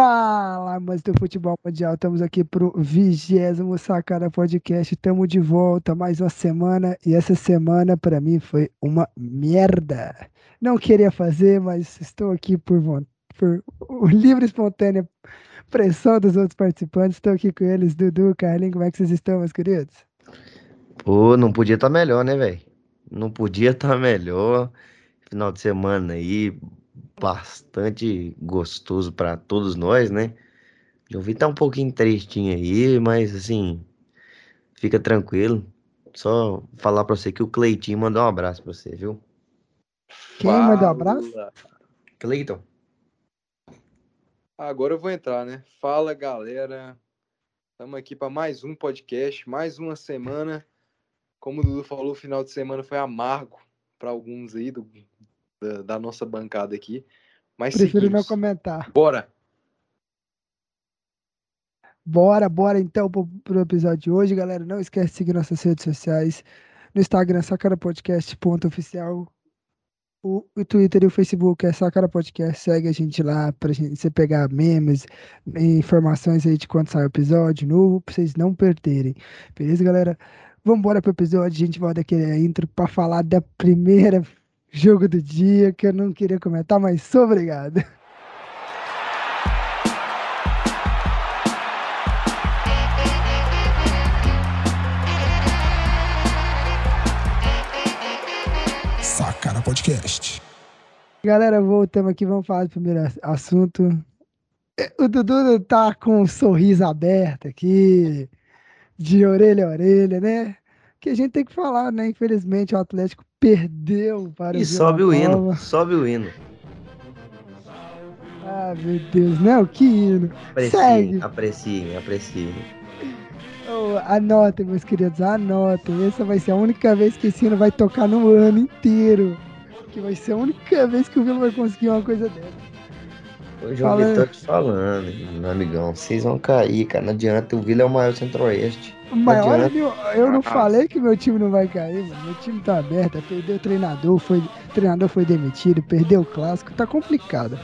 Fala, mas do futebol mundial, estamos aqui pro vigésimo Sacana Podcast, estamos de volta mais uma semana e essa semana para mim foi uma merda. Não queria fazer, mas estou aqui por, por livre e espontânea pressão dos outros participantes. Estou aqui com eles, Dudu, Carlinhos, como é que vocês estão, meus queridos? Pô, não podia estar tá melhor, né, velho? Não podia estar tá melhor. Final de semana aí, bastante gostoso para todos nós, né? Eu vi tá um pouquinho tristinho aí, mas assim, fica tranquilo. Só falar para você que o Cleitinho mandou um abraço para você, viu? Quem Fala. mandou um abraço? Cleiton. Agora eu vou entrar, né? Fala, galera. Estamos aqui para mais um podcast, mais uma semana. Como o Dudu falou, o final de semana foi amargo para alguns aí do, da, da nossa bancada aqui. Mas Prefiro seguimos. não comentar. Bora! Bora, bora então pro, pro episódio de hoje, galera. Não esquece de seguir nossas redes sociais. No Instagram, sacarapodcast.oficial. O, o Twitter e o Facebook é Sacara Podcast. Segue a gente lá pra gente, você pegar memes, informações aí de quando sai o episódio novo, pra vocês não perderem. Beleza, galera? Vamos embora pro episódio. A gente volta aqui a intro pra falar da primeira jogo do dia que eu não queria comentar, mas sou obrigado. Sacana Podcast. Galera, voltamos aqui, vamos falar do primeiro assunto. O Dudu tá com um sorriso aberto aqui, de orelha a orelha, né? Que a gente tem que falar, né? Infelizmente o Atlético perdeu para e o E sobe o hino, sobe o hino. Ah, meu Deus, não, que hino. Apreciem, apreciem, apreciem. Oh, anotem, meus queridos, anotem. Essa vai ser a única vez que esse hino vai tocar no ano inteiro. Que vai ser a única vez que o Vila vai conseguir uma coisa dessa. Hoje Fala... eu tô te falando, meu amigão. Vocês vão cair, cara. Não adianta. O Vila é o maior centro-oeste. Mas olha, meu, eu não falei que meu time não vai cair, mano. Meu time tá aberto, perdeu o treinador, foi, o treinador foi demitido, perdeu o clássico, tá complicado.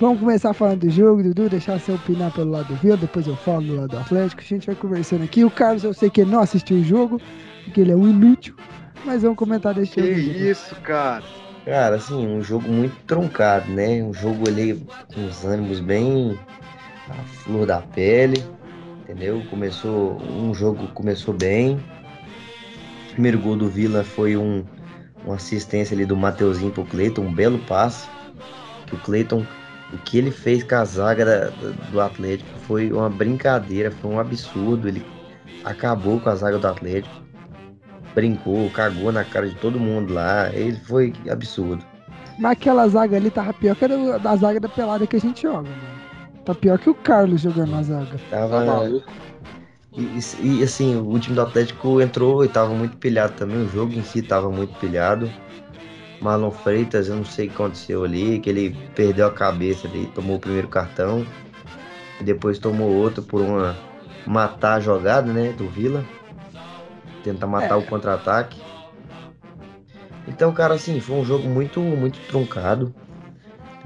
Vamos começar falando do jogo, Dudu, deixar você opinar pelo lado do Vila, depois eu falo do lado do Atlético, a gente vai conversando aqui. O Carlos, eu sei que ele não assistiu o jogo, porque ele é um inútil, mas vamos comentar desse que jogo. Que isso, cara? Cara, assim, um jogo muito truncado, né? Um jogo ali com os ânimos bem à flor da pele entendeu? Começou um jogo começou bem. O primeiro gol do Vila foi um, uma assistência ali do Mateuzinho pro Cleiton, um belo passe. Que o Cleiton, o que ele fez com a zaga da, do Atlético foi uma brincadeira, foi um absurdo. Ele acabou com a zaga do Atlético, brincou, cagou na cara de todo mundo lá. Ele foi absurdo. Mas aquela zaga ali tava pior que a da zaga da pelada que a gente joga, mano. Tá pior que o Carlos jogando na zaga. Tava. Tá e, e, assim, o time do Atlético entrou e tava muito pilhado também. O jogo em si tava muito pilhado. Marlon Freitas, eu não sei o que aconteceu ali, que ele perdeu a cabeça ali, tomou o primeiro cartão. E depois tomou outro por uma matar a jogada, né, do Vila. Tentar matar é. o contra-ataque. Então, cara, assim, foi um jogo muito, muito truncado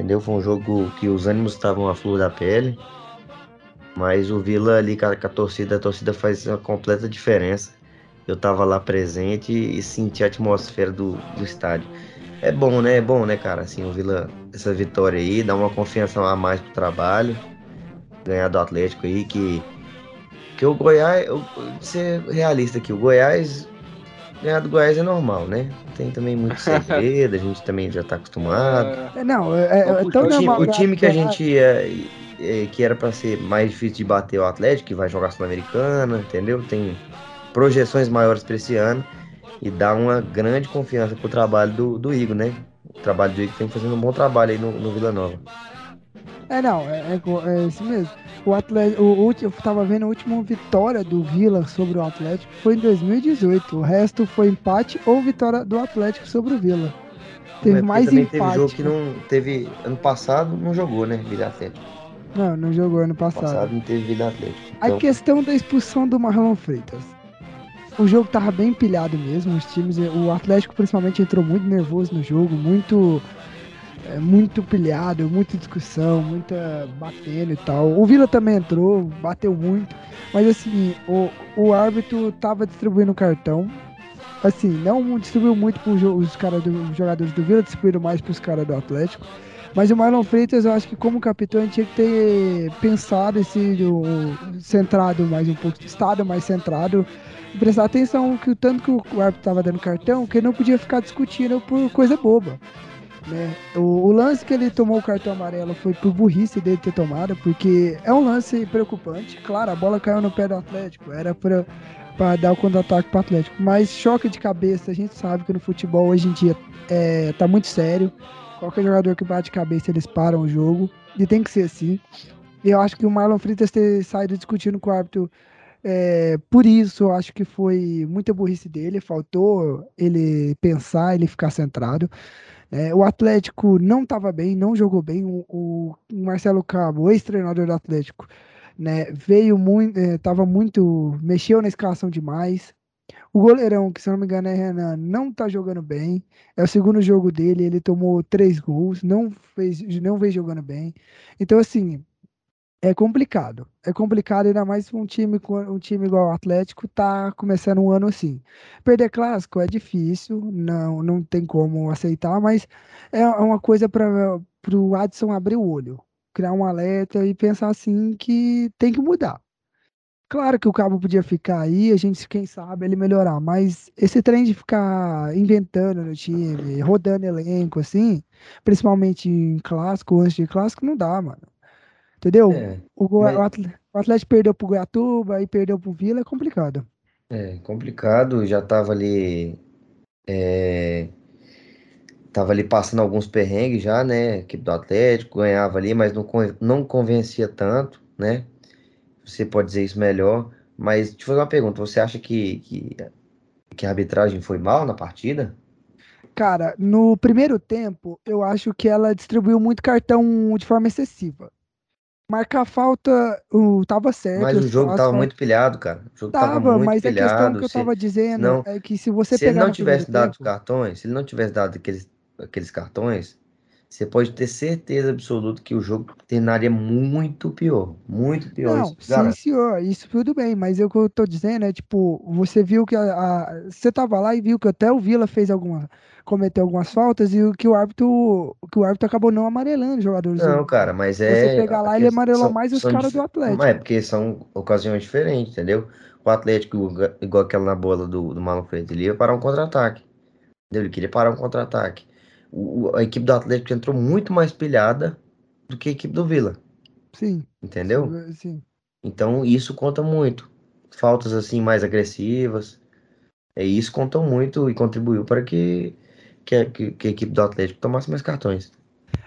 entendeu? Foi um jogo que os ânimos estavam à flor da pele, mas o Vila ali com a, com a torcida, a torcida faz uma completa diferença. Eu tava lá presente e senti a atmosfera do, do estádio. É bom, né? É bom, né, cara? Assim, o Vila, essa vitória aí, dá uma confiança a mais pro trabalho. Ganhar do Atlético aí, que. Que o Goiás, eu, ser realista aqui, o Goiás ganhar do Goiás é normal, né? Tem também muito segredo, a gente também já tá acostumado. É, não, é, é, é tão o, time, o time que a gente é, é, que era para ser mais difícil de bater o Atlético, que vai jogar Sul-Americana, entendeu? Tem projeções maiores para esse ano e dá uma grande confiança pro trabalho do, do Igor, né? O trabalho do Igor vem fazendo um bom trabalho aí no, no Vila Nova. É, não, é, é, é isso mesmo. O Atlético, o, o, eu tava vendo a última vitória do Vila sobre o Atlético foi em 2018. O resto foi empate ou vitória do Atlético sobre o Vila. Teve mais também empate. Teve jogo que não teve ano passado, não jogou, né, Vila Atlético. Não, não jogou ano passado. Ano passado não teve Vila Atlético. Então... A questão da expulsão do Marlon Freitas. O jogo tava bem pilhado mesmo, os times, o Atlético principalmente entrou muito nervoso no jogo, muito é, muito pilhado, muita discussão, muita batendo e tal. O Vila também entrou, bateu muito, mas assim, o, o árbitro tava distribuindo cartão. Assim, não distribuiu muito para os caras os jogadores do Vila, distribuíram mais para os caras do Atlético. Mas o Marlon Freitas, eu acho que como capitão, tinha que ter pensado esse centrado mais um pouco, estado mais centrado, prestar atenção que o tanto que o árbitro estava dando cartão, que ele não podia ficar discutindo por coisa boba. Né? O, o, lance que ele tomou o cartão amarelo foi por burrice dele ter tomado, porque é um lance preocupante. Claro, a bola caiu no pé do Atlético, era para dar o contra-ataque para o Atlético. Mas choque de cabeça, a gente sabe que no futebol hoje em dia é, tá muito sério. Qualquer jogador que bate cabeça, eles param o jogo. E tem que ser assim. Eu acho que o Marlon Freitas ter saído discutindo com o árbitro é, por isso, eu acho que foi muita burrice dele. Faltou ele pensar, ele ficar centrado. É, o Atlético não estava bem, não jogou bem. O, o Marcelo Cabo, ex-treinador do Atlético, né, veio muito, estava é, muito, mexeu na escalação demais. O goleirão, que se não me engano é Renan, não tá jogando bem. É o segundo jogo dele, ele tomou três gols, não fez, não vem jogando bem. Então, assim, é complicado. É complicado, ainda mais um time, um time igual o Atlético tá começando um ano assim. Perder clássico é difícil, não, não tem como aceitar, mas é uma coisa para o Adson abrir o olho, criar um alerta e pensar assim que tem que mudar. Claro que o Cabo podia ficar aí, a gente, quem sabe, ele melhorar, mas esse trem de ficar inventando no time, rodando elenco, assim, principalmente em clássico, antes de clássico, não dá, mano. Entendeu? É, o, mas... o, Atlético, perdeu pro Goiatuba e perdeu pro Vila, é complicado. É, complicado, já tava ali. É, tava ali passando alguns perrengues já, né? Equipe do Atlético, ganhava ali, mas não, não convencia tanto, né? Você pode dizer isso melhor, mas deixa eu fazer uma pergunta: você acha que, que, que a arbitragem foi mal na partida? Cara, no primeiro tempo, eu acho que ela distribuiu muito cartão de forma excessiva. Marcar falta, uh, tava certo. Mas o jogo tava muito pilhado, cara. O jogo tava, tava muito mas pilhado. a questão que eu se, tava dizendo não, é que se você se pegar ele não tivesse dado tempo, cartões, se ele não tivesse dado aqueles, aqueles cartões, você pode ter certeza absoluta que o jogo terminaria muito pior. Muito pior. Não, isso, sim, senhor, isso tudo bem, mas o que eu tô dizendo é, tipo, você viu que a, a, você tava lá e viu que até o Vila fez alguma, cometeu algumas faltas e o que o árbitro, que o árbitro acabou não amarelando os jogadores. Não, cara, mas é. Você pegar lá, ele amarelou são, mais os caras do Atlético. Mas é porque são ocasiões diferentes, entendeu? O Atlético, igual aquela na bola do, do Marlon Freitas, ele ia parar um contra-ataque. Entendeu? Ele queria parar um contra-ataque o, a equipe do Atlético entrou muito mais pilhada do que a equipe do Vila. Sim. Entendeu? Sim. Então isso conta muito. Faltas assim mais agressivas. É, isso contou muito e contribuiu para que, que, que, que a equipe do Atlético tomasse mais cartões.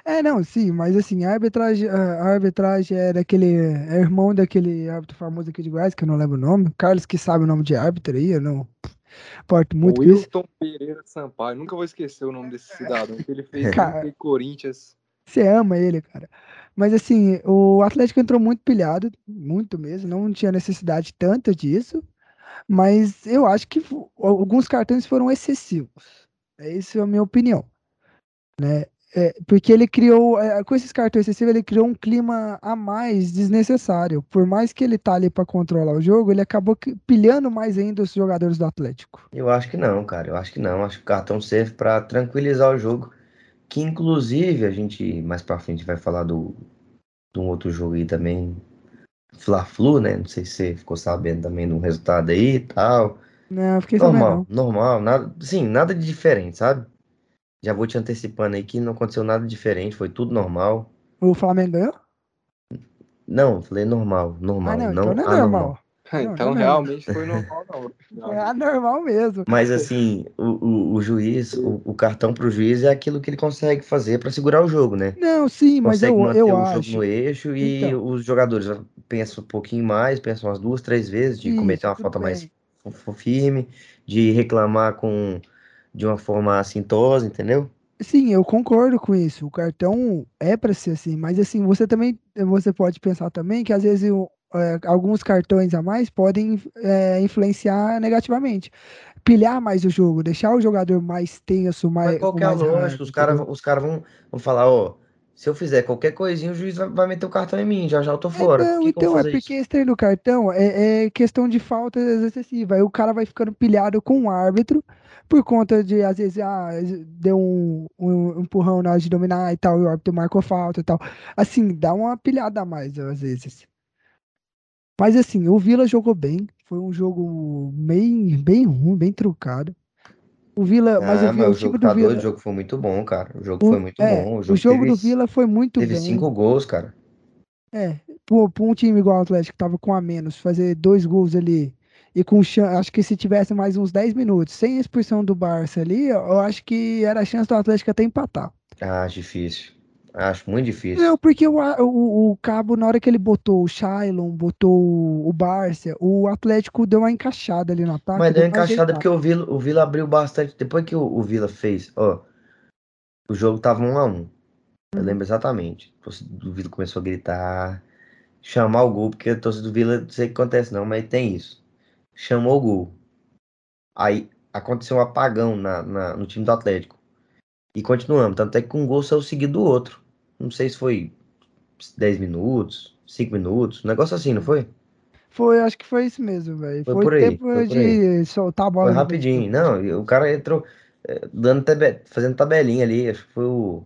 É, não, sim, mas assim, a arbitragem, a arbitragem é daquele. É irmão daquele árbitro famoso aqui de Goiás, que eu não lembro o nome. Carlos que sabe o nome de árbitro aí, eu não. Importo muito o Wilton Pereira Sampaio, nunca vou esquecer o nome desse cidadão, que ele fez cara, Corinthians. Você ama ele, cara. Mas assim, o Atlético entrou muito pilhado, muito mesmo, não tinha necessidade tanta disso, mas eu acho que alguns cartões foram excessivos. É isso a minha opinião. Né? É, porque ele criou, é, com esses cartões excessivos, ele criou um clima a mais desnecessário. Por mais que ele tá ali para controlar o jogo, ele acabou pilhando mais ainda os jogadores do Atlético. Eu acho que não, cara. Eu acho que não. Acho que o cartão serve para tranquilizar o jogo. Que inclusive a gente mais para frente vai falar do de um outro jogo aí também, Fla-Flu, né? Não sei se você ficou sabendo também um resultado aí e tal. Não, fiquei normal, sabendo. Normal, nada, sim, nada de diferente, sabe? Já vou te antecipando aí que não aconteceu nada diferente, foi tudo normal. O Flamengo ganhou? Não, falei normal, normal. Ah, não, não, então não é anormal. normal. então não, realmente foi normal, não. É anormal mesmo. Mas assim, o, o, o juiz, o, o, cartão pro juiz é aquilo que ele consegue fazer para segurar o jogo, né? Não, sim, mas consegue eu, manter eu o acho. jogo no eixo e então. os jogadores pensam um pouquinho mais, pensam umas duas, três vezes de Isso, cometer uma falta bem. mais firme, de reclamar com de uma forma assintosa, entendeu? Sim, eu concordo com isso. O cartão é para ser assim, mas assim, você também você pode pensar também que às vezes é, alguns cartões a mais podem é, influenciar negativamente. Pilhar mais o jogo, deixar o jogador mais tenso, mais. Mas qual que é mais lógica? Os caras os cara vão, vão falar, ó, se eu fizer qualquer coisinha, o juiz vai, vai meter o cartão em mim, já já eu tô fora. Por Então, eu vou então é porque isso? esse treino do cartão é, é questão de falta excessiva. Aí o cara vai ficando pilhado com o árbitro por conta de, às vezes, ah, deu um, um empurrão na hora de dominar e tal, e o árbitro marcou falta e tal. Assim, dá uma pilhada a mais, às vezes. Mas assim, o Vila jogou bem. Foi um jogo bem, bem ruim, bem trucado. O Vila, mas Ah, o, Vi- mas o o jogo do tá doido, Vila, o jogo foi muito bom, cara. O jogo o, foi muito é, bom. O o jogo jogo do teve, Vila foi muito teve bem. cinco gols, cara. É, pra um time igual o Atlético, que tava com a menos, fazer dois gols ali, e com acho que se tivesse mais uns 10 minutos, sem a expulsão do Barça ali, eu acho que era a chance do Atlético até empatar. Ah, difícil. Acho muito difícil. Não, porque o, o, o Cabo, na hora que ele botou o Shailon, botou o, o Barça, o Atlético deu uma encaixada ali no ataque, Mas deu deu uma encaixada porque o Vila, o Vila abriu bastante. Depois que o, o Vila fez, ó, o jogo tava um a um. Eu Uhum. lembro exatamente. A torcida do Vila começou a gritar, chamar o gol, porque a torcida do Vila, não sei o que acontece não, mas tem isso. Chamou o gol. Aí aconteceu um apagão na, na- no time do Atlético. E continuamos. Tanto é que um gol saiu seguido do outro. Não sei se foi 10 minutos, 5 minutos, um negócio assim, não foi? Foi, acho que foi isso mesmo, velho. Foi Foi por aí, tempo foi por aí. de soltar a bola Foi rapidinho. Não, o cara entrou eh, dando tabe- fazendo tabelinha ali. Acho que foi o,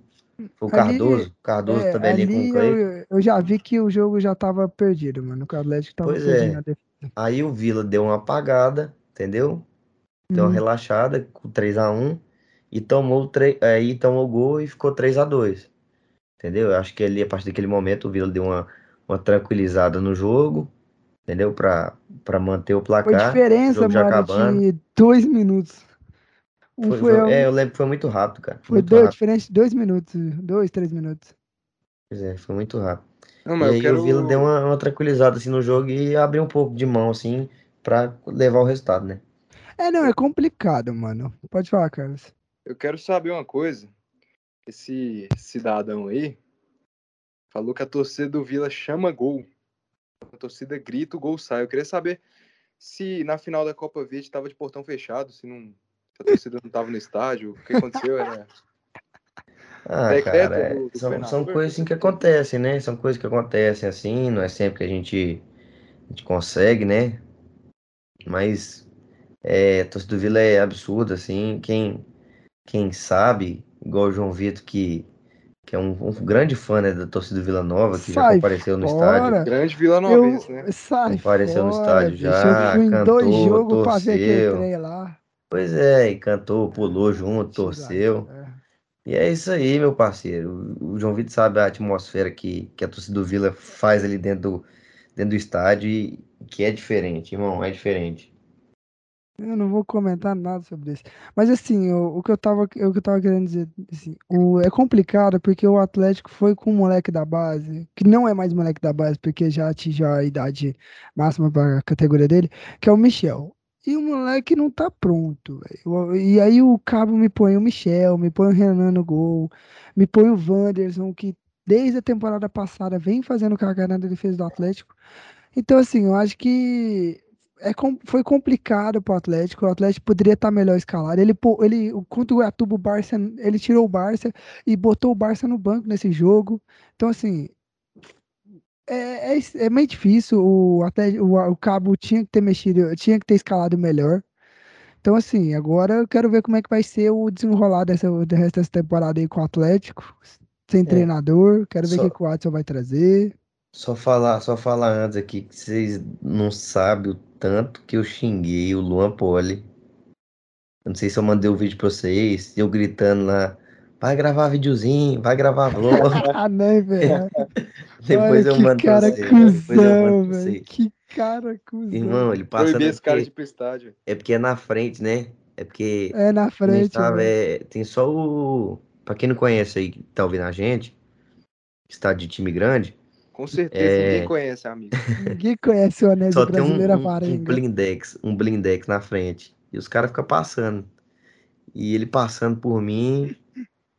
foi o Ali, Cardoso. Cardoso, é, tabelinha com o Clay. eu, eu já vi que o jogo já tava perdido, mano. O Atlético tava Pois perdendo é. a defesa. Aí o Vila deu uma apagada, entendeu? Deu uma Uhum. relaxada com 3x1 e tomou, o tre- aí tomou o gol e ficou 3x2. Entendeu? Eu acho que ali, a partir daquele momento, o Vila deu uma, uma tranquilizada no jogo, entendeu? Pra, pra manter o Foi placar. O diferença, mano, de dois minutos. Um Foi, foi, foi- é, eu lembro que foi muito rápido, cara. foi Muito dois, rápido. diferente de dois minutos. Dois, três minutos. Pois é, foi muito rápido. Não, E mas eu aí quero. o Vila deu uma, uma tranquilizada assim no jogo e abriu um pouco de mão assim pra levar o resultado, né? É, não, é complicado, mano. Pode falar, Carlos. Eu quero saber uma coisa. Esse cidadão aí falou que a torcida do Vila chama gol. A torcida grita, o gol sai. Eu queria saber se na final da Copa Verde estava de portão fechado, se, não, se a torcida não estava no estádio. O que aconteceu era Ah, decreto cara, é- do, do são, coisas assim que acontecem, né? São coisas que acontecem assim, não é sempre que a gente, a gente consegue, né? Mas é, a torcida do Vila é absurda, assim. Quem, quem sabe, igual o João Vitor, que, que é um, um grande fã né, da torcida do Vila Nova, que já Sai compareceu no estádio. Grande Vila Eu, Novense, né? sai Compareceu no estádio bicho. já, Eu fui em dois cantou, jogos pra ver aquele torceu. trem lá. Pois é, e cantou, pulou junto, torceu. E é isso aí, meu parceiro. O João Vitor sabe a atmosfera que, que a torcida do Vila faz ali dentro do, dentro do estádio e que é diferente, irmão, é diferente. Eu não vou comentar nada sobre isso. Mas assim, o, o que eu tava, o que eu tava querendo dizer, assim, o, é complicado porque o Atlético foi com o moleque da base, que não é mais moleque da base, porque já atingiu a idade máxima para a categoria dele, que é o Michel. E o moleque não tá pronto, velho. E aí o Cabo me põe o Michel, me põe o Renan no gol, me põe o Wanderson, que desde a temporada passada vem fazendo cagada na defesa do Atlético. Então, assim, eu acho que é, foi complicado pro Atlético. O Atlético poderia estar melhor escalado. Ele, ele, contra o Goiatuba, o Barça, ele tirou o Barça e botou o Barça no banco nesse jogo. Então, assim, é, é, é meio difícil. O, Atlético, o, o Cabo tinha que ter mexido, tinha que ter escalado melhor. Então, assim, agora eu quero ver como é que vai ser o desenrolar dessa, do resto dessa temporada aí com o Atlético. Sem É, treinador, quero ver o que, só, que o Watson vai trazer. só falar, só falar antes aqui que vocês não sabem o tanto que eu xinguei o Luan Poli. Eu não sei se eu mandei o vídeo pra vocês, eu gritando lá, vai gravar videozinho, vai gravar vlog. Ah, não, velho. Depois Olha eu que mando pra cara vocês, depois eu mando cuzão, pra. Que cara cuzão. Irmão, ele passando Proibir é esse cara de pro estádio. é porque é na frente, né? É porque É na que não frente, estava, velho. é, tem só o. Pra quem não conhece aí, que tá ouvindo a gente, está de time grande, Com certeza ninguém é, conhece, amigo. Ninguém conhece o Onésio só tem um, um, um blindex, um blindex na frente. E os caras ficam passando. E ele passando por mim,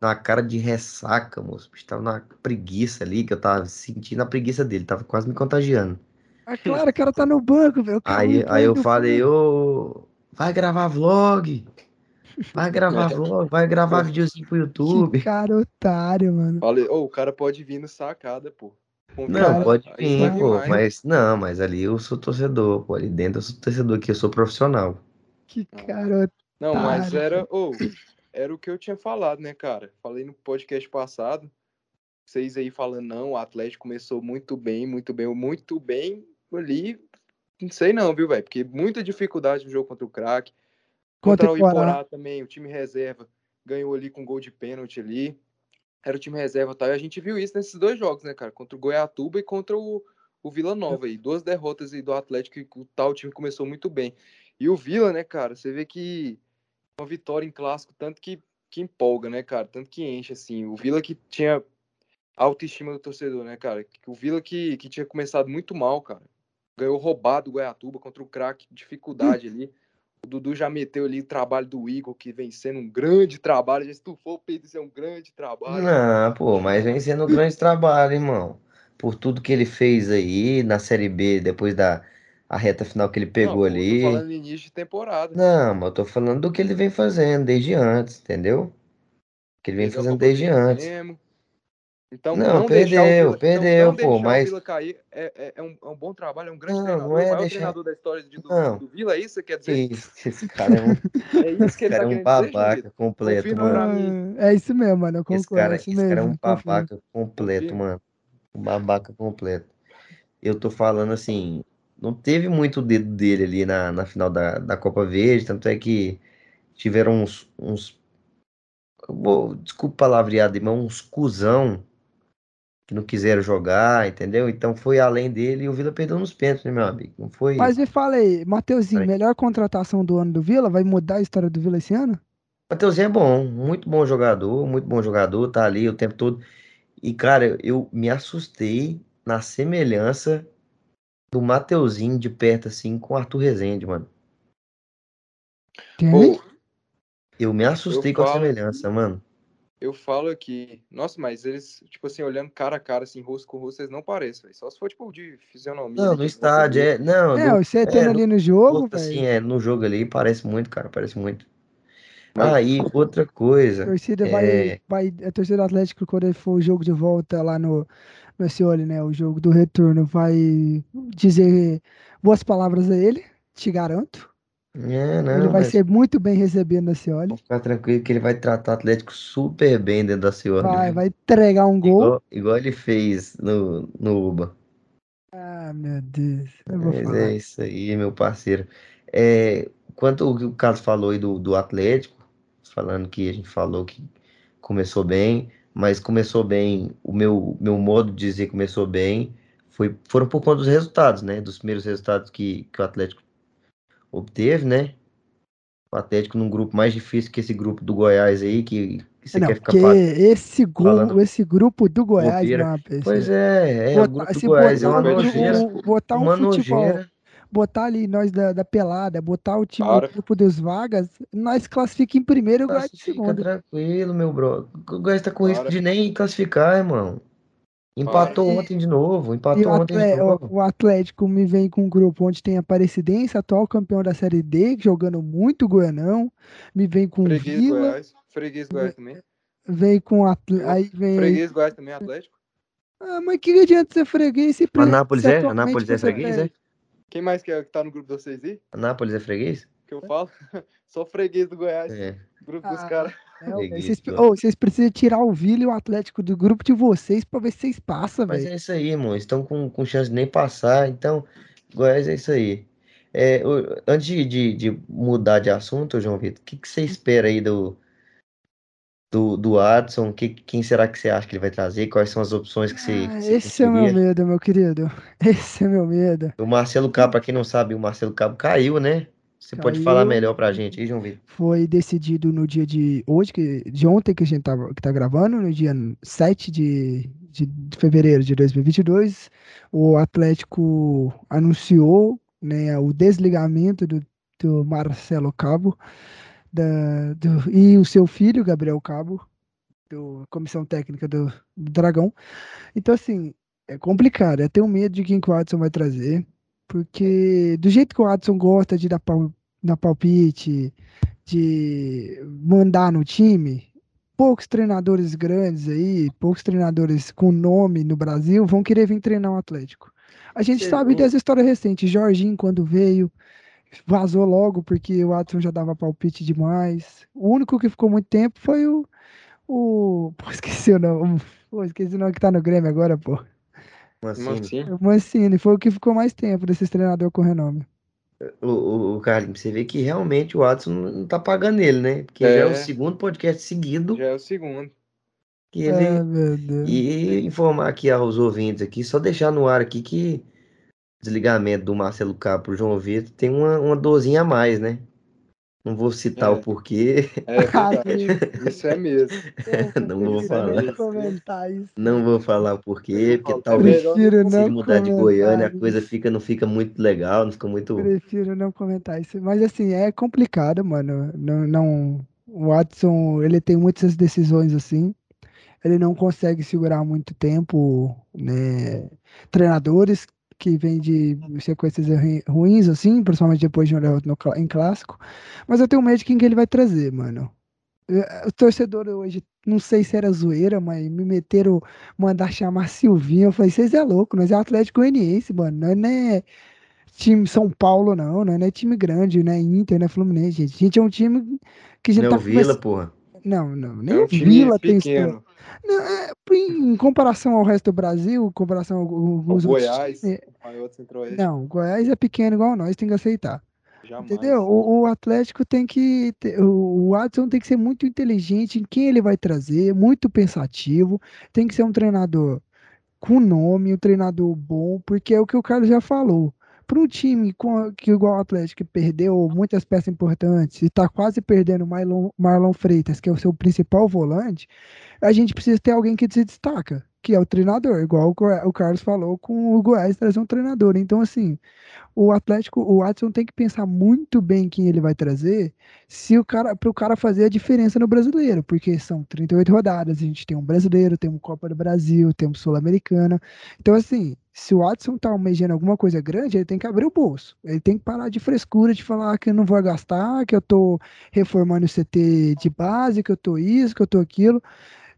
na cara de ressaca, moço. O bicho tava na preguiça ali, que eu tava sentindo a preguiça dele, tava quase me contagiando. Ah, claro, o cara tá no banco, velho. cara Aí, aí eu falei, ô, vai gravar vlog. Vai gravar vlog, vai gravar videozinho pro Que YouTube. cara otário, mano. Falei, ô, o cara pode vir no sacada, pô. Não, Convidado. pode vir, pô, mas não, mas ali eu sou torcedor, pô, ali dentro eu sou torcedor aqui, eu sou profissional. Que cara Não, mas otário. era, ô, era o que eu tinha falado, né, cara? Falei no podcast passado. Vocês aí falando, não, o Atlético começou muito bem, muito bem, muito bem ali. Não sei não, viu, velho? Porque muita dificuldade no jogo contra o craque. Contra Contra o Iporá. Também, o time reserva ganhou ali com gol de pênalti ali. Era o time reserva, tá? E a gente viu isso nesses dois jogos, né, cara? Contra o Goiatuba e contra o, o Vila Nova aí. Duas derrotas aí do Atlético e o tal time começou muito bem. E o Vila, né, cara, você vê que uma vitória em clássico, tanto que, que empolga, né, cara? Tanto que enche, assim. O Vila que tinha autoestima do torcedor, né, cara? O Vila que, que tinha começado muito mal, cara. Ganhou roubado o Goiatuba contra o craque, dificuldade ali. O Dudu já meteu ali o trabalho do Igor, que vem sendo um grande trabalho. Já estufou o peito, isso é um grande trabalho. Não, pô, mas vem sendo um grande trabalho, irmão. Por tudo que ele fez aí na Série B, depois da a reta final que ele Não, pegou pô, ali. Tô falando início de temporada. Não, mas eu tô falando do que ele vem fazendo desde antes, entendeu? Que ele vem Perdeu fazendo desde antes. Flamengo. Então, Não, não, perdeu, Vila, perdeu, não, não pô, deixar mas- o Vila cair é, é- é um, é um bom trabalho, é um grande Não, treinador, não é o maior deixar- treinador da história de- do, Não. do Vila, é isso que você quer Que dizer? isso, esse cara é um, É isso que esse ele cara tá é um dizer, babaca Jovito? completo, mano. mim. Ah, É isso mesmo, mano. Eu Esse concordo. cara, é esse cara é um mesmo. confirmo. babaca completo, mano. Um babaca completo. Eu tô falando assim, não teve muito dedo dele ali na, na final da, da Copa Verde, tanto é que tiveram uns, uns vou- desculpa palavreado, mas uns cuzão que não quiseram jogar, entendeu? Então foi além dele e o Vila perdeu nos pênaltis, né, meu amigo? Não foi. Mas me fala aí, Mateuzinho, melhor contratação do ano do Vila? Vai mudar a história do Vila esse ano? Mateuzinho é bom, muito bom jogador, muito bom jogador, tá ali o tempo todo. E, cara, eu me assustei na semelhança do Mateuzinho de perto, assim, com o Arthur Rezende, mano. Pô, Eu me assustei com a falo- semelhança, mano. eu falo aqui, nossa, mas eles, tipo assim, olhando cara a cara, assim, rosto com rosto, eles não parecem, velho. Só se for, tipo, de fisionomia. Não, ali, no de estádio, é. Não, É, no, você tendo no ali no jogo, rosto, assim, velho. é, no jogo ali, parece muito, cara, parece muito. Mas- Ah, e outra A coisa, torcida é, vai, vai. A torcida do Atlético, quando for o jogo de volta lá no, Scioli, né? O jogo do retorno, vai dizer boas palavras a ele, te garanto. é, não, ele vai ser muito bem recebido na Scioli. pode ficar tranquilo que ele vai tratar o Atlético super bem dentro da Cioli, Vai, viu? vai entregar um gol. Igual, igual ele fez no, no Uba. Ah, meu Deus. Mas é isso aí, meu parceiro. É, quanto ao que o Carlos falou aí do, do Atlético, falando que a gente falou que começou bem, mas começou bem, o meu, meu modo de dizer começou bem, foi, foram por conta dos resultados, né? Dos primeiros resultados que, que o Atlético obteve, né? O Atlético num grupo mais difícil que esse grupo do Goiás aí, que, que você Não, quer ficar pa- esse, falando esse grupo do Goiás, não. Pois é, é, o grupo do Goiás é botar, uma o- nojeira, botar um uma futebol, nojeira. Botar ali nós da, da pelada, botar o time Para. no grupo dos vagas, nós classifica em primeiro e o Goiás em segundo. tranquilo, meu bro. O Goiás tá com risco Para. de nem classificar, irmão. Empatou ontem de novo, empatou o, ontem de novo. o Atlético me vem com um grupo onde tem a Aparecidense, atual campeão da Série D, jogando muito Goianão. Me vem com o Freguês Vila, Goiás. Freguês Goiás também. vem com a, aí vem Freguês Goiás também, Atlético. Ah, mas que adianta ser freguês se pre- Anápolis é? Anápolis é freguês, perde? é? Quem mais que, é, que tá no grupo de vocês aí? Anápolis é freguês? Que eu falo? Só freguês do Goiás. É. Grupo dos Ah, caras. É, vocês, vocês precisam tirar o Vila e o Atlético do grupo de vocês pra ver se vocês passam, Mas velho. é isso aí, irmão. Estão com, com chance de nem passar. Então, Goiás é isso aí. É, antes de, de, de mudar de assunto, João Vitor, o que, que você espera aí do, do, do Adson? Que, quem será que você acha que ele vai trazer? Quais são as opções que você, Ah, que você esse é o meu medo, meu querido. Esse é meu medo. O Marcelo Cabo, pra quem não sabe, o Marcelo Cabo caiu, né? Você pode falar melhor pra gente aí, João Vitor? Foi decidido no dia de hoje, que, de ontem que a gente tá, que tá gravando, no dia 7 de, de, de fevereiro de 2022, o Atlético anunciou né, o desligamento do, do Marcelo Cabo da, do- e o seu filho, Gabriel Cabo, da comissão técnica do, do Dragão. Então, assim, é complicado. Eu tenho medo de quem que o Watson vai trazer. Porque do jeito que o Watson gosta de dar, pal, dar palpite, de mandar no time, poucos treinadores grandes aí, poucos treinadores com nome no Brasil vão querer vir treinar o um Atlético. A gente Sim, sabe dessa história recente. Jorginho, quando veio, vazou logo porque o Watson já dava palpite demais. O único que ficou muito tempo foi o. o pô, esqueci o nome. Pô, esqueci o nome que tá no Grêmio agora, pô. O Mancini foi o que ficou mais tempo desses treinadores com renome. o, o, o Carlinhos, você vê que realmente o Watson não tá pagando ele, né? Porque já é o É. segundo podcast seguido já é o segundo. que ele. Meu Deus. E informar aqui aos ouvintes aqui, só deixar no ar aqui que desligamento do Marcelo Cabo pro João Vitor tem uma, uma dorzinha a mais, né? Não vou citar É. o porquê, É Cara. Isso é mesmo. não vou prefiro falar. Não vou falar o porquê, porque talvez se mudar de Goiânia a isso. coisa fica, não fica muito legal, não fica muito. Prefiro não comentar isso. Mas assim, é complicado, mano. Não, não, o Watson, ele tem muitas decisões assim. Ele não consegue segurar muito tempo, né? Treinadores que vêm de sequências ru- ruins, assim, principalmente depois de um derrota em clássico. Mas eu tenho medo de quem que ele vai trazer, mano. Eh, O torcedor hoje, não sei se era zoeira, mas me meteram, mandar chamar Silvinho. Eu falei, vocês é louco, nós é Atlético Goianiense, mano. Nós não é time São Paulo, não. Nós não é time grande, não é Inter, não é Fluminense, gente. A gente é um time que a gente Não, tá o Vila, porra. Não, não, nem É o um Vila tem história. É, em comparação ao resto do Brasil, em comparação ao- O alguns outros Goiás, não, o Goiás é pequeno igual nós, tem que aceitar. Jamais. Entendeu? O, o Atlético tem que. O Watson tem que ser muito inteligente em quem ele vai trazer, muito pensativo. Tem que ser um treinador com nome, um treinador bom, porque é o que o Carlos já falou. Para um time com- que, igual o Atlético, perdeu muitas peças importantes e está quase perdendo Marlon, Marlon Freitas, que é o seu principal volante, a gente precisa ter alguém que se destaca, que é o treinador, igual o, Carlos falou com o Goiás trazer um treinador. Então, assim, o Atlético, o Watson tem que pensar muito bem quem ele vai trazer, se o cara, para o cara fazer a diferença no brasileiro, porque são 38 rodadas, a gente tem um brasileiro, tem um Copa do Brasil, temos Sul-Americana. Então, assim, se o Watson tá almejando alguma coisa grande, ele tem que abrir o bolso. Ele tem que parar de frescura de falar que eu não vou gastar, que eu tô reformando o CT de base, que eu tô isso, que eu tô aquilo.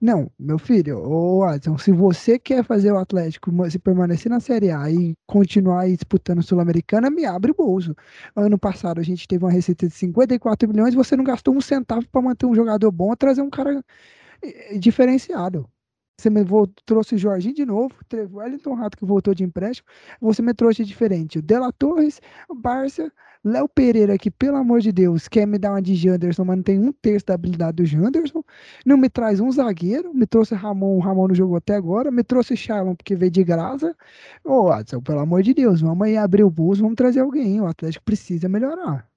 Não, meu filho, ô Watson, se você quer fazer o Atlético se permanecer na Série A e continuar aí disputando Sul-Americana, me abre o bolso. Ano passado a gente teve uma receita de 54 milhões, você não gastou um centavo para manter um jogador bom, trazer um cara eh, diferenciado. Você me vol- trouxe o Jorginho de novo, o Wellington Rato que voltou de empréstimo, você me trouxe diferente. O Dela Torres, o Barça, Léo Pereira, que pelo amor de Deus quer me dar uma de Janderson, mas não tem um terço da habilidade do Janderson. Não me traz um zagueiro, me trouxe Ramon, o Ramon não jogou até agora, me trouxe Charlon porque veio de graça. Ô, Watson, pelo amor de Deus, vamos aí abrir o bolso, vamos trazer alguém. O Atlético precisa melhorar.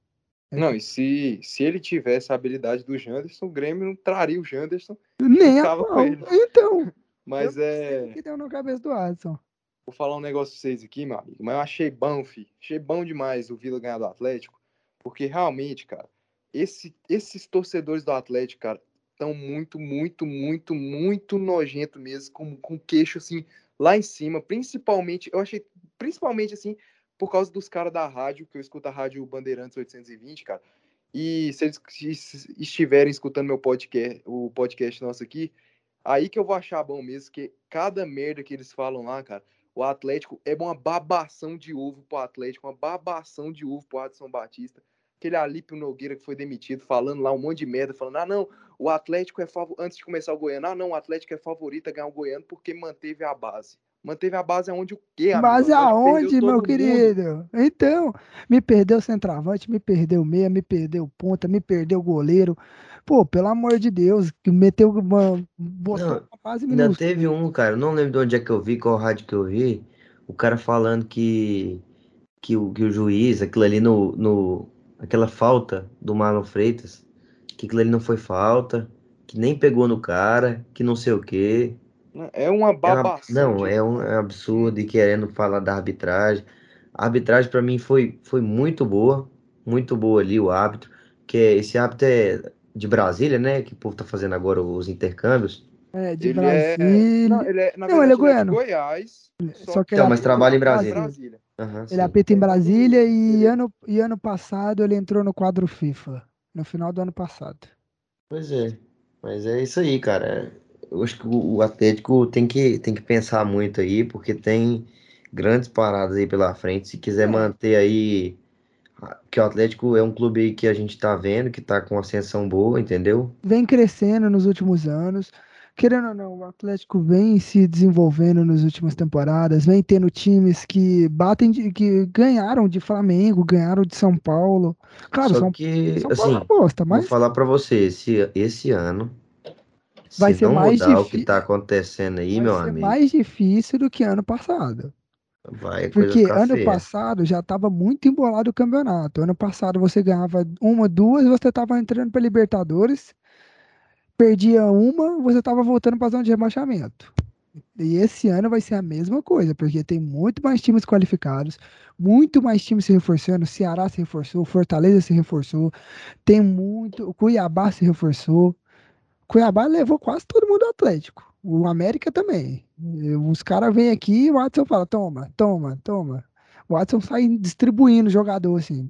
Não, e se, se ele tivesse a habilidade do Janderson, o Grêmio não traria o Janderson. Nem a pau. Então, Mas é. que deu na cabeça do Watson. Vou falar um negócio pra vocês aqui, meu amigo. Mas eu achei bom, fi. Achei bom demais o Vila ganhar do Atlético. Porque realmente, cara, esse- esses torcedores do Atlético, cara, estão muito, muito, muito, muito nojento mesmo, com, com queixo assim lá em cima. Principalmente, eu achei, principalmente assim, por causa dos caras da rádio, que eu escuto a rádio Bandeirantes 820, cara. E se eles estiverem escutando meu podcast, o podcast nosso aqui, aí que eu vou achar bom mesmo, que cada merda que eles falam lá, cara, o Atlético é uma babação de ovo pro Atlético, uma babação de ovo pro Adson Batista. Aquele Alípio Nogueira que foi demitido, falando lá um monte de merda, falando, ah, não, o Atlético é favorito, antes de começar o Goiano, ah, não, o Atlético é favorito a ganhar o Goiano porque manteve a base. Manteve a base aonde o quê, amigo? Atlético aonde, meu mundo. querido? Então, me perdeu o centroavante, me perdeu o meia, me perdeu o ponta, me perdeu o goleiro. Pô, pelo amor de Deus, que meteu uma. botou Não, uma base Ainda minúscula. teve um, cara, não lembro de onde é que eu vi, qual rádio que eu vi, o cara falando que, que, o, que o juiz, aquilo ali no, no. aquela falta do Marlon Freitas, que aquilo ali não foi falta, que nem pegou no cara, que não sei o quê. É uma É uma- babação. não, de- é um é absurdo e querendo falar da arbitragem. A arbitragem pra mim foi, foi muito boa, muito boa ali o árbitro, que é- esse árbitro é de Brasília, né, que o povo tá fazendo agora os intercâmbios. É, de Ele Brasília. é. Não, ele é, na Não, ele é goiano. de Goiás. Só que Então, ele mas apita trabalha em em Brasília. Aham, Ele apita em Brasília e Ele- ano, e ano passado ele entrou no quadro FIFA. No final do ano passado. Pois é. Mas é isso aí, cara. Eu acho que o o Atlético tem que, tem que pensar muito aí, porque tem grandes paradas aí pela frente. Se quiser É. manter aí. Que o Atlético é um clube aí que a gente tá vendo, que tá com ascensão boa, entendeu? Vem crescendo nos últimos anos. Querendo ou não, o Atlético vem se desenvolvendo nas últimas temporadas, vem tendo times que batem, de- que ganharam de Flamengo, ganharam de São Paulo. Claro, Só São, que, São Paulo é assim, uma bosta, vou mas falar pra você, esse, esse ano, Vai se ser não mais mudar o que difí- tá acontecendo aí, vai meu ser amigo, mais difícil do que ano passado. vai Porque ano feia. passado já estava muito embolado o campeonato. Ano passado você ganhava uma, duas, você estava entrando para Libertadores, perdia uma, você estava voltando para a zona de rebaixamento. E esse ano vai ser a mesma coisa, porque tem muito mais times qualificados, muito mais times se reforçando. O Ceará se reforçou, o Fortaleza se reforçou, tem muito. O Cuiabá se reforçou. Cuiabá levou quase todo mundo do Atlético. O América também. Os caras vêm aqui e o Watson fala: toma, toma, toma. O Watson sai distribuindo jogador assim.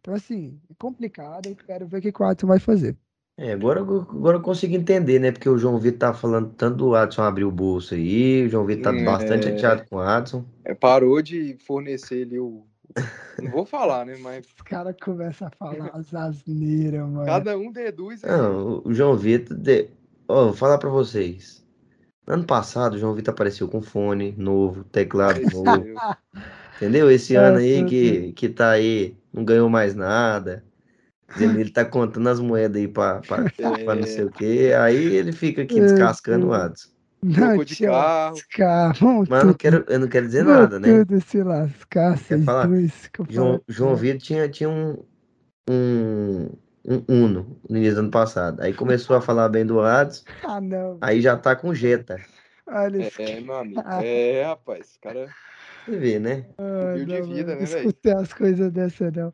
Então, assim, é complicado. Eu quero ver o que o Watson vai fazer. É, agora, eu- agora eu consigo entender, né? Porque o João Vitor tá falando tanto do Adson abrir o bolso aí, o João Vitor tá Hum, bastante é. chateado com o Adson. É, parou de fornecer ali o. Não vou falar, né? Mas Os caras começam a falar as asneiras, mano. cada um deduz. aí. Não, o- João Vitor, de... Ó, vou falar pra vocês. Ano passado, o João Vitor apareceu com fone novo, teclado novo, entendeu? Esse ano aí que, que tá aí, não ganhou mais nada. Ele tá contando as moedas aí pra, pra, pra não sei o quê. Aí ele fica aqui É, descascando o é. Adson. Não, de carro. Mas eu não quero, eu não quero dizer vão nada, né? tudo se lascar, vocês falar? dois. que eu João, falo. João Vitor tinha, tinha um, um, um Uno no início do ano passado. Aí começou a falar bem do Adson, Ah, não. aí já tá com Jetta. Olha esse É, meu amigo. É, rapaz. Cara Você vê, né? Ah, Subiu de não, vida, né, velho? escutei as coisas dessa não.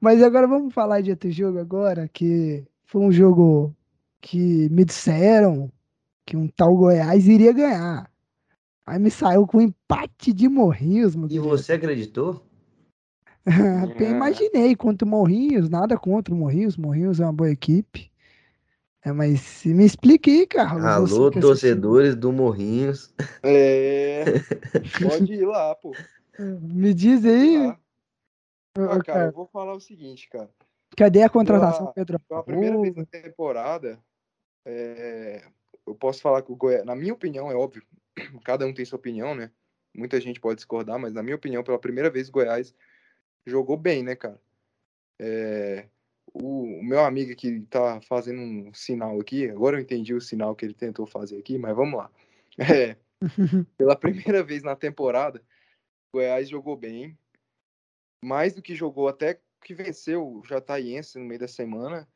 Mas agora vamos falar de outro jogo agora, que foi um jogo que me disseram que um tal Goiás iria ganhar. Aí me saiu com empate de Morrinhos, meu E querido. você acreditou? Eu imaginei contra o Morrinhos, nada contra o Morrinhos, Morrinhos é uma boa equipe. É, mas me explique aí, Carlos. Alô, assistiu. torcedores do Morrinhos. É. Pode ir lá, pô. Me diz aí, ô, Ah, cara, eu vou falar o seguinte, cara. cadê a contratação pela- Pedro Pela primeira vez na temporada, é, eu posso falar que o Goiás, na minha opinião, é óbvio, cada um tem sua opinião, né? Muita gente pode discordar, mas na minha opinião, pela primeira vez, o Goiás jogou bem, né, cara? É, o, o meu amigo que tá fazendo um sinal aqui, agora eu entendi o sinal que ele tentou fazer aqui, mas vamos lá. É, pela primeira vez na temporada, o Goiás jogou bem, mais do que jogou, até que venceu o Jataiense no meio da semana.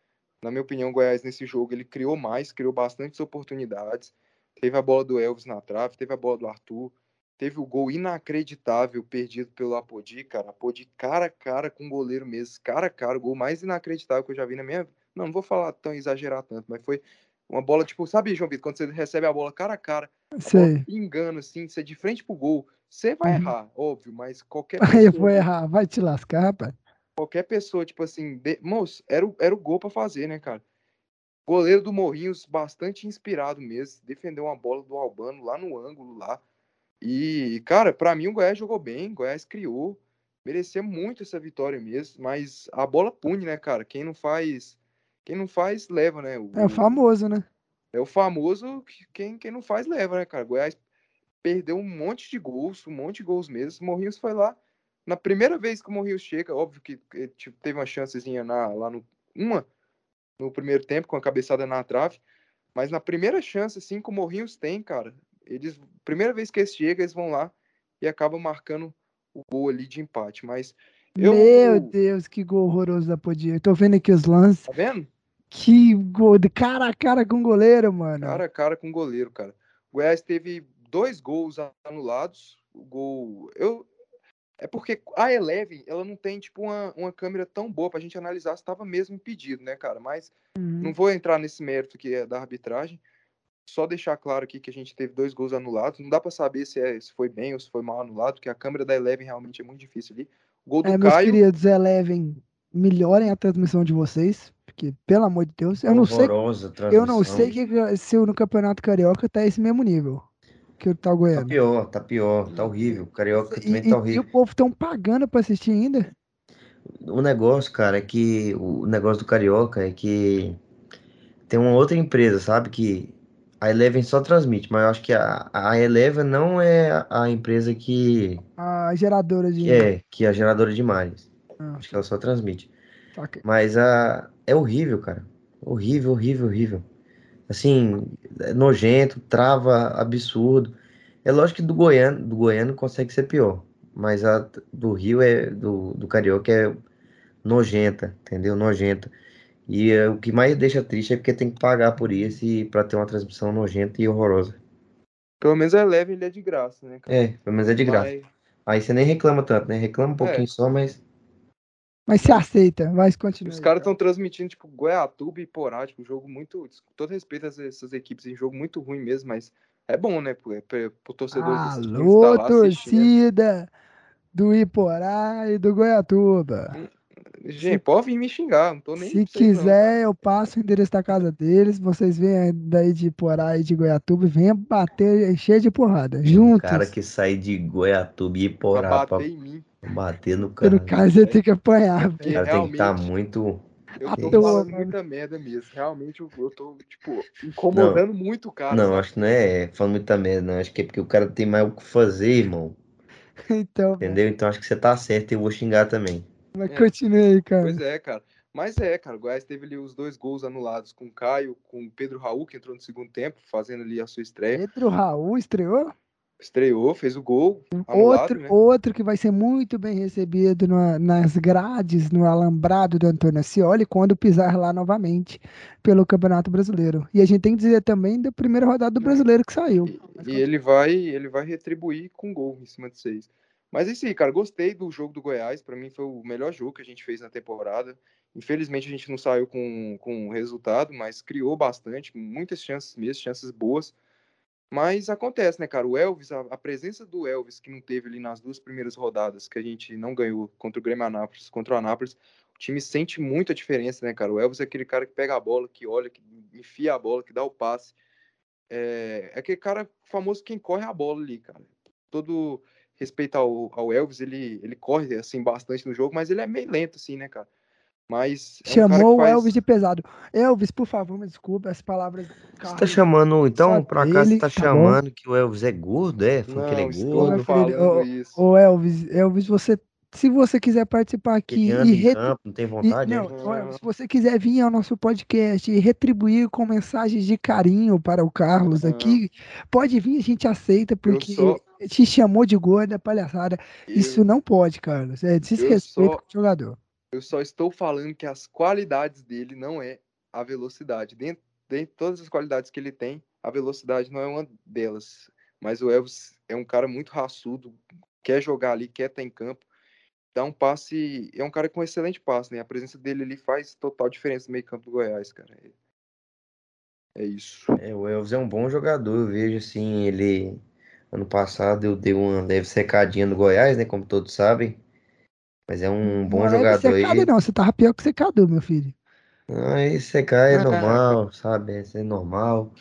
Na minha opinião, o Goiás nesse jogo ele criou mais, criou bastantes oportunidades. Teve a bola do Elvis na trave, teve a bola do Arthur, teve o gol inacreditável perdido pelo Apodi, cara. Apodi cara a cara com o goleiro mesmo, cara a cara, o gol mais inacreditável que eu já vi na minha Não, não vou falar tão exagerar tanto, mas foi uma bola tipo, sabe, João Vitor, quando você recebe a bola cara a cara, a pingando assim, você de frente pro gol, você vai Uhum. errar, óbvio, mas qualquer Aí eu vou errar, vai te lascar, rapaz. Qualquer pessoa, tipo assim, de... moço, era o, era o gol pra fazer, né, cara? Goleiro do Morrinhos, bastante inspirado mesmo, defendeu uma bola do Albano lá no ângulo lá. E, cara, pra mim o Goiás jogou bem, o Goiás criou, merecia muito essa vitória mesmo, mas a bola pune, né, cara? Quem não faz, quem não faz leva, né? É o famoso, né? É o famoso que quem, quem não faz leva, né, cara? Goiás perdeu um monte de gols, um monte de gols mesmo. O Morrinhos foi lá. Na primeira vez que o Morrinhos chega, óbvio que tipo, teve uma chancezinha na, lá no. Uma no primeiro tempo, com a cabeçada na trave. Mas na primeira chance, assim, que o Morrinhos tem, cara, eles. Primeira vez que eles chegam, eles vão lá e acabam marcando o gol ali de empate. Mas. Eu, Meu Deus, que gol horroroso da Podia. Eu tô vendo aqui os lances. Tá vendo? Que gol de cara a cara com o goleiro, mano. Cara a cara com o goleiro, cara. O Goiás teve dois gols anulados. O gol. Eu. É porque a Eleven, ela não tem, tipo, uma, uma câmera tão boa pra gente analisar se estava mesmo impedido, né, cara? Mas Uhum. não vou entrar nesse mérito que é da arbitragem. só deixar claro aqui que a gente teve dois gols anulados. Não dá para saber se, é, se foi bem ou se foi mal anulado, porque a câmera da Eleven realmente é muito difícil ali. O gol do É, meus Caio. queridos Eleven, melhorem a transmissão de vocês, porque, pelo amor de Deus, eu não sei, a eu não transmissão. sei que, se no Campeonato Carioca tá esse mesmo nível que o tá Tá Goiano. pior, tá pior, tá horrível. O Carioca E, também e- tá e horrível. o povo tão pagando pra assistir ainda. O negócio, cara, é que o negócio do Carioca é que tem uma outra empresa, sabe? Que a Eleven só transmite, mas eu acho que a, a Eleven não é a- empresa que, A geradora de. que é, que é a geradora de imagens. Ah, Acho que ela só transmite. saca. Mas a, é horrível, cara. Horrível, horrível, horrível. Assim, é nojento, trava, absurdo. É lógico que do Goiano, do Goiano consegue ser pior. Mas a do Rio é do, do Carioca é nojenta, entendeu? Nojenta. E é, o que mais deixa triste é porque tem que pagar por isso e para ter uma transmissão nojenta e horrorosa. Pelo menos a Eleven ele é de graça, né, cara? É, pelo menos é de graça. Mas- Aí você nem reclama tanto, né? Reclama um pouquinho É. só, mas Mas se aceita, vai continuar. Os caras cara. estão transmitindo, tipo, Goiatuba e Porá, tipo, um jogo muito. Com todo respeito a essas- equipes, um jogo muito ruim mesmo, mas é bom, né? Pro, pro, pro torcedor desses times Alô, tá lá assistindo. torcida do Iporá e do Goiatuba. Gente, pode vir me xingar, não tô nem. Se pra vocês, não, quiser, eu passo o endereço da casa deles. Vocês vêm daí de Iporá e de Goiatuba e venham bater cheio de porrada. o Juntos. cara que sai de Goiatuba e Pra Iporá pra bater em mim. Bater no Porque no cara. caso, ele tem que apanhar, O Porque velho. cara tem que estar realmente- muito. Eu tô falando mano. muita merda mesmo. Realmente eu, eu tô, tipo, incomodando muito o cara. Não, sabe? acho que não é falando muita merda, não. Acho que é porque o cara tem mais o que fazer, irmão. Então, Entendeu? Então acho que você tá certo e eu vou xingar também. mas É. continue aí, cara. Pois é, cara. Mas é, cara, o Goiás teve ali os dois gols anulados com o Caio, com o Pedro Raul, que entrou no segundo tempo, fazendo ali a sua estreia. Pedro Raul estreou. Estreou, fez o gol. Anulado, Outro, né? outro que vai ser muito bem recebido na- nas grades, no alambrado do Antônio Ascioli, quando pisar lá novamente pelo Campeonato Brasileiro. E a gente tem que dizer também da primeira rodada do Brasileiro que saiu. E, e ele vai, ele vai retribuir com gol em cima de seis. Mas é isso aí, cara. Gostei do jogo do Goiás. Pra mim foi o melhor jogo que a gente fez na temporada. Infelizmente a gente não saiu com, com resultado, mas criou bastante, muitas chances mesmo, chances boas. Mas acontece, né, cara? O Elvis, a, a presença do Elvis, que não teve ali nas duas primeiras rodadas, que a gente não ganhou contra o Grêmio Anápolis, contra o Anápolis, o time sente muito a diferença, né, cara? O Elvis é aquele cara que pega a bola, que olha, que enfia a bola, que dá o passe. É, é aquele cara famoso quem corre a bola ali, cara. Todo respeito ao, ao Elvis, ele, ele corre assim bastante no jogo, mas ele é meio lento, assim, né, cara? Mas. é um Chamou o faz- Elvis de pesado. Elvis, por favor, me desculpe, as palavras. Você tá chamando, então, por acaso, você dele, tá tá bom. chamando que o Elvis é gordo, é? Falando que ele Não, é gordo, falando ô. Ô, Elvis, Elvis, você, se você quiser participar aqui e, re- campo, não tem e- vontade, não, é? ô, Elvis, se você quiser vir ao nosso podcast e retribuir com mensagens de carinho para o Carlos Não. aqui, pode vir, a gente aceita, porque só- te chamou de gorda, palhaçada. Isso não pode, Carlos. É desrespeito só- com o jogador. Eu só estou falando que as qualidades dele não é a velocidade. Dentro, de todas as qualidades que ele tem, a velocidade não é uma delas. Mas o Elvis é um cara muito raçudo, quer jogar ali, quer estar em campo. Dá um passe, é um cara com excelente passe, né? A presença dele ali faz total diferença no meio campo do Goiás, cara. É, é isso. É, o Elvis é um bom jogador, eu vejo assim, ele ano passado eu dei uma leve secadinha no Goiás, né, como todos sabem. Mas é um bom não é jogador secado, aí. não. Você tava pior que secador, meu filho. Aí secar é Ah. normal, sabe? Isso é normal.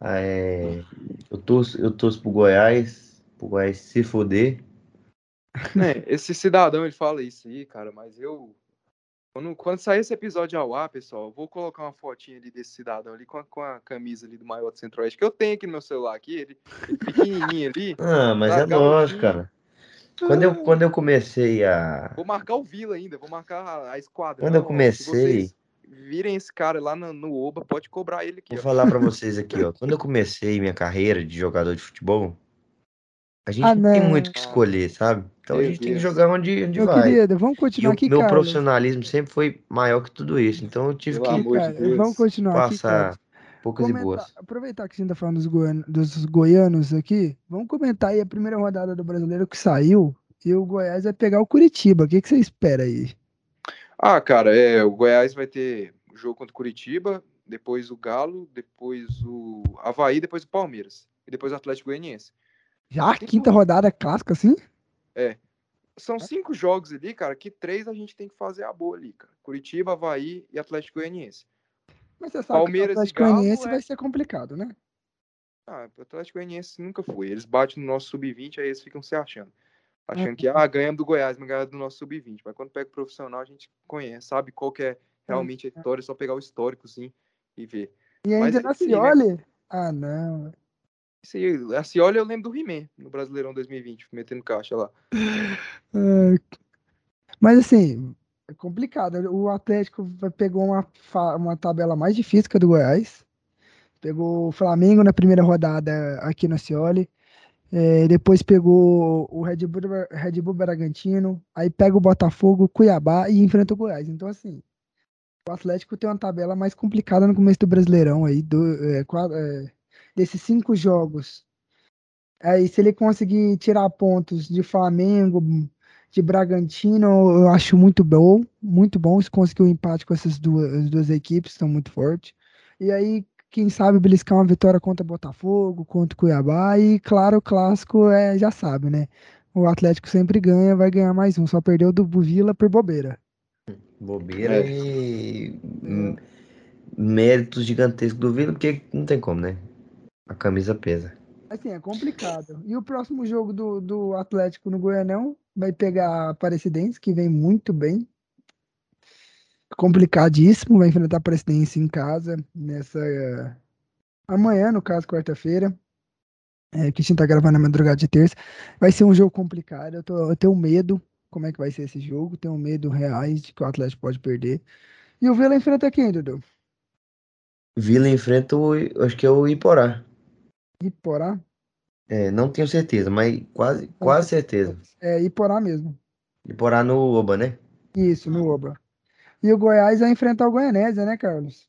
Ah, É, eu torço, eu torço pro Goiás, pro Goiás se foder. É, esse cidadão, ele fala isso aí, cara, mas eu. Quando, quando sair esse episódio ao ar, pessoal, eu vou colocar uma fotinha ali desse cidadão ali com a, com a camisa ali do maior do Centro-Oeste, que eu tenho aqui no meu celular aqui, ele, ele pequenininho ali. Ah, mas é lógico, cara. Quando eu, quando eu comecei a. Vou marcar o Vila ainda, vou marcar a, a esquadra. Quando eu Se comecei- vocês virem esse cara lá no, no Oba, pode cobrar ele aqui, Vou ó. falar pra vocês aqui, ó. Quando eu comecei minha carreira de jogador de futebol, a gente Ah, não tem não. muito o que escolher, sabe? Então a Meu gente tem que Deus. jogar onde, onde Meu vai. querido, vamos E continuar o aqui, meu Carlos. profissionalismo sempre foi maior que tudo isso. Então eu tive Pelo que amor de Cara, Deus. vamos continuar aqui, Poucas e Comentar- boas. aproveitar que a gente tá falando dos, goian- dos goianos aqui, vamos comentar aí a primeira rodada do brasileiro que saiu. E o Goiás vai pegar o Curitiba. O que, que você espera aí? Ah, cara, é, o Goiás vai ter jogo contra o Curitiba depois o Galo, depois o Havaí, depois o Palmeiras. E depois o Atlético Goianiense. Já a quinta rodada clássica, assim? São cinco jogos ali, cara, que três a gente tem que fazer a boa ali, cara. Curitiba, Havaí e Atlético Goianiense. Mas você sabe Palmeiras que o Atlético Goianiense é- vai ser complicado, né? Ah, o Atlético Goianiense nunca foi. Eles batem no nosso sub-20, aí eles ficam se achando. É. Achando que, ah, ganhamos do Goiás, mas ganhamos do nosso sub-20. Mas quando pega o profissional, a gente conhece, sabe qual que é realmente a vitória, é só pegar o histórico, sim, e ver. E Mas ainda é na isso aí, né? Cioli. Ah, não. Isso aí, a Cioli eu lembro do He-Man no Brasileirão 2020, metendo caixa lá. É, Mas assim, é complicado. O Atlético pegou uma, uma tabela mais difícil que a do Goiás. Pegou o Flamengo na primeira rodada aqui no Cioli. É, depois pegou o Red Bull, Red Bull Bragantino. Aí pega o Botafogo, Cuiabá e enfrenta o Goiás. Então, assim, o Atlético tem uma tabela mais complicada no começo do Brasileirão aí. Do, é, é, desses cinco jogos. Aí, se ele conseguir tirar pontos de Flamengo, de Bragantino, eu acho muito bom, muito bom se conseguir um empate com essas duas, as duas equipes, estão muito fortes. E aí, quem sabe beliscar uma vitória contra Botafogo, contra Cuiabá, e claro, o clássico é, já sabe, né? O Atlético sempre ganha, vai ganhar mais um, só perdeu do Vila por bobeira. Bobeira É. e hum, méritos gigantescos do Vila, porque não tem como, né? A camisa pesa. Assim, é complicado. E o próximo jogo do, do Atlético no Goianão vai pegar a Aparecidense, que vem muito bem. Complicadíssimo, vai enfrentar a Aparecidense em casa nessa. eh, Amanhã, no caso, quarta-feira. É, que a gente tá gravando na madrugada de terça. Vai ser um jogo complicado. Eu, tô, eu tenho medo como é que vai ser esse jogo. Tenho medo reais de que o Atlético pode perder. E o Vila enfrenta quem, Dudu? Vila enfrenta o, acho que é o Iporá. Iporá? É, não tenho certeza, mas quase, quase certeza. É, Iporá mesmo. Iporá no Oba, né? Isso, no Oba. E o Goiás vai enfrentar o Goianésia, né, Carlos?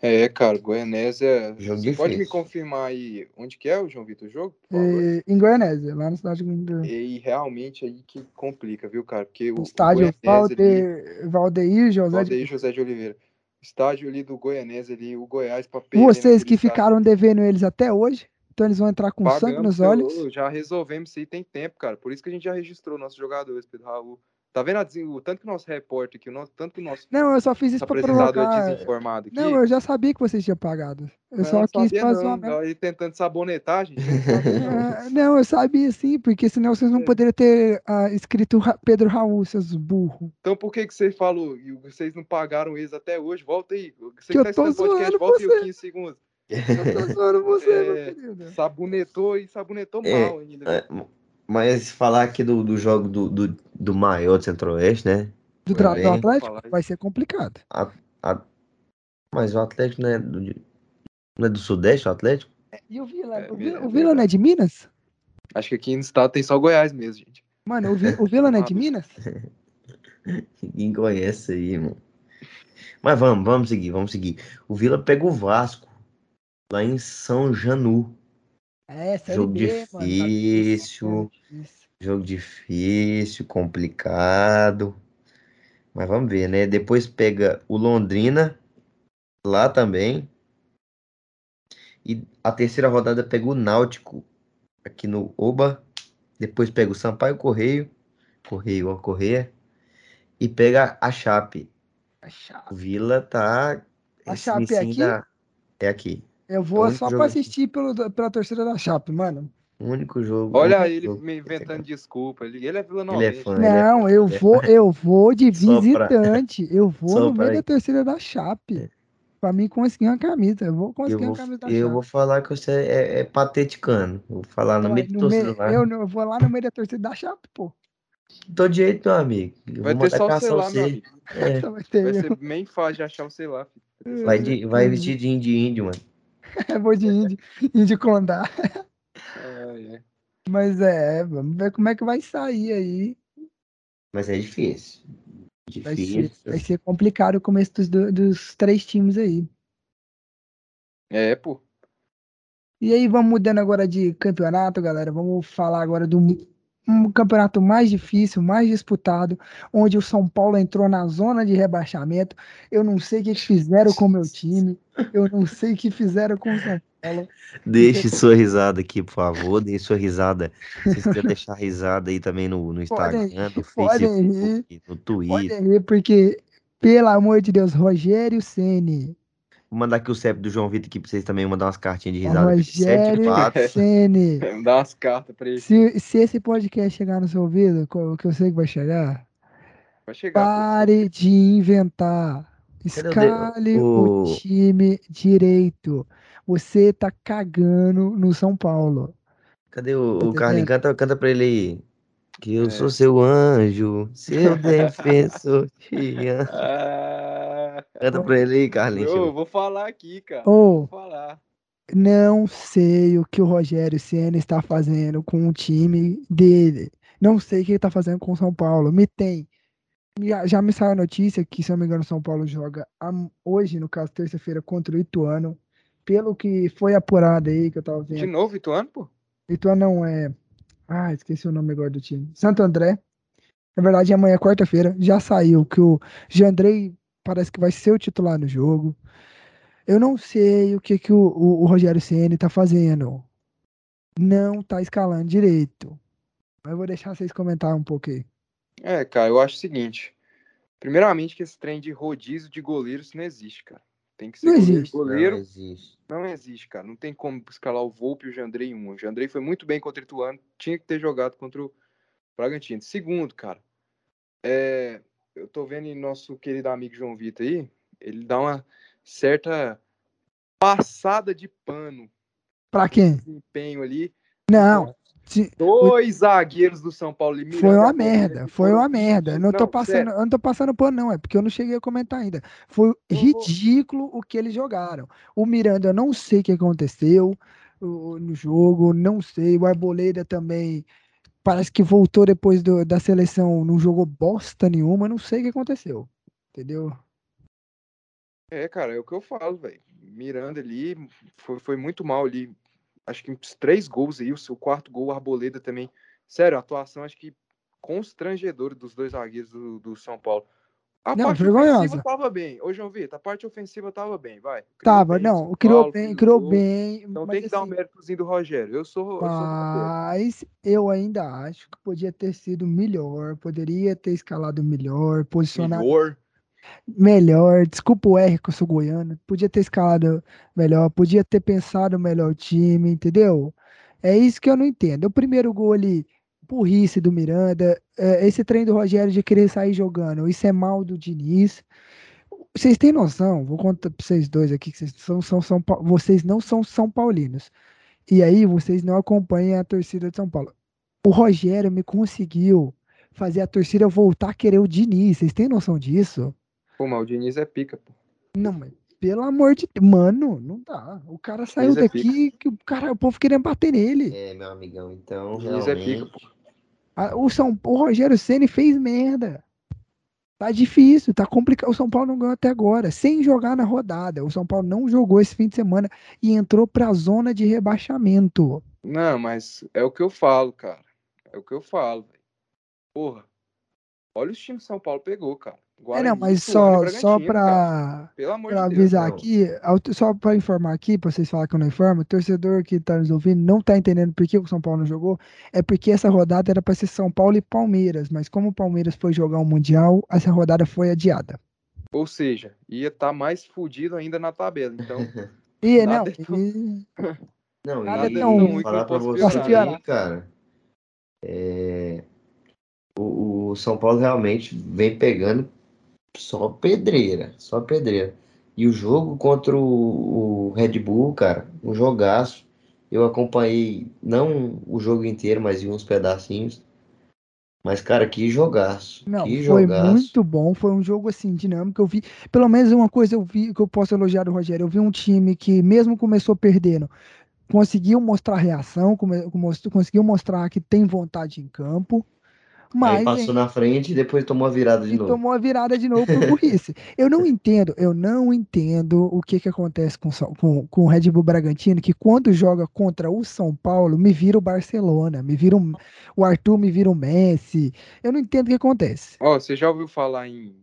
É, cara, Goianésia. Jogo Você pode me confirmar aí onde que é o João Vitor o jogo? por favor? E, em Goianésia, lá na cidade do E realmente aí que complica, viu, cara? Porque o, o estádio Goianésia ali, Valde, Valdeir José de... Valdeir José de Oliveira. Estádio ali do Goianésia ali, o Goiás perder Vocês que ficaram devendo eles até hoje, então eles vão entrar com sangue Pagamos, nos seu- olhos. Já resolvemos isso aí tem tempo, cara. Por isso que a gente já registrou nossos jogadores, Pedro Raul. Tá vendo o tanto que o nosso repórter aqui, o nosso, tanto que o nosso Não, eu só fiz isso pra provocar. desinformado aqui. Não, eu já sabia que vocês tinham pagado. Eu Não, só não quis pra não. Aí tentando sabonetar, gente. eu Não, eu sabia sim, porque senão vocês não É. poderiam ter ah, escrito Pedro Raul, seus burros. Então por que, que você falou e vocês não pagaram eles até hoje? Volta aí. Você Que eu tá tô escutando o podcast, zoando volta aí você. os 15 segundos. Eu você, meu É, querido. Sabonetou e sabonetou É, mal ainda. É, mas falar aqui do, do jogo do, do, do maior do Centro-Oeste, né? Do, do. Atlético vai ser complicado. A- mas o Atlético não é do, não é do Sudeste, o Atlético? E o Vila? É, o é Vila, o verdade. Vila não é de Minas? Acho que aqui no estado tem só Goiás mesmo, gente. Mano, o, Vi- o Vila não é de Minas? Ninguém conhece aí, irmão. Mas vamos, vamos seguir, vamos seguir. O Vila pega o Vasco lá em São Janu. É, série Jogo B, mano. tá difícil. tá difícil. Jogo difícil, complicado. Mas vamos ver, né? Depois pega o Londrina lá também. E a terceira rodada pega o Náutico aqui no Oba. Depois pega o Sampaio Correio. Correio, ó, Correia. E pega a Chape. A chave. O Vila tá. A Chape é aqui? da- É aqui. Eu vou É só pra assistir pelo, pela torcida da Chape, mano. O único jogo. Olha ele jogo me inventando desculpa. Ele, ele é Vila Ele é fã. Ele é- Não, eu é- vou, eu vou de pra- visitante. Eu vou Só no meio pra- da torcida da Chape. Pra mim conseguir uma camisa. Eu vou Eu conseguir vou, uma camisa da eu Chape. vou falar que você é, é pateticano. Vou falar no Então, meio de no torcida meio- lá. eu, eu vou lá no meio da torcida da Chape, pô. Todo jeito, meu amigo. Eu Vai vou ter só o lá, você. meu amigo. É, vai ter Vai eu. ser bem fácil de achar o sei lá. vai, de, vai vestir de índio índio, mano. Eu vou de índio, índio condá. É, é. Mas é, vamos ver como é que vai sair aí. Mas é difícil. Vai ser, Difícil. vai ser complicado o começo dos, do- dos três times aí. É, pô. E aí, vamos mudando agora de campeonato, galera. Vamos falar agora do um campeonato mais difícil, mais disputado, onde o São Paulo entrou na zona de rebaixamento. Eu não sei o que fizeram com o meu time, eu não sei o que fizeram com o São Paulo. Deixe sua risada aqui, por favor. Deixe sua risada. Se você quiser deixar risada aí também no, no Instagram, Podem- no podem Facebook, no Twitter. Pode rir, porque, pelo amor de Deus, Rogério Ceni, Vou mandar aqui o CEP do João Vitor aqui pra vocês também mandar umas cartinhas de risada. Rogério 74. Ceni. Dá umas cartas pra ele. Se, se esse podcast chegar no seu ouvido, co- que eu sei que vai chegar, Vai chegar. pô. pare de inventar. O Escale o... o- time direito. Você tá cagando no São Paulo. Cadê o, Tá o Carlinhos? Canta, canta pra ele aí. Que eu É. sou seu anjo, seu defensor. te amo. Ah, Canta pra ele aí, Carlinhos. eu vou falar aqui, cara. Ô, Vou falar. não sei o que o Rogério Ceni está fazendo com o time dele. Não sei o que ele tá fazendo com o São Paulo. Me tem. Já, já me saiu a notícia que, se eu não me engano, o São Paulo joga hoje, no caso, terça-feira, contra o Ituano. Pelo que foi apurado aí, que eu tava De vendo. novo, Ituano, pô? Ituano não é. Ah, esqueci o nome agora do time. Santo André. Na verdade, amanhã é quarta-feira. Já saiu que o Jandrei parece que vai ser o titular no jogo. Eu não sei o que, que o, o, o Rogério Ceni tá fazendo. Não tá escalando direito. Mas eu vou deixar vocês comentar um aí. É, cara, eu acho o seguinte. Primeiramente, que esse trem de rodízio de goleiros não existe, cara. Tem que ser Não goleiro, existe. goleiro. Não existe. Não existe, cara. Não tem como escalar o Volpe e o Jandrei em um. O Jandrei foi muito bem contra o Ituano. Tinha que ter jogado contra o Bragantino. Segundo, cara. é, eu tô vendo em nosso querido amigo João Vitor aí. Ele dá uma certa passada de pano Pra quem? desempenho ali. Não. Dois zagueiros do São Paulo e Foi Miranda uma agora, merda, foi uma merda. Eu não tô Não, passando, sério. não tô passando pano, não, é porque eu não cheguei a comentar ainda. Foi ridículo o que eles jogaram. O Miranda, eu não sei o que aconteceu no jogo, não sei. O Arboleda também parece que voltou depois do- da seleção, não jogou bosta nenhuma, não sei o que aconteceu. Entendeu? É, cara, é o que eu falo, velho. Miranda ali foi, foi muito mal ali. Acho que uns três gols aí, o seu quarto gol, o Arboleda também. Sério, a atuação acho que constrangedora dos dois zagueiros do, do São Paulo. A Não, parte vergonhosa. ofensiva tava bem. Ô, João Vitor, a parte ofensiva tava bem, vai. Criou Tava, bem não, criou Paulo, bem, criou gol. bem, Então mas tem que dar um assim, méritozinho do Rogério. Eu sou, eu sou. Mas eu ainda acho que podia ter sido melhor, poderia ter escalado melhor, posicionado melhor. Melhor. Desculpa o R que eu sou goiano. Podia ter escalado melhor, podia ter pensado melhor o time, entendeu? É isso que eu não entendo. O primeiro gol ali, burrice do Miranda, é, esse trem do Rogério de querer sair jogando, isso é mal do Diniz. Vocês têm noção? Vou contar pra vocês dois aqui que vocês, são, são, são, vocês não são São Paulinos. E aí vocês não acompanham a torcida de São Paulo. O Rogério me conseguiu fazer a torcida voltar a querer o Diniz. Vocês têm noção disso? Pô, mas o Diniz é pica, pô. Não, mas pelo amor de Deus, mano, não dá. O cara saiu Diniz é daqui que o cara, o povo querendo bater nele. É, meu amigão, então, Diniz é pica, realmente... pô. A- O São o Rogério Ceni fez merda. Tá difícil, tá complicado. O São Paulo não ganhou até agora, sem jogar na rodada. O São Paulo não jogou esse fim de semana e entrou pra zona de rebaixamento. Não, mas é o que eu falo, cara. É o que eu falo, velho. Porra. Olha os times que São Paulo pegou, cara. É, Guarani, não, mas só, só Bragantino, cara. pra, Pelo amor pra de Deus. avisar não. aqui, só pra informar aqui, pra vocês falarem que eu não informo, o torcedor que tá nos ouvindo não tá entendendo por que o São Paulo não jogou, é porque essa rodada era pra ser São Paulo e Palmeiras, mas como o Palmeiras foi jogar o Mundial, essa rodada foi adiada. Ou seja, ia estar mais fudido ainda na tabela. Então, E Nada não, é tão- e- Não, Nada e, é tão ruim falar possa você aí, cara, é, o, o São Paulo realmente vem pegando só pedreira, só pedreira. E o jogo contra o, o Red Bull, cara, um jogaço. Eu acompanhei, não o jogo inteiro, mas em uns pedacinhos. Mas, cara, que jogaço. não, que foi jogaço. muito bom, foi um jogo assim dinâmico. Eu vi, pelo menos uma coisa eu vi que eu posso elogiar do Rogério. Eu vi um time que mesmo começou perdendo, conseguiu mostrar reação, conseguiu mostrar que tem vontade em campo. Mas Aí passou na frente e depois tomou a virada de e novo. tomou a virada de novo por burrice. Eu não entendo, eu não entendo o que que acontece com, com, com o Red Bull Bragantino, que quando joga contra o São Paulo, me vira o Barcelona, me vira o, o Arthur, me vira o Messi. Eu não entendo o que acontece. Ó, você já ouviu falar em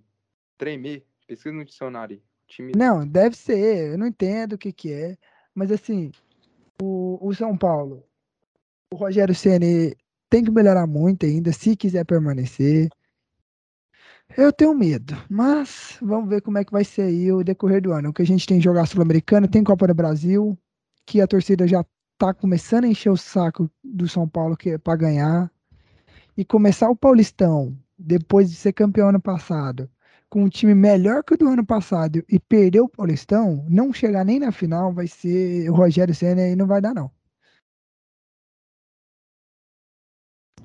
tremer? Pesquisa no dicionário. Time Não, deve ser, eu não entendo o que que é, mas assim, o, o São Paulo, o Rogério Ceni tem que melhorar muito ainda, se quiser permanecer. Eu tenho medo, mas vamos ver como é que vai ser aí o decorrer do ano. O que a gente tem jogar Sul-Americana, tem Copa do Brasil, que a torcida já tá começando a encher o saco do São Paulo que para ganhar e começar o Paulistão depois de ser campeão ano passado, com um time melhor que o do ano passado e perder o Paulistão, não chegar nem na final, vai ser o Rogério Senna e não vai dar não.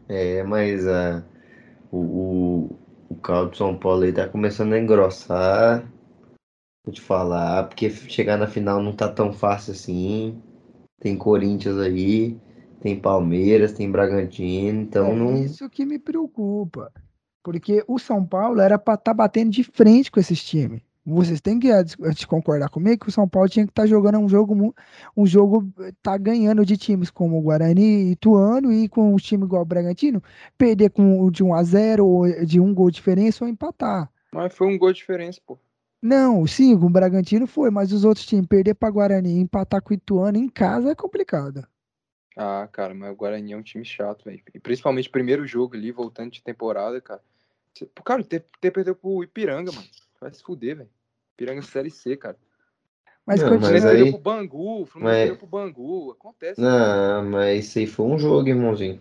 É, mas ah, o, o, o caldo de São Paulo aí tá começando a engrossar. Vou te falar, porque chegar na final não tá tão fácil assim. Tem Corinthians aí, tem Palmeiras, tem Bragantino, então É não. isso que me preocupa, porque o São Paulo era para estar batendo de frente com esses times. Vocês têm que te concordar comigo que o São Paulo tinha que estar jogando um jogo, um jogo, tá ganhando de times como o Guarani e Ituano e com um time igual o Bragantino, perder com o de 1 a 0 ou de um gol de diferença ou empatar. Mas foi um gol de diferença, pô. Não, sim, com o Bragantino foi, mas os outros times perder para Guarani e empatar com o Ituano em casa é complicado. Ah, cara, mas o Guarani é um time chato, velho. E principalmente primeiro jogo ali, voltando de temporada, cara. Cara, ter, ter perdeu pro Ipiranga, mano. Vai se fuder, velho. Ipiranga Série C, cara. Mas Não, O continua. mas aí- perdeu pro Bangu, o Fluminense mas- perdeu pro Bangu. Acontece. Não, mas isso aí foi um jogo, irmãozinho.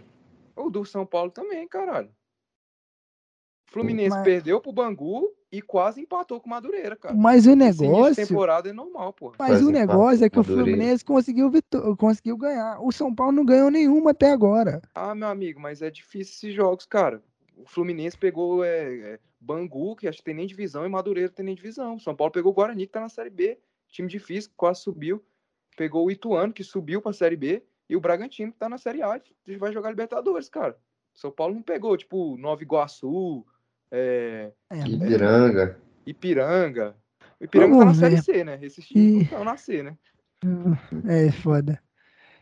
O do São Paulo também, caralho. O Fluminense Mas- perdeu pro Bangu e quase empatou com o Madureira, cara. Mas o negócio. temporada é normal, pô. Mas Quase o negócio é que o. Fluminense conseguiu, vitó- conseguiu ganhar. O São Paulo não ganhou nenhuma até agora. Ah, meu amigo, mas é difícil esses jogos, cara. O Fluminense pegou é, é, Bangu, que acho que tem nem divisão, e Madureira tem nem divisão. São Paulo pegou o Guarani, que tá na Série B. Time difícil, quase subiu. Pegou o Ituano, que subiu pra Série B. E o Bragantino, que tá na Série A. que vai jogar Libertadores, cara. São Paulo não pegou, tipo, Nova Iguaçu, é, É, Ipiranga. Ipiranga. O Ipiranga tá Vamos na Série ver. C, né? Esses times E- não estão na C, né? é foda.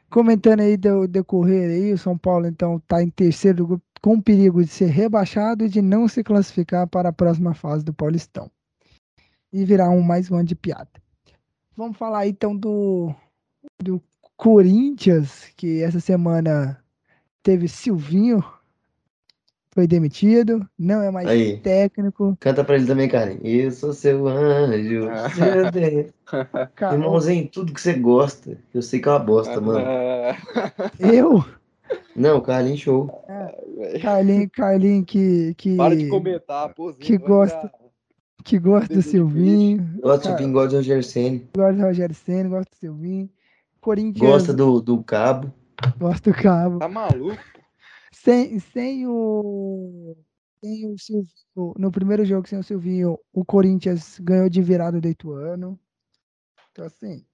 Comentando aí do decorrer aí, o São Paulo então tá em terceiro do grupo, com perigo de ser rebaixado e de não se classificar para a próxima fase do Paulistão. E virar um mais um ano de piada. Vamos falar então do, do Corinthians, que essa semana teve Silvinho, foi demitido, não é mais Aí. técnico. Canta pra ele também, cara. Eu sou seu anjo. Ah. seu Deus. Irmãozinho, tudo que você gosta. Eu sei que é uma bosta, mano. Eu, Não, o Carlinhos show. Carlinho, Carlinho que, que, Para de comentar, aposenta, que gosta. que gosta do Silvinho, Gosta do Pingol de Roger Senna. gosta do Rogério Senna, gosta do Silvinho. Corinthians Gosta do, do Cabo. gosta do Cabo. Tá maluco? Sem, sem o sem o Silvinho, no primeiro jogo sem o Silvinho, o Corinthians ganhou de virada do Ituano. Então assim,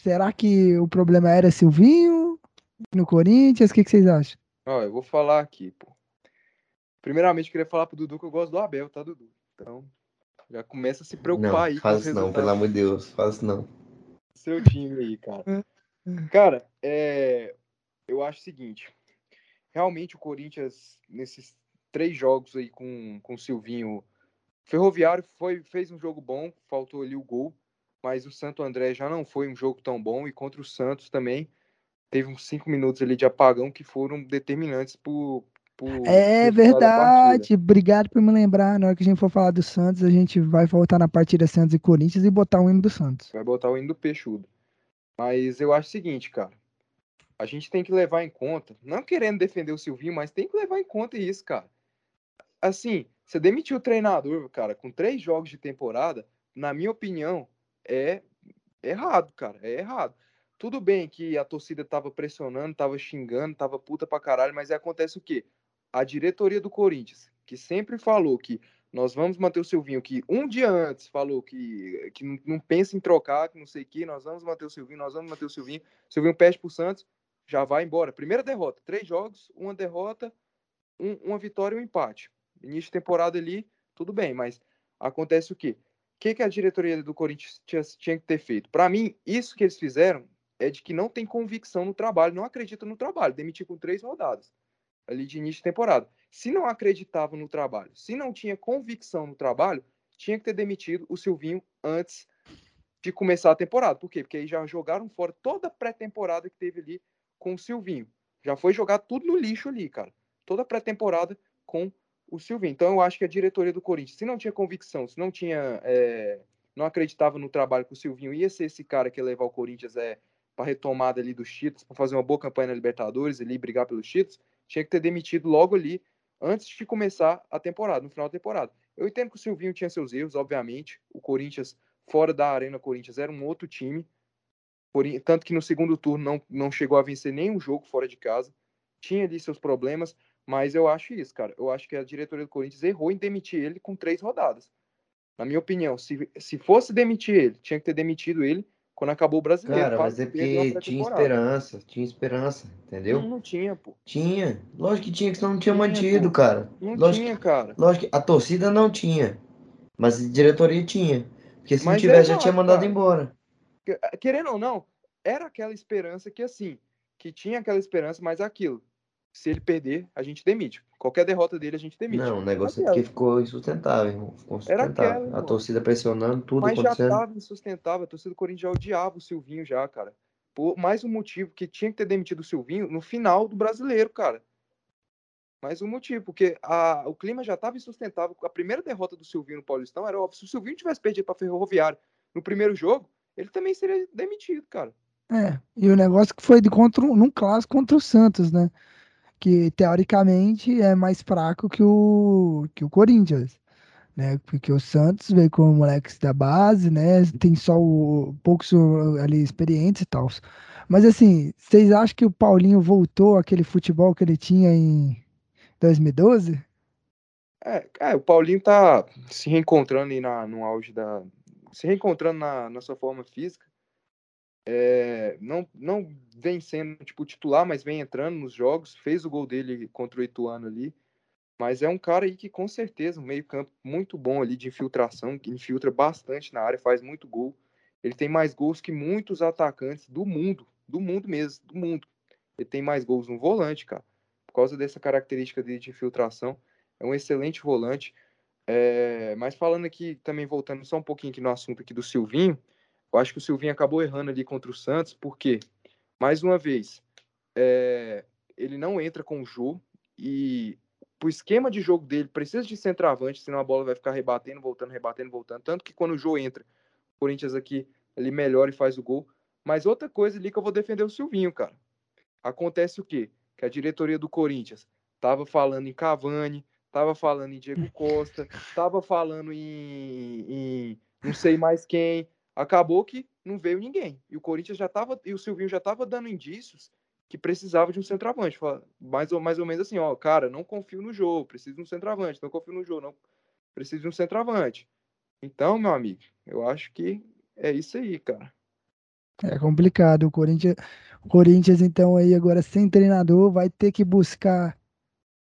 será que o problema era Silvinho no Corinthians? O que, que vocês acham? Ó, eu vou falar aqui, pô. Primeiramente, eu queria falar pro Dudu que eu gosto do Abel, tá, Dudu? Então, já começa a se preocupar Não, aí com faz isso não, pelo amor de Deus. Faz não. seu time aí, cara. Cara, é, eu acho o seguinte. Realmente o Corinthians, nesses três jogos aí com, com o Silvinho, Ferroviário foi, fez um jogo bom, faltou ali o gol, mas o Santo André já não foi um jogo tão bom, e contra o Santos também teve uns cinco minutos ali de apagão que foram determinantes por, por É verdade. Obrigado por me lembrar. Na hora que a gente for falar do Santos, a gente vai voltar na partida Santos e Corinthians e botar o hino do Santos. Vai botar o hino do peixudo. Mas eu acho o seguinte, cara. A gente tem que levar em conta, não querendo defender o Silvinho, mas tem que levar em conta isso, cara. Assim, você demitiu o treinador, cara, com três jogos de temporada, na minha opinião, é errado, cara. É errado. Tudo bem que a torcida tava pressionando, tava xingando, tava puta pra caralho, mas aí acontece o quê? A diretoria do Corinthians, que sempre falou que nós vamos manter o Silvinho, que um dia antes falou que, que não, não pensa em trocar, que não sei o que, nós vamos manter o Silvinho, nós vamos manter o Silvinho. O Silvinho pede pro Santos, já vai embora. Primeira derrota, três jogos, uma derrota, um, uma vitória e um empate. Início de temporada ali, tudo bem, mas acontece o quê? O que, que a diretoria do Corinthians tinha, tinha que ter feito? Para mim, isso que eles fizeram é de que não tem convicção no trabalho, não acredita no trabalho, demitir com três rodadas ali de início de temporada. Se não acreditava no trabalho, se não tinha convicção no trabalho, tinha que ter demitido o Silvinho antes de começar a temporada. Por quê? Porque aí já jogaram fora toda a pré-temporada que teve ali com o Silvinho. Já foi jogar tudo no lixo ali, cara. Toda a pré-temporada com o Silvinho. Então eu acho que a diretoria do Corinthians, se não tinha convicção, se não tinha. É, não acreditava no trabalho que o Silvinho ia ser esse cara que ia levar o Corinthians é, para retomada ali dos títulos, para fazer uma boa campanha na Libertadores ali, brigar pelos títulos, tinha que ter demitido logo ali, antes de começar a temporada, no final da temporada. Eu entendo que o Silvinho tinha seus erros, obviamente. O Corinthians, fora da Arena Corinthians, era um outro time. Tanto que no segundo turno não, não chegou a vencer nenhum jogo fora de casa. Tinha ali seus problemas, mas eu acho isso, cara. Eu acho que a diretoria do Corinthians errou em demitir ele com três rodadas. Na minha opinião, se, se fosse demitir ele, tinha que ter demitido ele quando acabou o brasileiro. Cara, mas é porque tinha esperança, tinha esperança, entendeu? Não, não tinha, pô. Tinha. Lógico que tinha, que senão não tinha, tinha mantido, pô. cara. Não lógico, tinha, cara. Lógico que a torcida não tinha, mas a diretoria tinha. Porque se mas não tivesse, é já tinha mandado cara. embora. Querendo ou não, era aquela esperança que, assim, que tinha aquela esperança, mas aquilo. Se ele perder, a gente demite. Qualquer derrota dele, a gente demite. Não, o negócio é porque ficou insustentável, irmão. Ficou insustentável. Era aquela, a torcida pressionando, tudo Mas acontecendo. já tava insustentável. A torcida do Corinthians já odiava o Silvinho já, cara. Por mais um motivo que tinha que ter demitido o Silvinho no final do brasileiro, cara. Mais um motivo, porque a, o clima já estava insustentável. A primeira derrota do Silvinho no Paulistão era óbvio. Se o Silvinho tivesse perdido para Ferroviário no primeiro jogo, ele também seria demitido, cara. É, e o negócio que foi de contra, num clássico contra o Santos, né? Que teoricamente é mais fraco que o, que o Corinthians, né? Porque o Santos veio com moleques da base, né? Tem só o, poucos ali experientes e tal. Mas assim, vocês acham que o Paulinho voltou aquele futebol que ele tinha em 2012? É, é o Paulinho tá se reencontrando aí na, no auge da. Se reencontrando na, na sua forma física é, não, não vem sendo tipo titular, mas vem entrando nos jogos, fez o gol dele contra o Ituano ali, mas é um cara aí que com certeza, um meio campo muito bom ali de infiltração, que infiltra bastante na área, faz muito gol, ele tem mais gols que muitos atacantes do mundo, do mundo mesmo, do mundo, ele tem mais gols no volante, cara, por causa dessa característica dele de infiltração, é um excelente volante, é, mas falando aqui, também voltando só um pouquinho aqui no assunto aqui do Silvinho, eu acho que o Silvinho acabou errando ali contra o Santos, porque, mais uma vez, é, ele não entra com o Jô e o esquema de jogo dele precisa de centroavante, senão a bola vai ficar rebatendo, voltando, rebatendo, voltando. Tanto que quando o Jô entra, o Corinthians aqui ele melhora e faz o gol. Mas outra coisa ali que eu vou defender o Silvinho, cara. Acontece o quê? Que a diretoria do Corinthians tava falando em Cavani, tava falando em Diego Costa, tava falando em, em não sei mais quem, acabou que não veio ninguém. E o Corinthians já estava, e o Silvinho já estava dando indícios que precisava de um centroavante. Mais ou, mais ou menos assim, ó, cara, não confio no jogo, preciso de um centroavante, não confio no jogo, não preciso de um centroavante. Então, meu amigo, eu acho que é isso aí, cara. É complicado. O Corinthians, o Corinthians, então, aí agora sem treinador, vai ter que buscar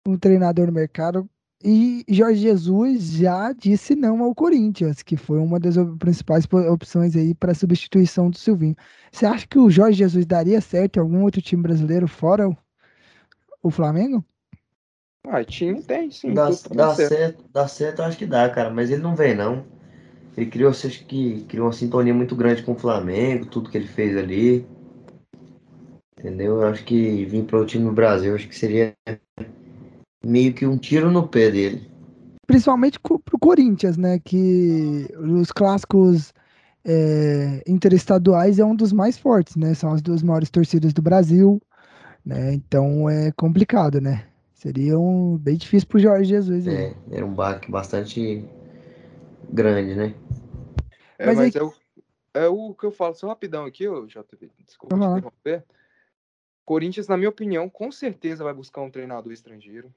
um treinador no mercado e Jorge Jesus já disse não ao Corinthians, que foi uma das principais opções aí para substituição do Silvinho. Você acha que o Jorge Jesus daria certo em algum outro time brasileiro fora o, o Flamengo? Ah, time tem, sim. Dá, dá certo. certo. dá certo, acho que dá, cara, mas ele não vem, não. Ele criou, acho que criou uma sintonia muito grande com o Flamengo, tudo que ele fez ali. Entendeu? Eu acho que vir para o time no Brasil, acho que seria meio que um tiro no pé dele. Principalmente pro Corinthians, né? Que os clássicos é, interestaduais é um dos mais fortes, né? São as duas maiores torcidas do Brasil, né? Então é complicado, né? Seria um, bem difícil pro Jorge Jesus. É, era um baque bastante grande, né? É, mas, mas aí... é, o, é o que eu falo, só rapidão aqui, ô, JV, desculpa uhum. te interromper. Corinthians, na minha opinião, com certeza vai buscar um treinador estrangeiro.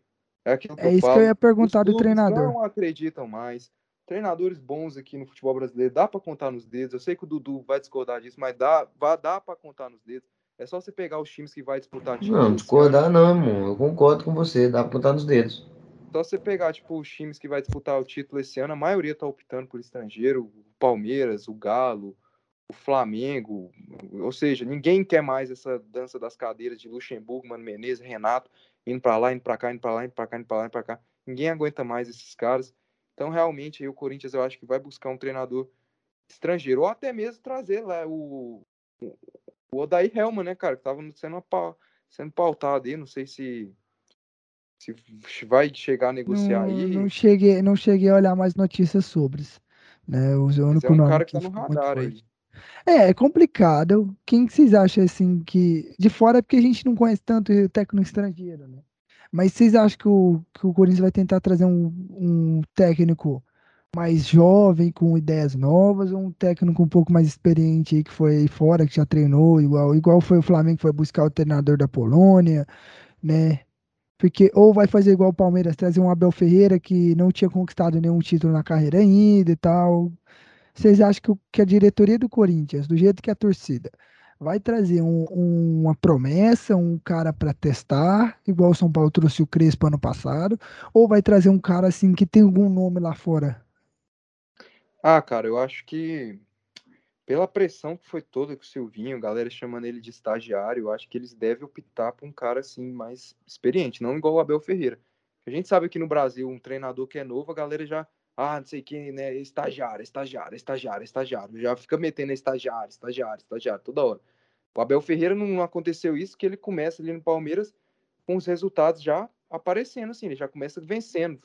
É, aquilo que é eu isso falo. que eu ia perguntar Os do treinador. Não acreditam mais. Treinadores bons aqui no futebol brasileiro dá para contar nos dedos. Eu sei que o Dudu vai discordar disso, mas dá, vai dar para contar nos dedos. É só você pegar os times que vai disputar título. Não, discordar não, irmão. Eu concordo com você, dá pra contar nos dedos. Só você pegar, tipo, os times que vai disputar o título esse ano, a maioria tá optando por estrangeiro, o Palmeiras, o Galo, o Flamengo, ou seja, ninguém quer mais essa dança das cadeiras de Luxemburgo, Mano Menezes, Renato, indo pra lá, indo pra cá, indo pra lá, indo pra cá, indo pra lá, indo pra cá. Ninguém aguenta mais esses caras. Então, realmente, aí o Corinthians eu acho que vai buscar um treinador estrangeiro, ou até mesmo trazer lá o, o Odair Helman, né, cara, que tava sendo, sendo pautado aí, não sei se se vai chegar a negociar não, aí. Não cheguei, não cheguei a olhar mais notícias sobre. Né? O único é um nome cara que tá no radar aí. É, é complicado. Quem que vocês acham assim que. De fora é porque a gente não conhece tanto o técnico estrangeiro, né? Mas vocês acham que o, que o Corinthians vai tentar trazer um, um técnico mais jovem, com ideias novas, ou um técnico um pouco mais experiente aí, que foi aí fora, que já treinou, igual, igual foi o Flamengo que foi buscar o treinador da Polônia, né? Porque ou vai fazer igual o Palmeiras, trazer um Abel Ferreira que não tinha conquistado nenhum título na carreira ainda e tal. Vocês acham que, que a diretoria do Corinthians, do jeito que a torcida, vai trazer um- um- uma promessa, um cara para testar, igual o São Paulo trouxe o Crespo ano passado, ou vai trazer um cara assim que tem algum nome lá fora? Ah, cara, eu acho que pela pressão que foi toda com o Silvinho, a galera chamando ele de estagiário, eu acho que eles devem optar por um cara assim mais experiente, não igual o Abel Ferreira. A gente sabe que no Brasil, um treinador que é novo, a galera já, ah, não sei quem, né, estagiário, estagiário, estagiário, estagiário, já fica metendo estagiário, estagiário, estagiário, toda hora. O Abel Ferreira não aconteceu isso, que ele começa ali no Palmeiras com os resultados já aparecendo, assim, ele já começa vencendo.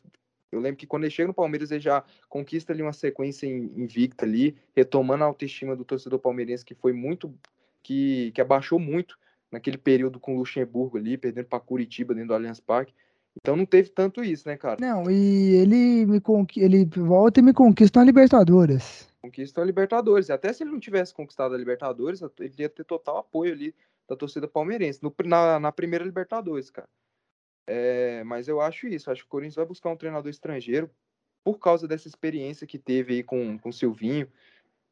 Eu lembro que quando ele chega no Palmeiras, ele já conquista ali uma sequência in- invicta ali, retomando a autoestima do torcedor palmeirense, que foi muito, que, que abaixou muito naquele período com o Luxemburgo ali, perdendo para Curitiba dentro do Allianz Parque. Então não teve tanto isso, né, cara? Não, e ele me conqui- ele volta e me conquista na Libertadores. Conquista a Libertadores. Até se ele não tivesse conquistado a Libertadores, ele ia ter total apoio ali da torcida palmeirense, no- na, na primeira Libertadores, cara. É, mas eu acho isso, acho que o Corinthians vai buscar um treinador estrangeiro por causa dessa experiência que teve aí com, com o Silvinho.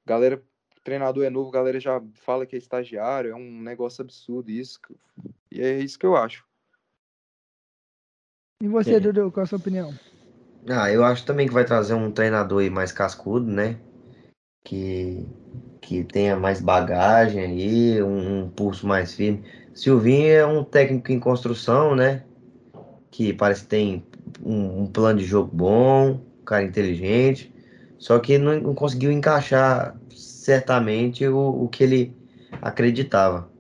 Galera, o treinador é novo, a galera já fala que é estagiário, é um negócio absurdo isso. E é isso que eu acho. E você, É. Dudu, qual a sua opinião? Ah, eu acho também que vai trazer um treinador aí mais cascudo, né? Que, que tenha mais bagagem aí, um, um pulso mais firme. Silvinho é um técnico em construção, né? Que parece que tem um, um plano de jogo bom, um cara inteligente, só que não, não conseguiu encaixar certamente o, o que ele acreditava.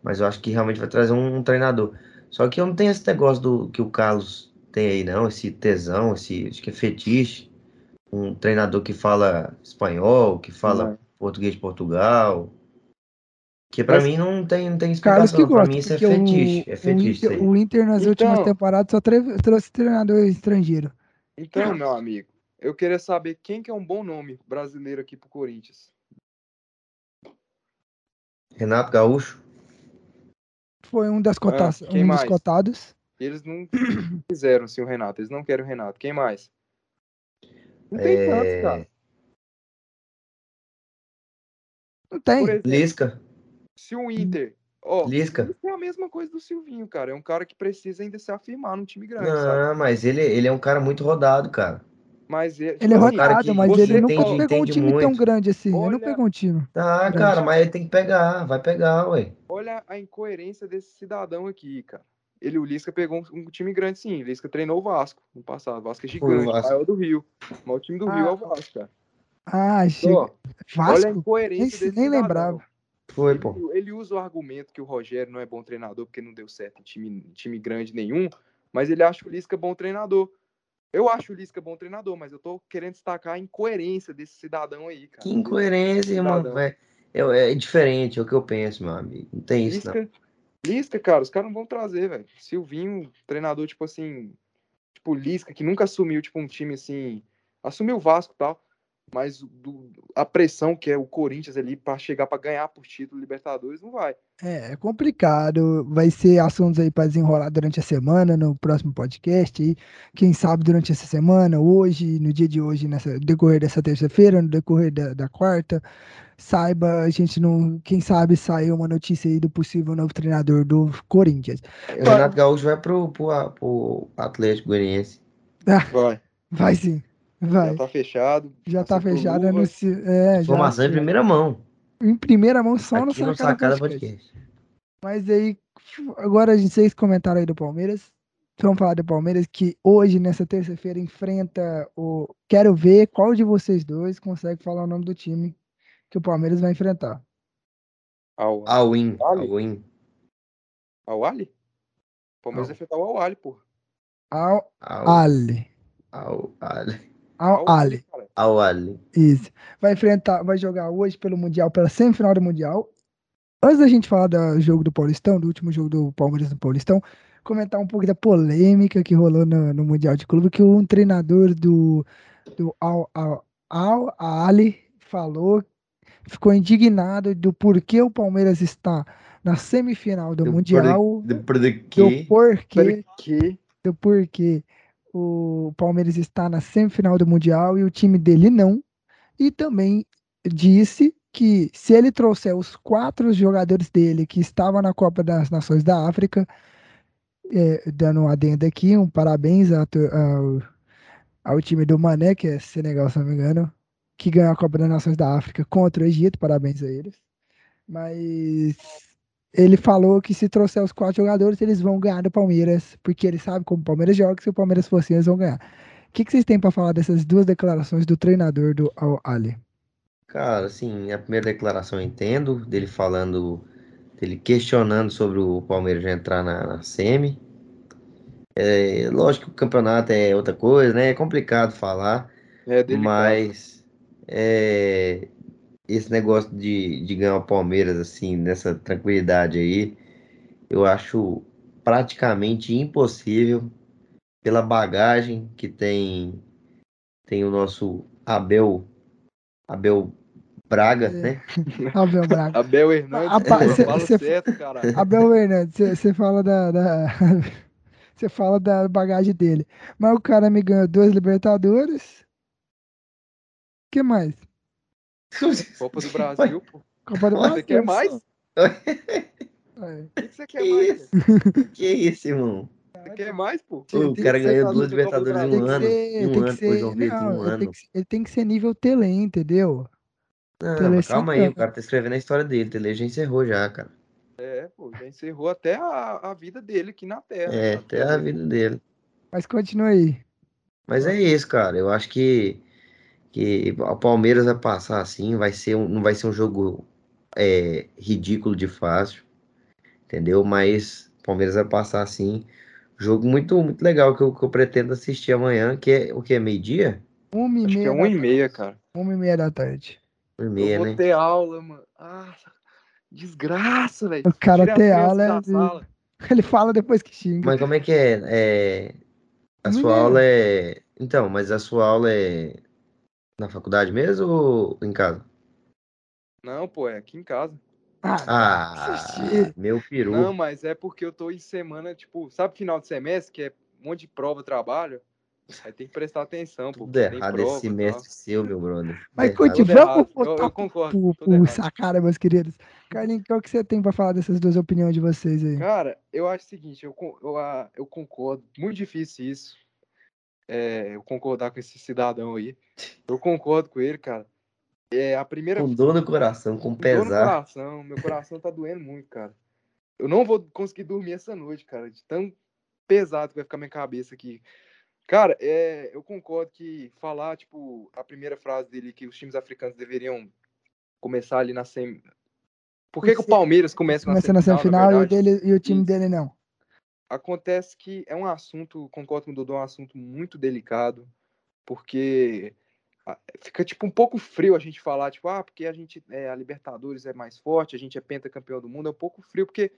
Mas eu acho que realmente vai trazer um, um treinador. Só que eu não tenho esse negócio do que o Carlos tem aí, não, esse tesão, esse acho que é fetiche. Um treinador que fala espanhol, que fala Não. português de Portugal. Que pra Mas- mim não tem, não tem Carlos explicação. que Pra gosta, mim isso é o- fetiche. É o, fetiche isso Inter, o Inter nas Então- últimas temporadas só trouxe treinador estrangeiro. Então, meu amigo, eu queria saber quem que é um bom nome brasileiro aqui pro Corinthians. Renato Gaúcho. Foi um, das cotas, Ah, um dos cotados. Eles não quiseram, sim, o Renato. Eles não querem o Renato. Quem mais? Não tem É, tantos, cara. Não tem. Exemplo, Lisca. se o Inter. Ó, Lisca. isso é a mesma coisa do Silvinho, cara. É um cara que precisa ainda se afirmar num time grande, sabe? Não, mas ele, ele é um cara muito rodado, cara. Mas é, Ele é tipo assim, rodado, que mas ele nunca entende- pegou um time tão muito. grande assim. Ele não Olha- pegou um time. Tá, Grande. cara, mas ele tem que pegar, vai pegar, ué. olha a incoerência desse cidadão aqui, cara. Ele, o Lisca, pegou um, um time grande, sim. O Lisca treinou o Vasco no passado. O Vasco é gigante, o Vasco. maior do Rio. Mas o time do Rio Ah. é o Vasco, cara. Ah, Ó, chega. olha a Vasco? incoerência Nem- desse nem cidadão. lembrava. Foi, pô. Ele, ele usa o argumento que o Rogério não é bom treinador porque não deu certo em time, time grande nenhum, mas ele acha o Lisca bom treinador. Eu acho o Lisca bom treinador, mas eu tô querendo destacar a incoerência desse cidadão aí, cara. Que incoerência, irmão. É, é, diferente, é o que eu penso, meu amigo. Não tem isso, não. Lisca, Lisca, cara, os caras não vão trazer, velho. Silvinho, treinador, tipo assim, tipo Lisca, que nunca assumiu, tipo, um time assim, assumiu o Vasco e tal. Mas do, a pressão que é o Corinthians ali para chegar para ganhar por título Libertadores não vai. É, é complicado. Vai ser assuntos aí para desenrolar durante a semana, no próximo podcast. E quem sabe durante essa semana, hoje, no dia de hoje, nessa decorrer dessa terça-feira, no decorrer da, da quarta, saiba, a gente não. Quem sabe saiu uma notícia aí do possível novo treinador do Corinthians. O Renato Gaúcho vai pro, pro, pro Atlético Goianiense. Vai. Vai sim. Vai. Já tá fechado. Já tá fechado. luva. Anuncio, é, já, Informação em primeira mão. em primeira mão, só no Aqui no Sacada Sacada Podcast. Podcast. Mas aí, agora a gente vocês comentaram aí do Palmeiras. Vamos falar do Palmeiras que hoje, nessa terça-feira, enfrenta o. Quero ver qual de vocês dois consegue falar o nome do time que o Palmeiras vai enfrentar. Ao, All in. Vale. All in. ao Ali? Palmeiras Ao. vai enfrentar o Al Ali, pô. Al All, Ali. Al Ali. all, all. Isso. Vai enfrentar, vai jogar hoje pelo Mundial, pela semifinal do Mundial. Antes da gente falar do jogo do Paulistão, do último jogo do Palmeiras no Paulistão, comentar um pouco da polêmica que rolou no, no Mundial de Clube, que um treinador do, do Al, Al, Al Ali falou, ficou indignado do porquê o Palmeiras está na semifinal do, Do Mundial, Do por do do quê? porquê do porquê o Palmeiras está na semifinal do Mundial e o time dele não. E também disse que se ele trouxer os quatro jogadores dele que estavam na Copa das Nações da África, é, dando um adendo aqui, um parabéns a to- ao, ao time do Mané, que é Senegal, se não me engano, que ganhou a Copa das Nações da África contra o Egito, parabéns a eles. Mas ele falou que se trouxer os quatro jogadores, eles vão ganhar do Palmeiras, porque ele sabe como o Palmeiras joga, que se o Palmeiras for assim, eles vão ganhar. O que, que vocês têm para falar dessas duas declarações do treinador do Al Ali? Cara, assim, a primeira declaração eu entendo, dele falando, dele questionando sobre o Palmeiras já entrar na, na semi. É, lógico que o campeonato é outra coisa, né? É complicado falar, é delicado. mas é, esse negócio de, de ganhar o Palmeiras, assim, nessa tranquilidade aí, eu acho praticamente impossível pela bagagem que tem, tem o nosso Abel, Abel Braga, É. né? Abel Braga. Abel Hernandes, cê- fala cê- certo, caralho. Abel Hernandes, você fala da. da- Você fala da bagagem dele. Mas o cara me ganhou dois Libertadores. O que mais? Copa do Brasil, pô. Copa do Brasil. Você quer mais? só. O É. que você quer Que mais? isso? pô? Que isso, irmão? Você quer mais, pô? Tem- Ô, o cara ganhou duas Libertadores em um ano. Em um ano, foi João Vitor, um ele tem ano. que, ser- ele tem que ser nível Tele, entendeu? Não, Tele mas calma aí, cinco o cara tá escrevendo a história dele, Tele já encerrou já, cara. É, pô, já encerrou até a, a vida dele aqui na Terra. É, até a vida dele. Mas continua aí. Mas é isso, cara. Eu acho que, que o Palmeiras vai passar assim, vai ser um, não vai ser um jogo é, ridículo de fácil, entendeu? Mas o Palmeiras vai passar assim. Jogo muito, muito legal que eu, que eu pretendo assistir amanhã, que é o que? Meio-dia? Uma e Acho que meia. é uma e meia, cara. Uma e meia da tarde. Uma e Eu meia, vou né? ter aula, mano. Ah, desgraça, velho. O cara Tira ter aula é- sala. Ele fala depois que xinga. Mas como é que é? É, A sua aula é. Então, mas a sua aula é na faculdade mesmo ou em casa? Não, pô, é aqui em casa. Ah, Xixi. meu peru. Não, mas é porque eu tô em semana, tipo, sabe final de semestre, que é um monte de prova, trabalho? Aí tem que prestar atenção, pô. Tudo errado prova, esse semestre seu, meu brother. Mas Tudo continua. errado. Vamos Tudo errado. Eu- eu concordo, errado. sacada, meus queridos. Carlinhos, qual que você tem pra falar dessas duas opiniões de vocês aí? Cara, eu acho o seguinte, eu, eu, ah, eu concordo, muito difícil isso, é, eu concordar com esse cidadão aí. Eu concordo com ele, cara. É a primeira Com dor no coração, com com dor no pesar. coração, meu coração tá doendo muito, cara. Eu não vou conseguir dormir essa noite, cara, de tão pesado que vai ficar minha cabeça aqui. Cara, é, eu concordo que falar, tipo, a primeira frase dele que os times africanos deveriam começar ali na semi. Por que, que o Palmeiras começa na Começando na semifinal, semifinal na e, o verdade? dele, e o time Isso. dele não. Acontece que é um assunto, concordo com o Dodô, é um assunto muito delicado, porque fica tipo um pouco frio a gente falar, tipo, ah, porque a gente é, a Libertadores é mais forte, a gente é pentacampeão do mundo, é um pouco frio, porque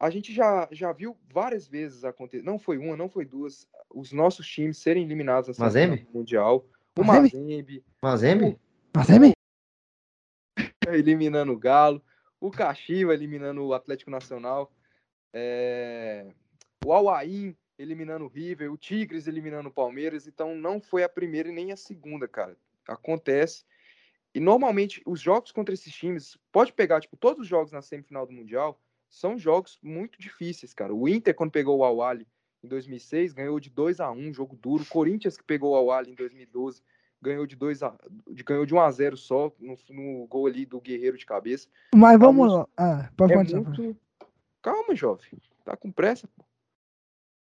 a gente já, já viu várias vezes acontecer, não foi uma, não foi duas, os nossos times serem eliminados semifinal Emi? do Mundial. O Mazembe? Mazembe, Mazembe? Mazembe? eliminando o Galo, o Caxiva eliminando o Atlético Nacional, é, o Auaim eliminando o River, o Tigres eliminando o Palmeiras, então não foi a primeira e nem a segunda, cara. Acontece. E normalmente os jogos contra esses times, pode pegar, tipo, todos os jogos na semifinal do Mundial, são jogos muito difíceis, cara. O Inter, quando pegou o Awali em 2006, ganhou de 2 a 1 jogo duro. O Corinthians, que pegou o Awali em 2012, ganhou de 2 a ganhou de 1 a 0 só no, no gol ali do Guerreiro de cabeça. Mas vamos Alguns- lá. Ah, pode É continuar. muito. Calma, jovem. Tá com pressa, pô.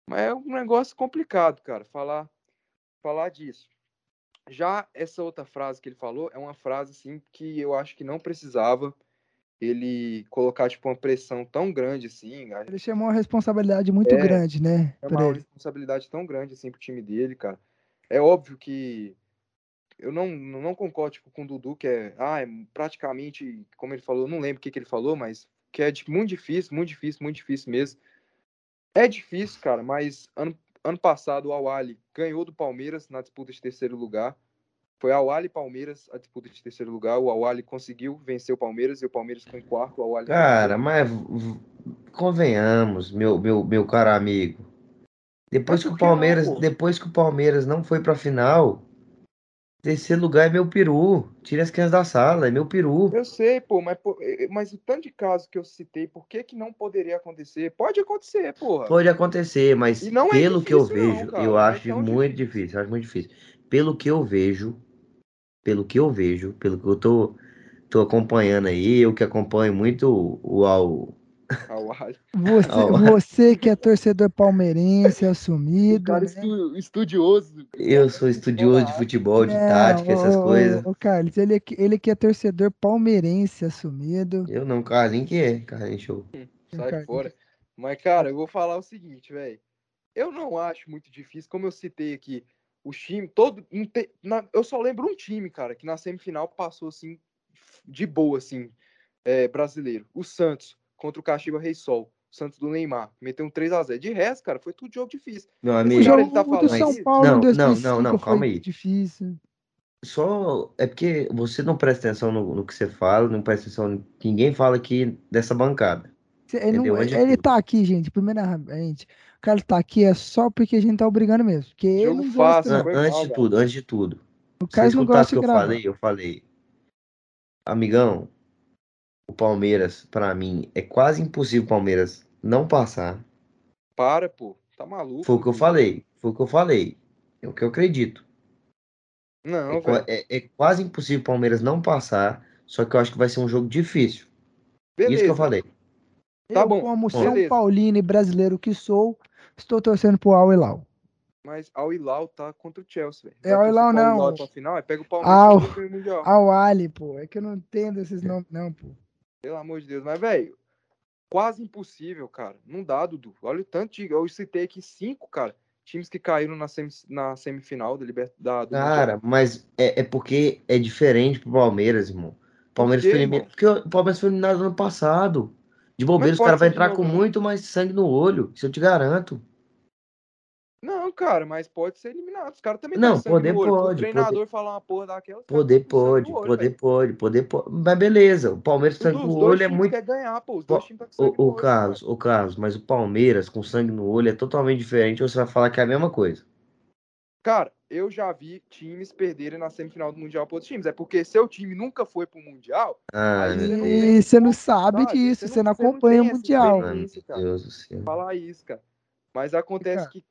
Mas é um negócio complicado, cara, falar, falar disso. Já essa outra frase que ele falou é uma frase assim que eu acho que não precisava ele colocar tipo uma pressão tão grande assim, Ele chamou uma responsabilidade muito É, grande, né? é uma ele. responsabilidade tão grande assim pro time dele, cara. É óbvio que eu não, não concordo tipo, com o Dudu, que é, ah, é praticamente, como ele falou, não lembro o que, que ele falou, mas que é de- muito difícil, muito difícil, muito difícil mesmo. É difícil, cara, mas ano, ano passado o Awali ganhou do Palmeiras na disputa de terceiro lugar. Foi Awali e Palmeiras a disputa de terceiro lugar. O Awali conseguiu vencer o Palmeiras e o Palmeiras ficou em quarto. O Awali Cara, mas convenhamos, meu, meu, meu caro amigo. Depois que o não, Palmeiras, pô? depois que o Palmeiras não foi pra final, terceiro lugar é meu peru. Tira as crianças da sala, é meu peru. Eu sei, pô, mas, pô, mas o tanto de casos que eu citei, por que, que não poderia acontecer? Pode acontecer, porra. Pode acontecer, mas E não é pelo que eu difícil não, vejo, cara, eu não é acho tão muito difícil. difícil, acho muito difícil. Pelo que eu vejo, pelo que eu vejo, pelo que eu tô, tô acompanhando aí, eu que acompanho muito o, o. Você, você que é torcedor palmeirense, O assumido. cara né? estu- estudioso. eu sou estudioso de futebol, de Não, tática, essas ô, coisas. ô, Carlos, ele, é que- ele que é torcedor palmeirense assumido. Eu não, Carlinhos que é, Carlinhos show. Sai Cara, fora. Mas, cara, eu vou falar o seguinte, velho. Eu não acho muito difícil, como eu citei aqui, o time todo. na- eu só lembro um time, cara, que na semifinal passou assim, de boa, assim, é, brasileiro. O Santos, contra o Caxiba Rei Sol. O Santos do Neymar. Meteu um 3x0. De resto, cara, foi tudo jogo difícil. Meu O amigo, cara, jogo ele tá do falando São. Paulo Não, não, 2005 não, não, calma aí. difícil. só é porque você não presta atenção no, no que você fala, não presta atenção. Ninguém fala aqui dessa bancada. Cê- Ele, não- é ele tá aqui, gente. Primeiramente, o cara tá aqui é só porque a gente tá obrigando mesmo. Porque ele Jogo não fácil, não. foi antes mal, de tudo, antes de tudo. O Carlos não escutasse gosta o de que eu gravar. falei, eu falei. Amigão, o Palmeiras, pra mim, é quase impossível o Palmeiras não passar. Para, pô. Tá maluco. Foi o que eu falei. Foi o que eu falei. É o que eu acredito. Não, É, é- é quase impossível o Palmeiras não passar. Só que eu acho que vai ser um jogo difícil. Isso que eu Beleza. falei. Tá eu, bom, como São beleza. Paulino e brasileiro que sou, estou torcendo pro Al Hilal. Mas Al Hilal tá contra o Chelsea, velho. É Al Hilal, Al não. Hilal pra final, aí pega o Palmeiras Al-. Al Ali, pô. É que eu não entendo esses É. nomes, não, pô. Pelo amor de Deus. Mas, velho, quase impossível, cara. Não dá, Dudu. Olha o tanto de. Eu citei aqui cinco, cara. Times que caíram na, na semifinal da Liber... da, do Cara, mas é, é porque é diferente pro Palmeiras, irmão. Palmeiras quê, foi eliminado. Porque o Palmeiras foi eliminado no ano passado. De bobeira, os caras vão entrar com né? muito mais sangue no olho. Isso eu te garanto. Não, cara, mas pode ser eliminado. Os caras também Não, sangue poder olho. Pode, treinador falar uma porra daquela. Poder pode, olho, poder velho. pode, poder pode. Mas beleza, o Palmeiras com sangue no olho é muito. querem ganhar, pô. Os dois tá ô olho, Carlos, ô Carlos, mas o Palmeiras com sangue no olho é totalmente diferente. Ou você vai falar que é a mesma coisa? Cara, eu já vi times perderem na semifinal do Mundial para outros times. É porque seu time nunca foi pro Mundial. Ah, Aí você não. E você não sabe disso, você não você acompanha o tem essa Mundial. Meu. Deus do céu. Falar isso, cara. Mas acontece Cara. que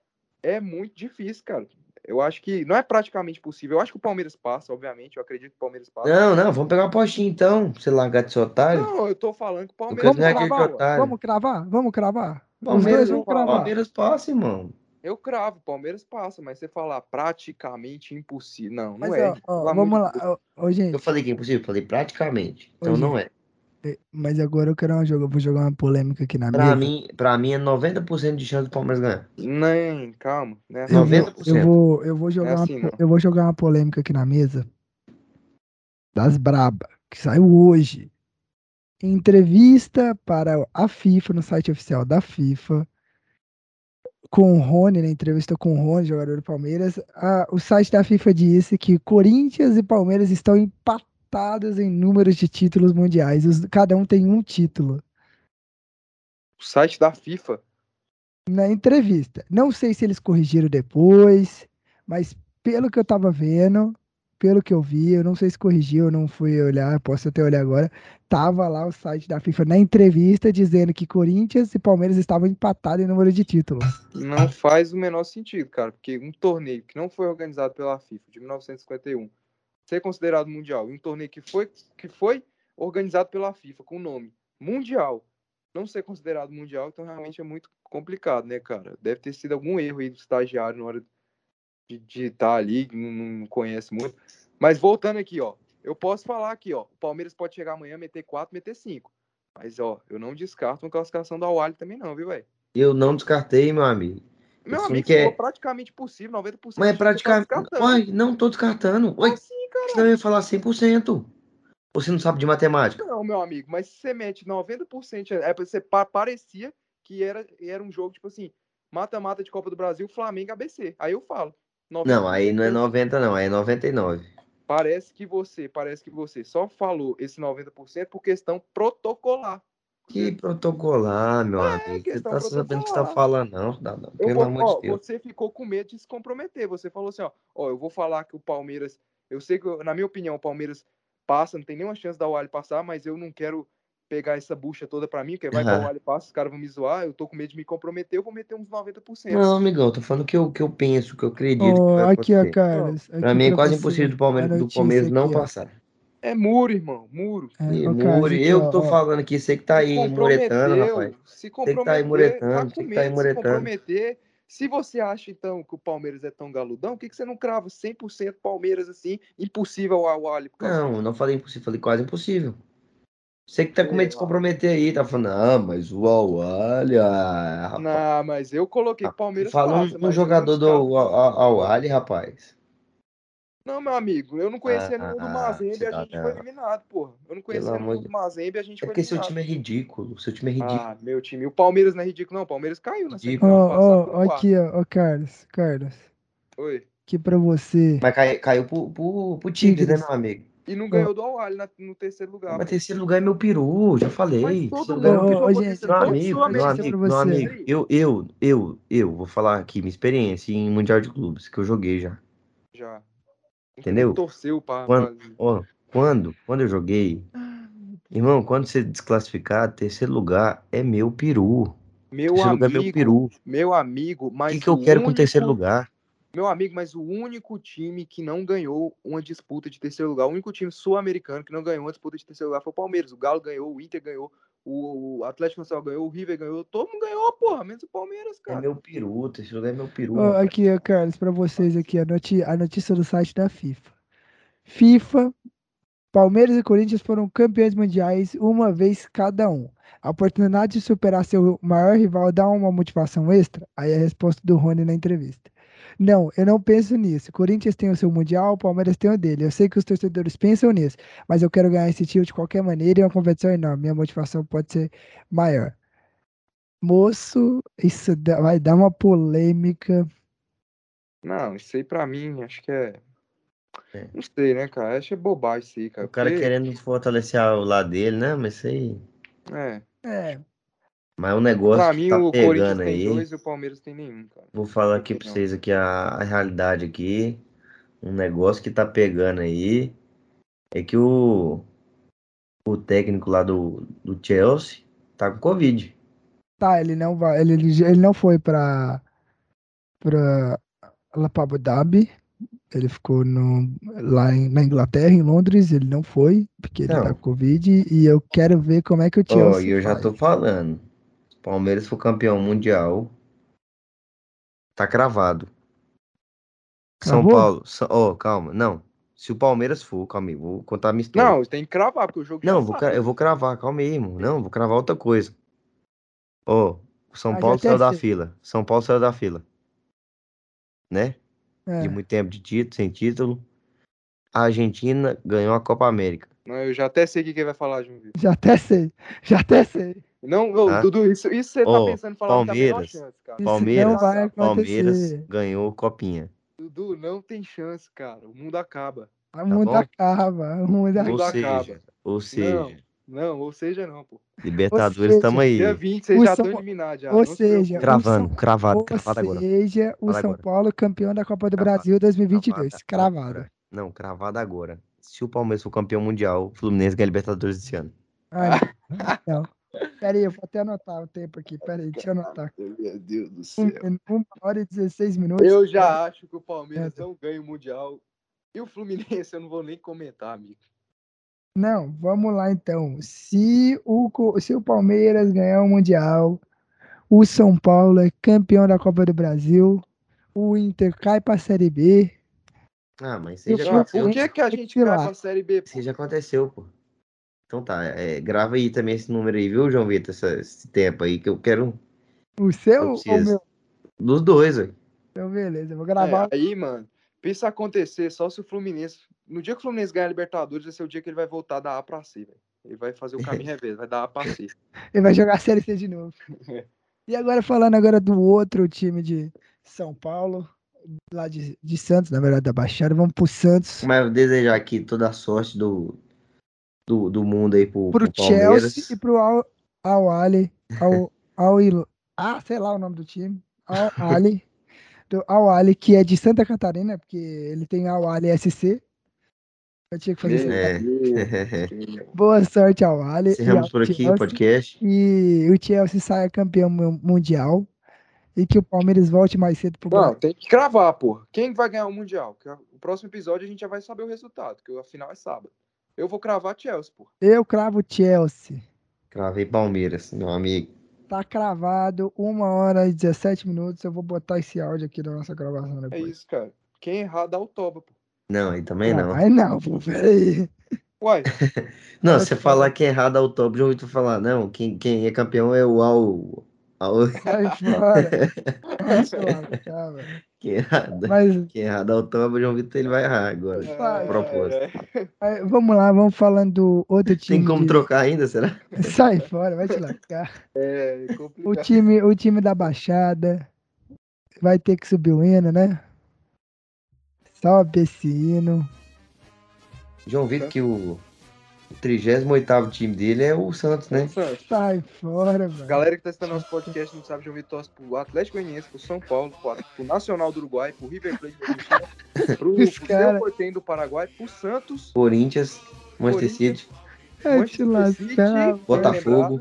é muito difícil, cara. Eu acho que não é praticamente possível. Eu acho que o Palmeiras passa, obviamente. Eu acredito que o Palmeiras passa. Não, não, vamos pegar uma postinha então. Você largar de ser otário. Não, eu tô falando que o Palmeiras não é Vamos que cravar? otário. Vamos cravar? Vamos cravar? Palmeiras, vão cravar. Palmeiras passa, irmão. Eu cravo, o Palmeiras passa, mas você falar praticamente impossível. Não, não Mas, é. ó, ó, vamos lá. Ó, gente, Eu falei que é impossível? Falei praticamente. Então Ô, não é. Eh, mas agora eu quero uma jogo, vou jogar uma polêmica aqui na Pra mesa. mim, pra mim é 90% de chance do Palmeiras ganhar. Nem, calma. Né? Eu vou, 90%. eu vou, eu vou jogar assim, uma, não. eu vou jogar uma polêmica aqui na mesa das braba, que saiu hoje. Em entrevista para a FIFA, no site oficial da FIFA, com o Rony, na entrevista com o Rony, jogador do Palmeiras, a- o site da FIFA disse que Corinthians e Palmeiras estão empatados em números de títulos mundiais. Cada um tem um título. O site da FIFA. Na entrevista. Não sei se eles corrigiram depois, mas pelo que eu tava vendo, pelo que eu vi, eu não sei se corrigiu, eu não fui olhar, posso até olhar agora. Tava lá o site da FIFA na entrevista dizendo que Corinthians e Palmeiras estavam empatados em número de títulos. Não faz o menor sentido, cara, porque um torneio que não foi organizado pela FIFA de 1951 ser considerado mundial um torneio que foi, que foi organizado pela FIFA com o nome Mundial não ser considerado mundial, então realmente é muito complicado, né, cara? Deve ter sido algum erro aí do estagiário na hora de digitar ali, que não, conhece muito. Mas voltando aqui, ó, eu posso falar aqui, ó, o Palmeiras pode chegar amanhã, meter 4, meter 5. Mas, ó, eu não descarto uma classificação da Wally também não, viu, velho? Eu não descartei, meu amigo. Meu Isso amigo, que é- praticamente possível, 90%. Mas é de de praticamente. tá não tô descartando. Como assim, cara? eu ia falar 100%. Você não sabe de matemática? Não, meu amigo, mas se você mete 90%, é pra você pa- parecia que era, era um jogo, tipo assim, mata-mata de Copa do Brasil, Flamengo ABC. Aí eu falo. Não, aí não é 90%. 90, não, aí é 99. Parece que você, parece que você só falou esse 90% por questão protocolar. Que protocolar, meu amigo. Você tá sabendo o que você tá falando, não, cidadão. Pelo vou- amor ó, de Deus. Você ficou com medo de se comprometer. Você falou assim, ó, ó, eu vou falar que o Palmeiras, eu sei que, na minha opinião, o Palmeiras passa, não tem nenhuma chance da Wally passar, mas eu não quero pegar essa bucha toda pra mim, porque vai que a. Wally passa, os caras vão me zoar, eu tô com medo de me comprometer, eu vou meter uns 90%. Não, amigão, eu tô falando o que eu, que eu penso, o que eu acredito que Ó, vai aqui, acontecer. Carlos. Pra aqui mim é quase você, impossível do Palmeiras, do Palmeiras não aqui, ó. passar. É muro, irmão, muro. É, aqui, eu que tô ó. falando aqui, você que tá aí muretando, rapaz. se Você que tá aí comprometer, muretando, tá você que tá aí muretando. Se você acha, então, que o Palmeiras é tão galudão, por que, que você não crava 100% Palmeiras, assim, impossível a Wally? Não, eu não falei impossível, falei quase impossível. Você que tá com medo de se comprometer aí, tá falando, ah, mas o olha, rapaz. Não, mas eu coloquei que o Palmeiras Fala um- passa, um, jogador do não. Al Ali, rapaz. Não, meu amigo, eu não conhecia nenhum do Ah, Mazembe e a gente cidadão. foi eliminado, porra. Eu não conhecia nenhum do Mazembe e a gente É foi porque seu eliminado. time é ridículo, seu time é ridículo. Ah, meu time. O Palmeiras não é ridículo, não. O Palmeiras caiu na semana ó, quarto. aqui, ó, ó, Carlos, Carlos. Oi. Aqui pra você. Mas cai- caiu pro, pro, pro Tigres, né, meu amigo? E não ganhou do Awali na- no terceiro lugar. Mas terceiro lugar é meu peru, já falei. Todo lugar é meu que todo amigo, meu amigo, pra meu você. amigo, eu, eu, eu, eu vou falar aqui minha experiência em Mundial de Clubes, que eu joguei já. Já. Entendeu? Torceu pra. Quando- Ó, quando, quando eu joguei, irmão, quando você desclassificar, terceiro lugar é meu peru. Meu terceiro lugar é meu amigo. peru. Meu amigo, O mas. que, que eu o quero com o único- terceiro lugar? Meu amigo, mas o único time que não ganhou uma disputa de terceiro lugar, o único time sul-americano que não ganhou uma disputa de terceiro lugar foi o Palmeiras. O Galo ganhou, o Inter ganhou, o Atlético Nacional ganhou, o River ganhou, todo mundo ganhou, porra, menos o Palmeiras, É cara. meu peru, terceiro lugar é meu peru. Ó, rapaz. aqui, Carlos, pra vocês aqui, a, noti- a notícia do site da FIFA. FIFA, Palmeiras e Corinthians foram campeões mundiais uma vez cada um. A oportunidade de superar seu maior rival dá uma motivação extra? Aí a resposta do Rony na entrevista. Não, eu não penso nisso. Corinthians tem o seu mundial, o Palmeiras tem o dele. Eu sei que os torcedores pensam nisso, mas eu quero ganhar esse título de qualquer maneira e é uma competição enorme. Minha motivação pode ser maior. Moço, isso dá- vai dar uma polêmica. Não, isso aí pra mim, acho que é. É. Não sei, né, cara? Acho que é bobagem isso aí, cara. O cara porque- querendo fortalecer o lado dele, né? Mas isso aí. É. É, Mas o negócio Pra que mim, tá o pegando tem aí. dois e o Palmeiras tem nenhum, cara. Vou falar aqui pra Não. vocês aqui a, a realidade aqui. Um negócio que tá pegando aí é que o, o técnico lá do, do Chelsea tá com Covid. Tá, ele não vai, ele, ele ele não foi pra, pra, lá pra Abu Dhabi, ele ficou no, lá em- na Inglaterra, em Londres, ele não foi, porque ele Não. tá com Covid, e eu quero ver como é que o Ó, Chelsea e eu já faz. tô falando. Palmeiras for campeão mundial, tá cravado. São? Paulo. Ó, calma. Não. Se o Palmeiras for, calma aí, vou contar a minha história. Não, tem que cravar, porque o jogo Não, já vou eu vou cravar, calma aí, irmão. Não, vou cravar outra coisa. Ó, o São Ah, Paulo saiu da fila. São Paulo saiu da fila. Né? É, De muito tempo de título, sem título. A Argentina ganhou a Copa América. Não, eu já até sei o que que ele vai falar, João Vitor. já até sei, já até sei. Não, Tá? Dudu, isso, isso você tá Ô, pensando em falar que é Palmeiras. chance, cara. Palmeiras, não vai Palmeiras ganhou copinha. Dudu, não tem chance, cara. O mundo acaba. O mundo bom? acaba. O mundo Não Ou acaba. seja, ou seja, Não, ou seja, não, pô. Libertadores, seja, tamo aí. Dia 20, vocês O já São- estão eliminados já. ou não se seja. Cravando, São- cravado, Ou cravado agora. seja, o Fala São agora. Paulo campeão da Copa do Cravado, Brasil 2022. Cravada Cravado. agora. Não, cravado agora. Se o Palmeiras for campeão mundial, o Fluminense ganha Libertadores esse ano. Ai, não. Pera aí, eu vou até anotar o tempo aqui. Pera aí, deixa eu anotar. Meu Deus do Um, céu. uma hora e 16 minutos. Eu já acho que o Palmeiras É. não ganha o Mundial. E o Fluminense eu não vou nem comentar, amigo. Não, vamos lá então. Se o, se o Palmeiras ganhar o Mundial, o São Paulo é campeão da Copa do Brasil, o Inter cai para a Série B. Ah, mas isso já aconteceu. por que, que a Tem gente cai pra Série B? pô? Isso já aconteceu, pô. Então tá, é, grava aí também esse número aí, viu, João Vitor? essa- esse tempo aí que eu quero O seu Eu ou o meu? dos dois, velho. Então, beleza, eu vou gravar. É, aí, mano, pensa acontecer só se o Fluminense. No dia que o Fluminense ganhar a Libertadores, vai ser o dia que ele vai voltar da A pra C, velho. Ele vai fazer o caminho reverso, vai dar A pra C. Ele vai jogar a Série C de novo. E agora falando agora do outro time de São Paulo, lá de, de Santos, na verdade da Baixada, vamos pro Santos, Mas eu desejar aqui toda a sorte do, do, do mundo aí pro, pro pro Palmeiras. Chelsea e pro Al, Al Ali, Al, Al Il- ah, sei lá o nome do time, Al Ali, do Al Ali, que é de Santa Catarina, porque ele tem Al Ali SC. Eu tinha que fazer isso. É. Deus. Boa sorte ao Ali. Encerramos por aqui o Chelsea. podcast. E o Chelsea saia campeão mu- mundial e que o Palmeiras volte mais cedo pro Não, tem que cravar, porra. Quem vai ganhar o Mundial? Que O próximo episódio a gente já vai saber o resultado, que a final é sábado. Eu vou cravar Chelsea, porra. Eu cravo Chelsea. Cravei Palmeiras, meu amigo. Tá cravado, 1 hora e 17 minutos. Eu vou botar esse áudio aqui da nossa gravação É depois. isso, cara. Quem errar dá o toba, pô. Não, aí também não. Ai, não, pô, peraí. Uai, Não, você falar. que é errado ao top, João Vitor falar, não, quem, quem é campeão é o Al. Al Sai fora. Vai se lascar, velho. Quem, é errado, Mas quem é o João Vitor ele vai errar agora. Vai. Propósito. é, aí, vamos lá, vamos falando do outro time. Tem como de- trocar ainda, será? Sai fora, vai te lascar. é O complicado. time, o time da Baixada vai ter que subir o hino, né? Sobe esse hino. João Vitor que o, o 38 time dele é o Santos, né? Santos. Sai fora, velho. Galera que tá assistindo nosso podcast não sabe, João Vitor torce pro Atlético Goianiense, pro São Paulo, pro, pro Nacional do Uruguai, pro River Plate da Argentina, pro, pro cara- do Paraguai, pro Santos, Corinthians, Manchester City, te Manchester City, Botafogo,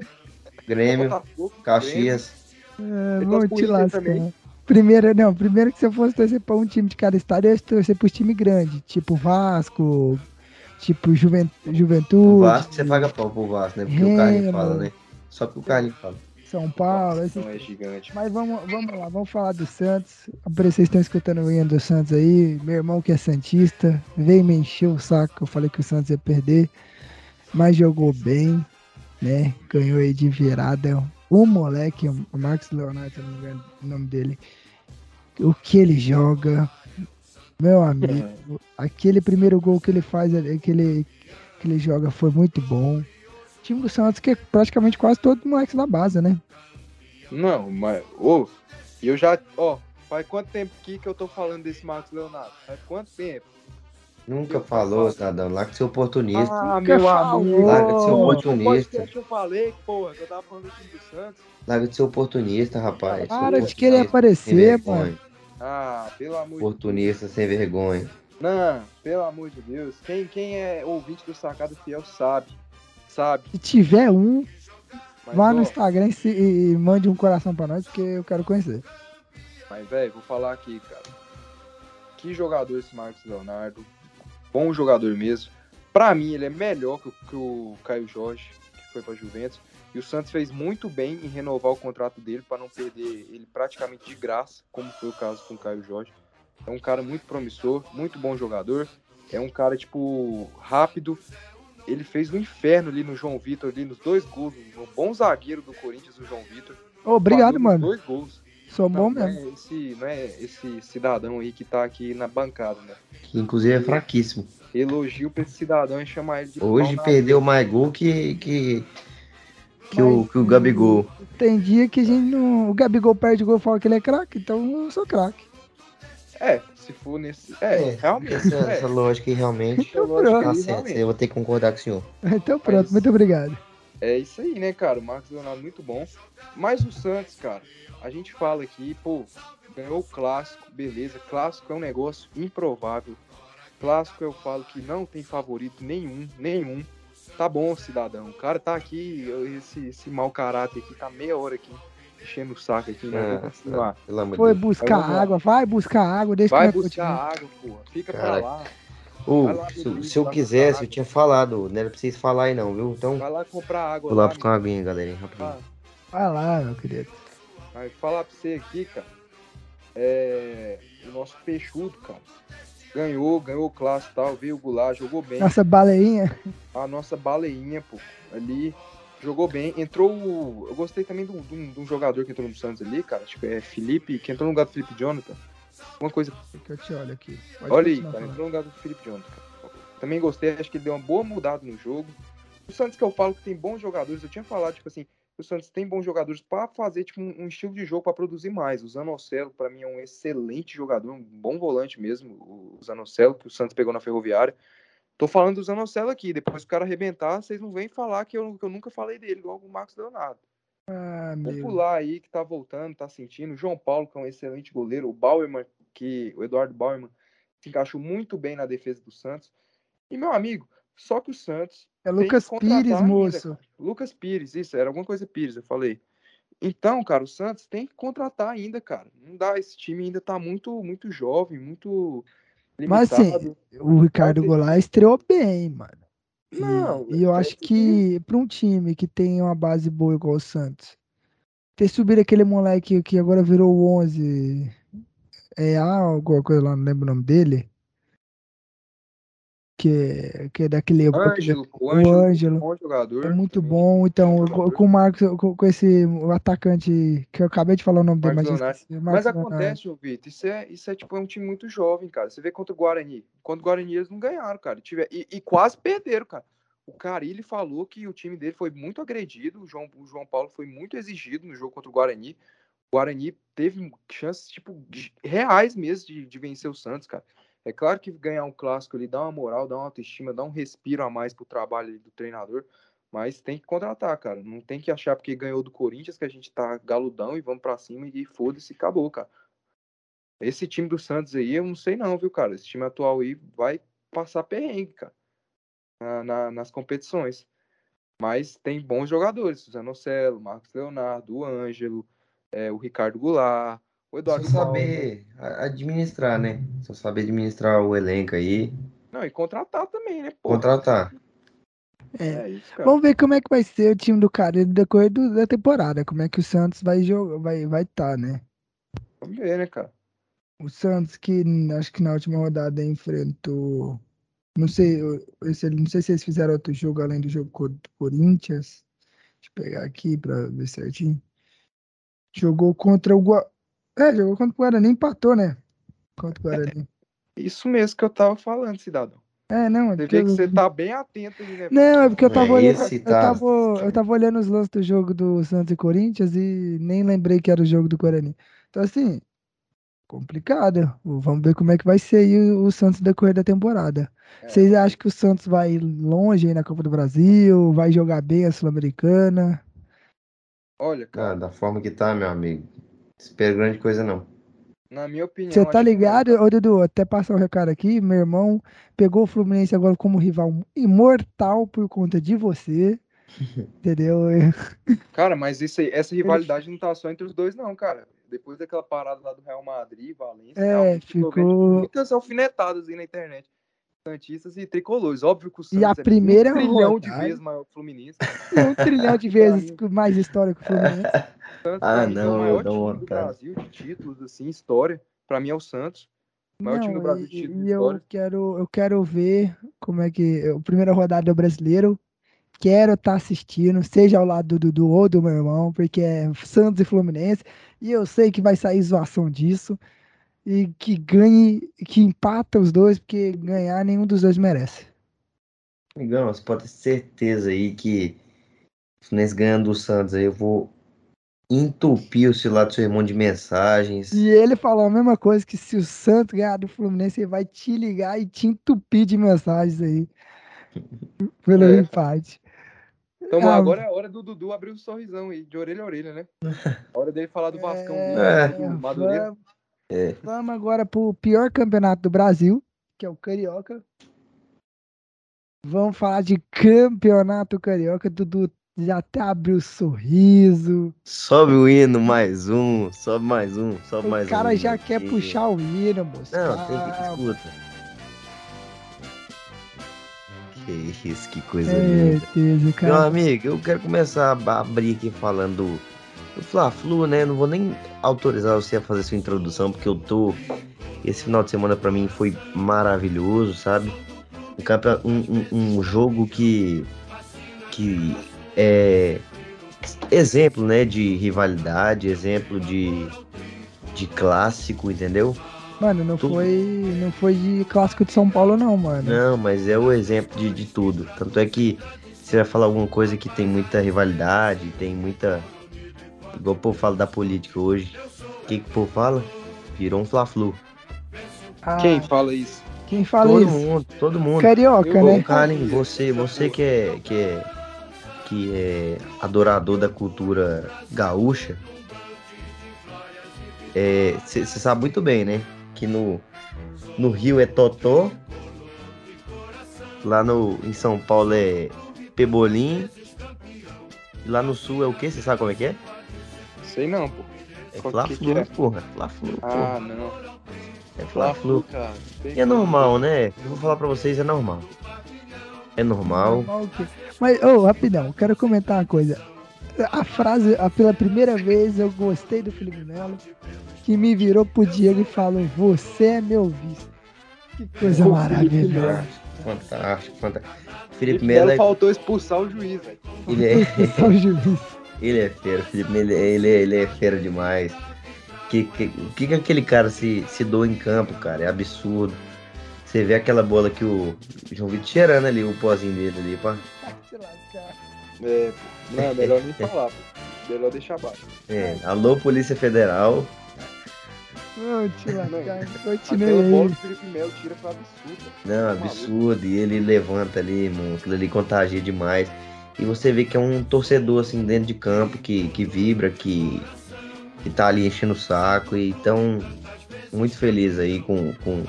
Grêmio, Botafogo, Caxias. É, pro te lascar. também. Primeiro, não, primeiro que se eu fosse torcer pra um time de cada estado, eu ia torcer pros times grandes, tipo Vasco, tipo Juven- O Juventude, Vasco, você paga pau pro Vasco, né? Porque o Carlinhos Remo. fala, né? Só que o Carlinhos fala. São Paulo. Não é gigante. Mas vamos, vamos lá, vamos falar do Santos. Vocês estão escutando o hino do Santos aí. Meu irmão que é Santista veio me encher o saco. Eu falei que o Santos ia perder, mas jogou bem, né? Ganhou aí de virada. O moleque, o Marcos Leonardo, se eu não me engano o nome dele. O que ele joga, meu amigo. Aquele primeiro gol que ele faz, que ele, que ele joga foi muito bom. O time do Santos, que é praticamente quase todo moleque da base, né? Não, mas. Ô, eu já. Ó, faz quanto tempo aqui que eu tô falando desse Marcos Leonardo? Faz quanto tempo? Nunca Eu falou, falo. cidadão. Lá que você é oportunista. Ah, Nunca meu amigo. Larga de ser oportunista. podcast eu falei, porra, que eu tava falando do time do Santos. Larga de ser oportunista, rapaz. Para de Ser querer aparecer, vergonha. mano. Ah, pelo amor de Deus. Oportunista sem vergonha. Não, pelo amor de Deus. Quem, quem é ouvinte do Sacado Fiel sabe. Sabe. Se tiver um, Mas, vá ó, no Instagram e, se- e mande um coração pra nós, porque eu quero conhecer. Mas, velho, vou falar aqui, cara. Que jogador esse Marcos Leonardo. Bom jogador mesmo. Pra mim, ele é melhor que o, que o Caio Jorge, que foi pra Juventus. E o Santos fez muito bem em renovar o contrato dele para não perder ele praticamente de graça, como foi o caso com o Caio Jorge. É um cara muito promissor, muito bom jogador. É um cara, tipo, rápido. Ele fez um inferno ali no João Vitor, ali nos dois gols. Um bom zagueiro do Corinthians, o João Vitor. Ô, obrigado, mano. Dois gols. Sou bom Não, não mesmo. é esse, não é esse cidadão aí que tá aqui na bancada, né? Que inclusive é fraquíssimo. Elogio pra esse cidadão e chamar ele de Hoje perdeu mais gol que, que, que o, que o Gabigol. Tem dia que a gente não. O Gabigol perde gol e fala que ele é craque, então eu sou craque. É, se for nesse. É, realmente. Essa, é. essa lógica aí realmente. Então lógica pronto. Tá realmente. eu vou ter que concordar com o senhor. Então pronto, Mas- muito obrigado. É isso aí, né, cara? O Marcos Leonardo muito bom. Mas o Santos, cara, a gente fala aqui, pô, ganhou o clássico, beleza. Clássico é um negócio improvável. Clássico eu falo que não tem favorito nenhum, nenhum. Tá bom, cidadão. O cara tá aqui, esse, esse mau caráter aqui, tá meia hora aqui, enchendo o saco aqui, né? Pelo amor de Foi buscar lá. água, vai buscar água, deixa Vai buscar continuar. água, porra. Fica Cara, pra lá. Vai lá, se, se eu vai quisesse, eu tinha falado. Não era pra vocês falar aí não, viu? Então, Vai lá comprar água. vou lá lá, buscar uma aguinha, galerinha, rapidinho. Vai lá, meu querido. Mas falar pra você aqui, cara, é, o nosso peixudo, cara, ganhou, ganhou o clássico e tal, veio o Goulart, jogou bem. Nossa baleinha. A nossa baleinha, pô, ali, jogou bem. Entrou o... Eu gostei também de um, jogador que entrou no Santos ali, cara, acho que é Felipe, que entrou no lugar do Felipe Jonathan. Uma coisa, Que eu te olho aqui. Pode olha aí, cara, falando. entrou no lugar do Felipe Jonathan. cara. Também gostei, acho que ele deu uma boa mudada no jogo. O Santos que eu falo que tem bons jogadores, eu tinha falado, tipo assim, o Santos tem bons jogadores pra fazer tipo, um, um estilo de jogo pra produzir mais. O Zanocelo, pra mim, é um excelente jogador, um bom volante mesmo, o Zanocelo, que o Santos pegou na Ferroviária. Tô falando do Zanocelo aqui, depois que o cara arrebentar, vocês não vêm falar que eu, que eu nunca falei dele, igual o Marcos Leonardo. Ah. Popular aí, que tá voltando, tá sentindo. O João Paulo, que é um excelente goleiro. O Bauerman, que o Eduardo Bauerman se encaixou muito bem na defesa do Santos. E, meu amigo, só que o Santos É Lucas Pires, ainda, moço. cara. Lucas Pires, isso, era alguma coisa Pires, eu falei. Então, cara, o Santos tem que contratar ainda, cara. Não dá, esse time ainda tá muito, muito jovem, muito Mas limitado. assim, o Ricardo Goulart estreou bem, mano. E- Não, E eu é acho que- que para um time que tem uma base boa igual o Santos, ter subido aquele moleque que agora virou o 11, é A, alguma coisa lá, não lembro o nome dele. Que, é- que é daquele. Ângelo, o o Ângelo, Ângelo. bom jogador. É muito também. bom. Então, Bom com, o Marcos, com, com esse atacante que eu acabei de falar o nome dele, Marcos mas Mas Marcos Leonardo. acontece, ô Vitor, isso é, isso é tipo é um time muito jovem, cara. Você vê contra o Guarani. Contra o Guarani eles não ganharam, cara. E, e quase perderam, cara. O Carilli falou que o time dele foi muito agredido. O João, o João Paulo foi muito exigido no jogo contra o Guarani. O Guarani teve chances, tipo, reais mesmo de, de vencer o Santos, cara. É claro que ganhar um clássico ali dá uma moral, dá uma autoestima, dá um respiro a mais pro trabalho do treinador. Mas tem que contratar, cara. Não tem que achar porque ganhou do Corinthians que a gente tá galudão e vamos pra cima e foda-se, acabou, cara. Esse time do Santos aí, eu não sei não, viu, cara? Esse time atual aí vai passar perrengue, cara. na- na- nas competições. Mas tem bons jogadores. O Zanocelo, Marcos Leonardo, o Ângelo, é, o Ricardo Goulart, o Só Eduardo Balma. saber administrar, né? Só saber administrar o elenco aí. Não, e contratar também, né? Pô, Contratar. É. É isso. Vamos ver como é que vai ser o time do cara no decorrer do- da temporada, como é que o Santos vai jogar, vai vai estar, né? Vamos ver, né, cara? O Santos que acho que na última rodada enfrentou, não sei, eu- esse, não sei se eles fizeram outro jogo além do jogo co- do Corinthians. Deixa eu pegar aqui pra ver certinho. Jogou contra o Gua... É, jogou contra o Guarani, empatou, né? Contra o Guarani. Isso mesmo que eu tava falando, cidadão. É, não, é Você porque vê que eu- você tá bem atento aí, né? Não, é porque eu É, tava olhando, esse eu tava, eu tava olhando os lances do jogo do Santos e Corinthians e nem lembrei que era o jogo do Guarani. Então, assim, complicado. Vamos ver como é que vai ser aí o, o Santos decorrer da temporada. É. Vocês acham que o Santos vai longe aí na Copa do Brasil? Vai jogar bem a Sul-Americana? Olha, Ah, cara, da forma que tá, meu amigo. Espero grande coisa não. na minha opinião. Você tá que ligado? cara. Ô, Dudu, até passar o recado aqui. Meu irmão pegou o Fluminense agora como rival imortal por conta de você. Entendeu? Cara, mas isso aí, essa rivalidade não tá só entre os dois, não, cara. Depois daquela parada lá do Real Madrid e Valência, É, ficou- muitas alfinetadas aí na internet. Santistas e tricolores. Óbvio que o E Santos a é primeira um trilhão de vezes maior que o Fluminense. E um trilhão de vezes mais história que o Fluminense. Santos, Ah, mim, é não, o maior não, time do cara. Brasil de títulos, assim, história. Pra mim é o Santos. O maior time do Não, Brasil e, de títulos e de eu história. quero, eu quero ver como é que. A primeira rodada do brasileiro. Quero estar assistindo, seja ao lado do Dudu ou do meu irmão, porque é Santos e Fluminense. E eu sei que vai sair zoação disso. E que ganhe, que empata os dois, porque ganhar nenhum dos dois merece. Amigão, você pode ter certeza aí que Fluminense ganhando o Santos aí, eu vou entupir o celular do seu irmão de mensagens. E ele falou a mesma coisa, que se o Santos ganhar do Fluminense, ele vai te ligar e te entupir de mensagens aí. Pelo É. empate. Então Ah, agora é a hora do Dudu abrir um sorrisão aí, de orelha a orelha, né? A hora dele falar do Vascão É, do, do Madureira. Vamos, É. vamos agora pro pior campeonato do Brasil, que é o Carioca. Vamos falar de campeonato carioca. Dudu já até abriu o sorriso. Sobe o hino, mais um, sobe mais um, sobe mais o um. cara já aqui. quer puxar o hino, moço. Não, tem que Calma. escuta. Que isso, que coisa É, linda. Meu amigo, eu quero começar a abrir aqui falando do, Fla-Flu, né? Não vou nem autorizar você a fazer sua introdução, porque eu tô. Esse final de semana pra mim foi maravilhoso, sabe? Um, um, um, um jogo que. que é. Exemplo, né? De rivalidade, exemplo de. de clássico, entendeu? Mano, não tudo. foi, não foi de clássico de São Paulo, não, mano. Não, mas é o exemplo de, de tudo. Tanto é que você vai falar alguma coisa que tem muita rivalidade, tem muita. Igual o povo fala da política hoje. O que, que o povo fala? Virou um Fla-Flu. Ah, Quem fala isso? quem fala Todo isso? mundo, todo mundo. Carioca, Eu- né? Ô, Karen, você, você que é, que é. que é adorador da cultura gaúcha. Você sabe muito bem, né? Que no, no Rio é Totó. Lá no, em São Paulo é Pebolim. E lá no sul é o quê? Você sabe como é que é? Sei não, pô. É Fla-Flu, é? porra. Fla-Flu, Ah, porra. não. É Fla-Flu. E é normal, né? Eu vou falar pra vocês, é normal. É normal. Mas, ô, rapidão, eu quero comentar uma coisa. A frase, a- pela primeira vez eu gostei do Felipe Melo, que me virou pro Diego e falou: Você é meu vice. Que coisa maravilhosa. Fantástico, fantástico. Felipe Felipe Melo é, faltou expulsar o juiz, velho. ele é, Só o juiz. Ele é fera, o Felipe Melo, ele, é- ele é fera demais. Que, que, o que, que aquele cara se, se doa em campo, cara? É absurdo. Você vê aquela bola que o João Vitor cheirando ali, o pozinho dele ali, pá. É, pô. Não, é melhor nem falar, pô. Melhor deixar abaixo. É, alô, Polícia Federal. Não, te lascar. Aquela Continue bola que o Felipe Melo tira foi absurda. Não, absurdo. E ele levanta ali, irmão. Aquilo ali contagia demais. E você vê que é um torcedor, assim, dentro de campo, que, que vibra, que, que tá ali enchendo o saco. E tão muito feliz aí com, com,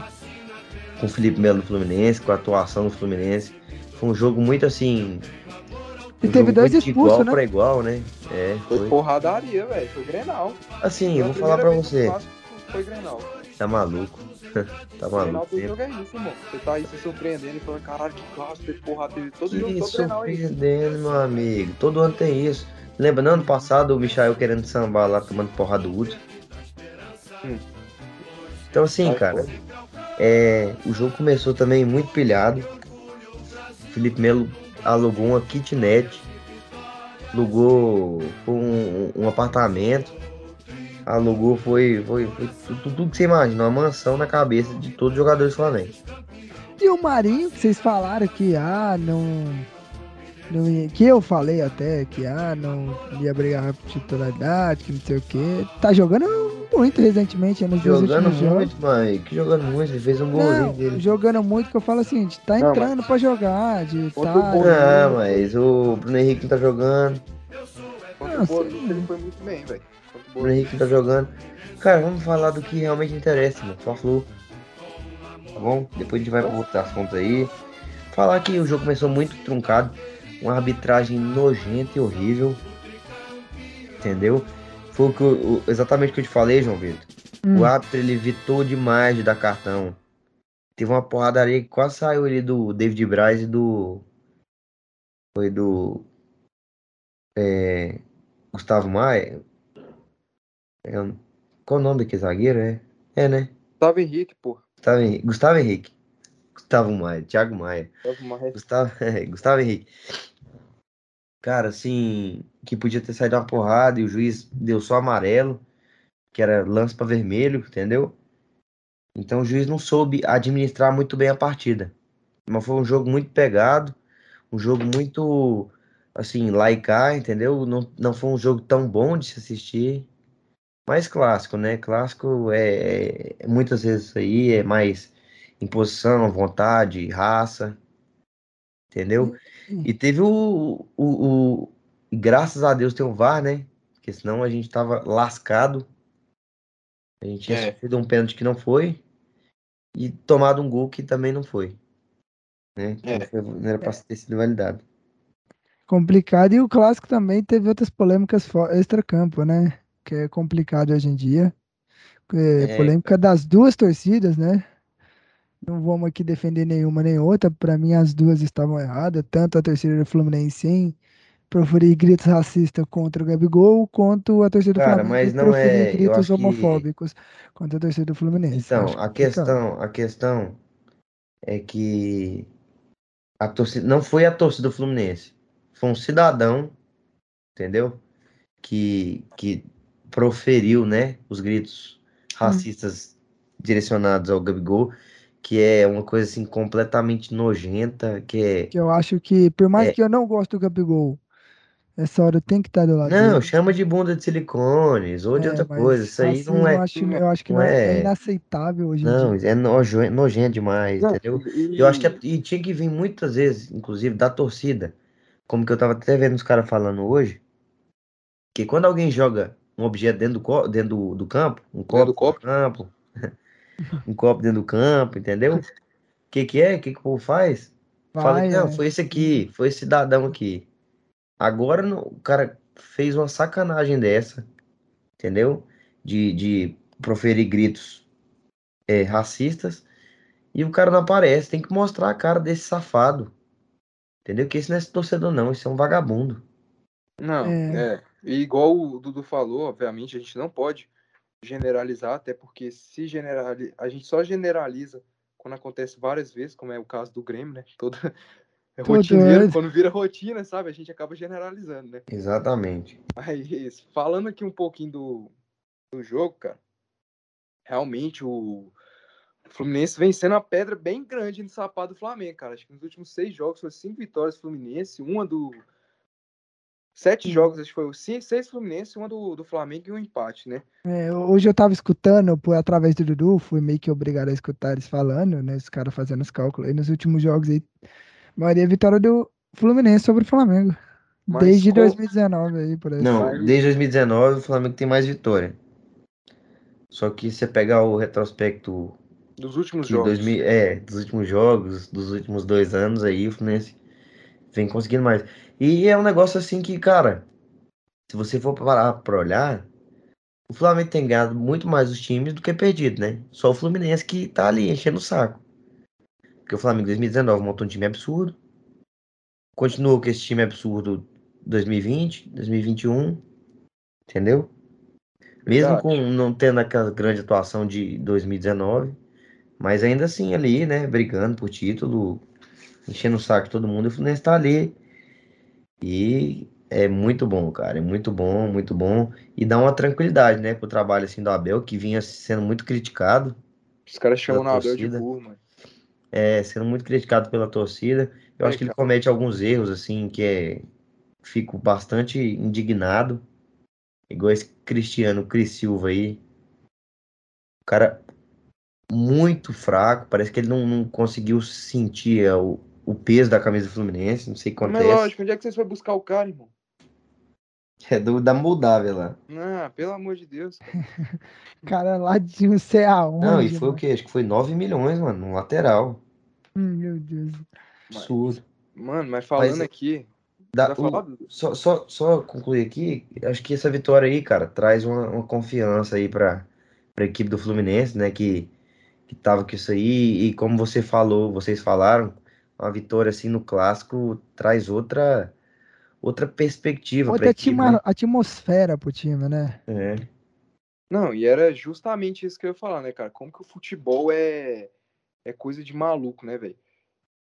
com o Felipe Melo do Fluminense, com a atuação do Fluminense. Foi um jogo muito assim. E um teve jogo dois muito de expulsos, igual né? pra igual, né? É, Foi foi. porradaria, velho. Foi Grenal. Assim, eu vou falar pra você. Foi Grenal. Tá maluco. tá maluco. jogo é isso, irmão. Você tá aí se surpreendendo e falando, caralho, que clássico, porrada, teve todo jogo, Que todo Grenal aí. surpreendendo, meu amigo. Todo ano tem isso. Lembra, no ano passado, o Michael querendo sambar lá, tomando porrada do Hudson? Hum. Então, assim, Ai, cara, é, o jogo começou também muito pilhado. O Felipe Melo alugou uma kitnet, alugou um, um apartamento, alugou, foi, foi, foi tudo, tudo que você imagina, uma mansão na cabeça de todos os jogadores do Flamengo. E o Marinho, que vocês falaram que, ah, não. não ia, que eu falei até que, ah, não ia brigar por titularidade, que não sei o quê. Tá jogando muito recentemente, nos Jogando últimos jogos. muito, mano. Que jogando muito, ele fez um golzinho Não, dele. jogando muito, que eu falo assim, de tá Não, entrando pra jogar, de tá. o Boa. Ah, mas o Bruno Henrique não tá jogando. Não, o Boa sim. Vista, ele foi muito bem, velho. Henrique tá jogando. Cara, vamos falar do que realmente interessa, mano. Fla-Flu. Tá bom? Depois a gente vai pra outros assuntos aí. Falar que o jogo começou muito truncado. Uma arbitragem nojenta e horrível. Entendeu? Foi o que eu- exatamente o que eu te falei, João Vitor. Hum. O árbitro ele evitou demais de dar cartão. Teve uma porradaria que quase saiu ali do David Braz e do. Foi do. é, Gustavo Maia. É, qual o nome daquele zagueiro? É, é né? Gustavo Henrique, pô. Gustavo Henrique. Gustavo Henrique. Gustavo Maia, Thiago Maia. Uma res- Gustavo, é, Gustavo Henrique. Cara, assim, que podia ter saído uma porrada e o juiz deu só amarelo, que era lance para vermelho, entendeu? Então o juiz não soube administrar muito bem a partida. Mas foi um jogo muito pegado, um jogo muito assim, lá e cá, entendeu? Não, não foi um jogo tão bom de se assistir. Mais clássico, né? Clássico é, é muitas vezes isso aí, é mais imposição, vontade, raça, entendeu? E teve o, o, o, graças a Deus tem o VAR, né? Porque senão a gente tava lascado. A gente tinha É. sofrido um pênalti que não foi e tomado um gol que também não foi. Né? É. não, foi- não era pra ter sido validado. Complicado. E o clássico também teve outras polêmicas extra-campo, né? Que é complicado hoje em dia. É, É, polêmica das duas torcidas, né? Não vamos aqui defender nenhuma nem outra. Para mim, as duas estavam erradas. Tanto a torcida do Fluminense em proferir gritos racistas contra o Gabigol, quanto a torcida do Cara, Flamengo mas não é. Gritos acho que. homofóbicos contra a torcida do Fluminense. Então, a questão, a questão é que a torcida não foi a torcida do Fluminense, foi um cidadão, entendeu? Que que proferiu, né, os gritos racistas direcionados ao Gabigol, que é uma coisa assim completamente nojenta, que é Que eu acho que, por mais É. que eu não goste do Gabigol, essa hora eu tenho que estar do lado não, dele. chama de bunda de silicones ou de É, outra coisa, isso aí racismo não eu é, acho, eu acho que não não é, é é- inaceitável hoje em não, dia. é nojo, nojento demais, Não, entendeu? e- Eu acho que é- e tinha que vir muitas vezes, inclusive, da torcida. Como que eu tava até vendo os caras falando hoje, que quando alguém joga um objeto dentro do, co- dentro do, do campo, um copo, do copo? campo, um copo dentro do campo, entendeu? O que que é? O que que o povo faz? Fala Vai, que não, é. foi esse aqui, foi esse cidadão aqui. Agora o cara fez uma sacanagem dessa, entendeu? De, de proferir gritos é, racistas e o cara não aparece. Tem que mostrar a cara desse safado. Entendeu? Que esse não é esse torcedor, não. Esse é um vagabundo. Não, É. é. E igual o Dudu falou, obviamente, a gente não pode generalizar, até porque se generali... a gente só generaliza quando acontece várias vezes, como é o caso do Grêmio, né? Todo é Todo rotineiro, quando vira rotina, sabe? A gente acaba generalizando, né? Exatamente. Mas falando aqui um pouquinho do, do jogo, cara, realmente o Fluminense vencendo a pedra bem grande no sapato do Flamengo, cara. Acho que nos últimos seis jogos foi cinco vitórias do Fluminense, uma do. Sete jogos, acho que foi cinco, seis Fluminense, uma do, do Flamengo e um empate, né? É, hoje eu tava escutando, por, através do Dudu, fui meio que obrigado a escutar eles falando, né? Os caras fazendo os cálculos aí nos últimos jogos aí. A maioria é vitória do Fluminense sobre o Flamengo. Mas Desde qual- 2019 aí, por aí. Não, desde 2019 o Flamengo tem mais vitória. Só que você pegar o retrospecto Dos últimos jogos. 2000, é, dos últimos jogos, dos últimos dois anos aí, o Fluminense vem conseguindo mais. E é um negócio assim que, cara, se você for parar pra olhar, o Flamengo tem ganhado muito mais os times do que perdido, né? Só o Fluminense que tá ali enchendo o saco. Porque o Flamengo em 2019 montou um time absurdo. Continuou com esse time absurdo 2020, 2021. Entendeu? Mesmo com não tendo aquela grande atuação de 2019. Mas ainda assim ali, né? Brigando por título, enchendo o saco de todo mundo. E o Fluminense tá ali. E é muito bom, cara. É muito bom, muito bom. E dá uma tranquilidade, né? Pro trabalho assim do Abel, que vinha sendo muito criticado. Os caras chamam na Abel de burro, mano. É, sendo muito criticado pela torcida. Eu É, acho que ele cara. comete alguns erros, assim, que é. Fico bastante indignado. Igual esse Cristiano Cris Silva aí. O cara muito fraco. Parece que ele não, não conseguiu sentir é, o, o peso da camisa do Fluminense. Não sei o que Mas é lógico, onde é que vocês foram buscar o cara, irmão? É do, da Moldávia lá. Ah, pelo amor de Deus. cara. Lá de não sei aonde. Não, e foi o né? quê? Acho que foi 9 milhões, mano, no lateral. Hum, Meu Deus. Absurdo. Mano, mas falando Mas- aqui. Da- o- só, só, só concluir aqui, acho que essa vitória aí, cara, traz uma, uma confiança aí pra, pra equipe do Fluminense, né, que, que tava com isso aí, e como você falou, vocês falaram, uma vitória assim no clássico traz outra outra perspectiva Outra equipe, atima- né? atmosfera pro time, né? É, Não, e era justamente isso que eu ia falar, né, cara? Como que o futebol é, é coisa de maluco, né, velho?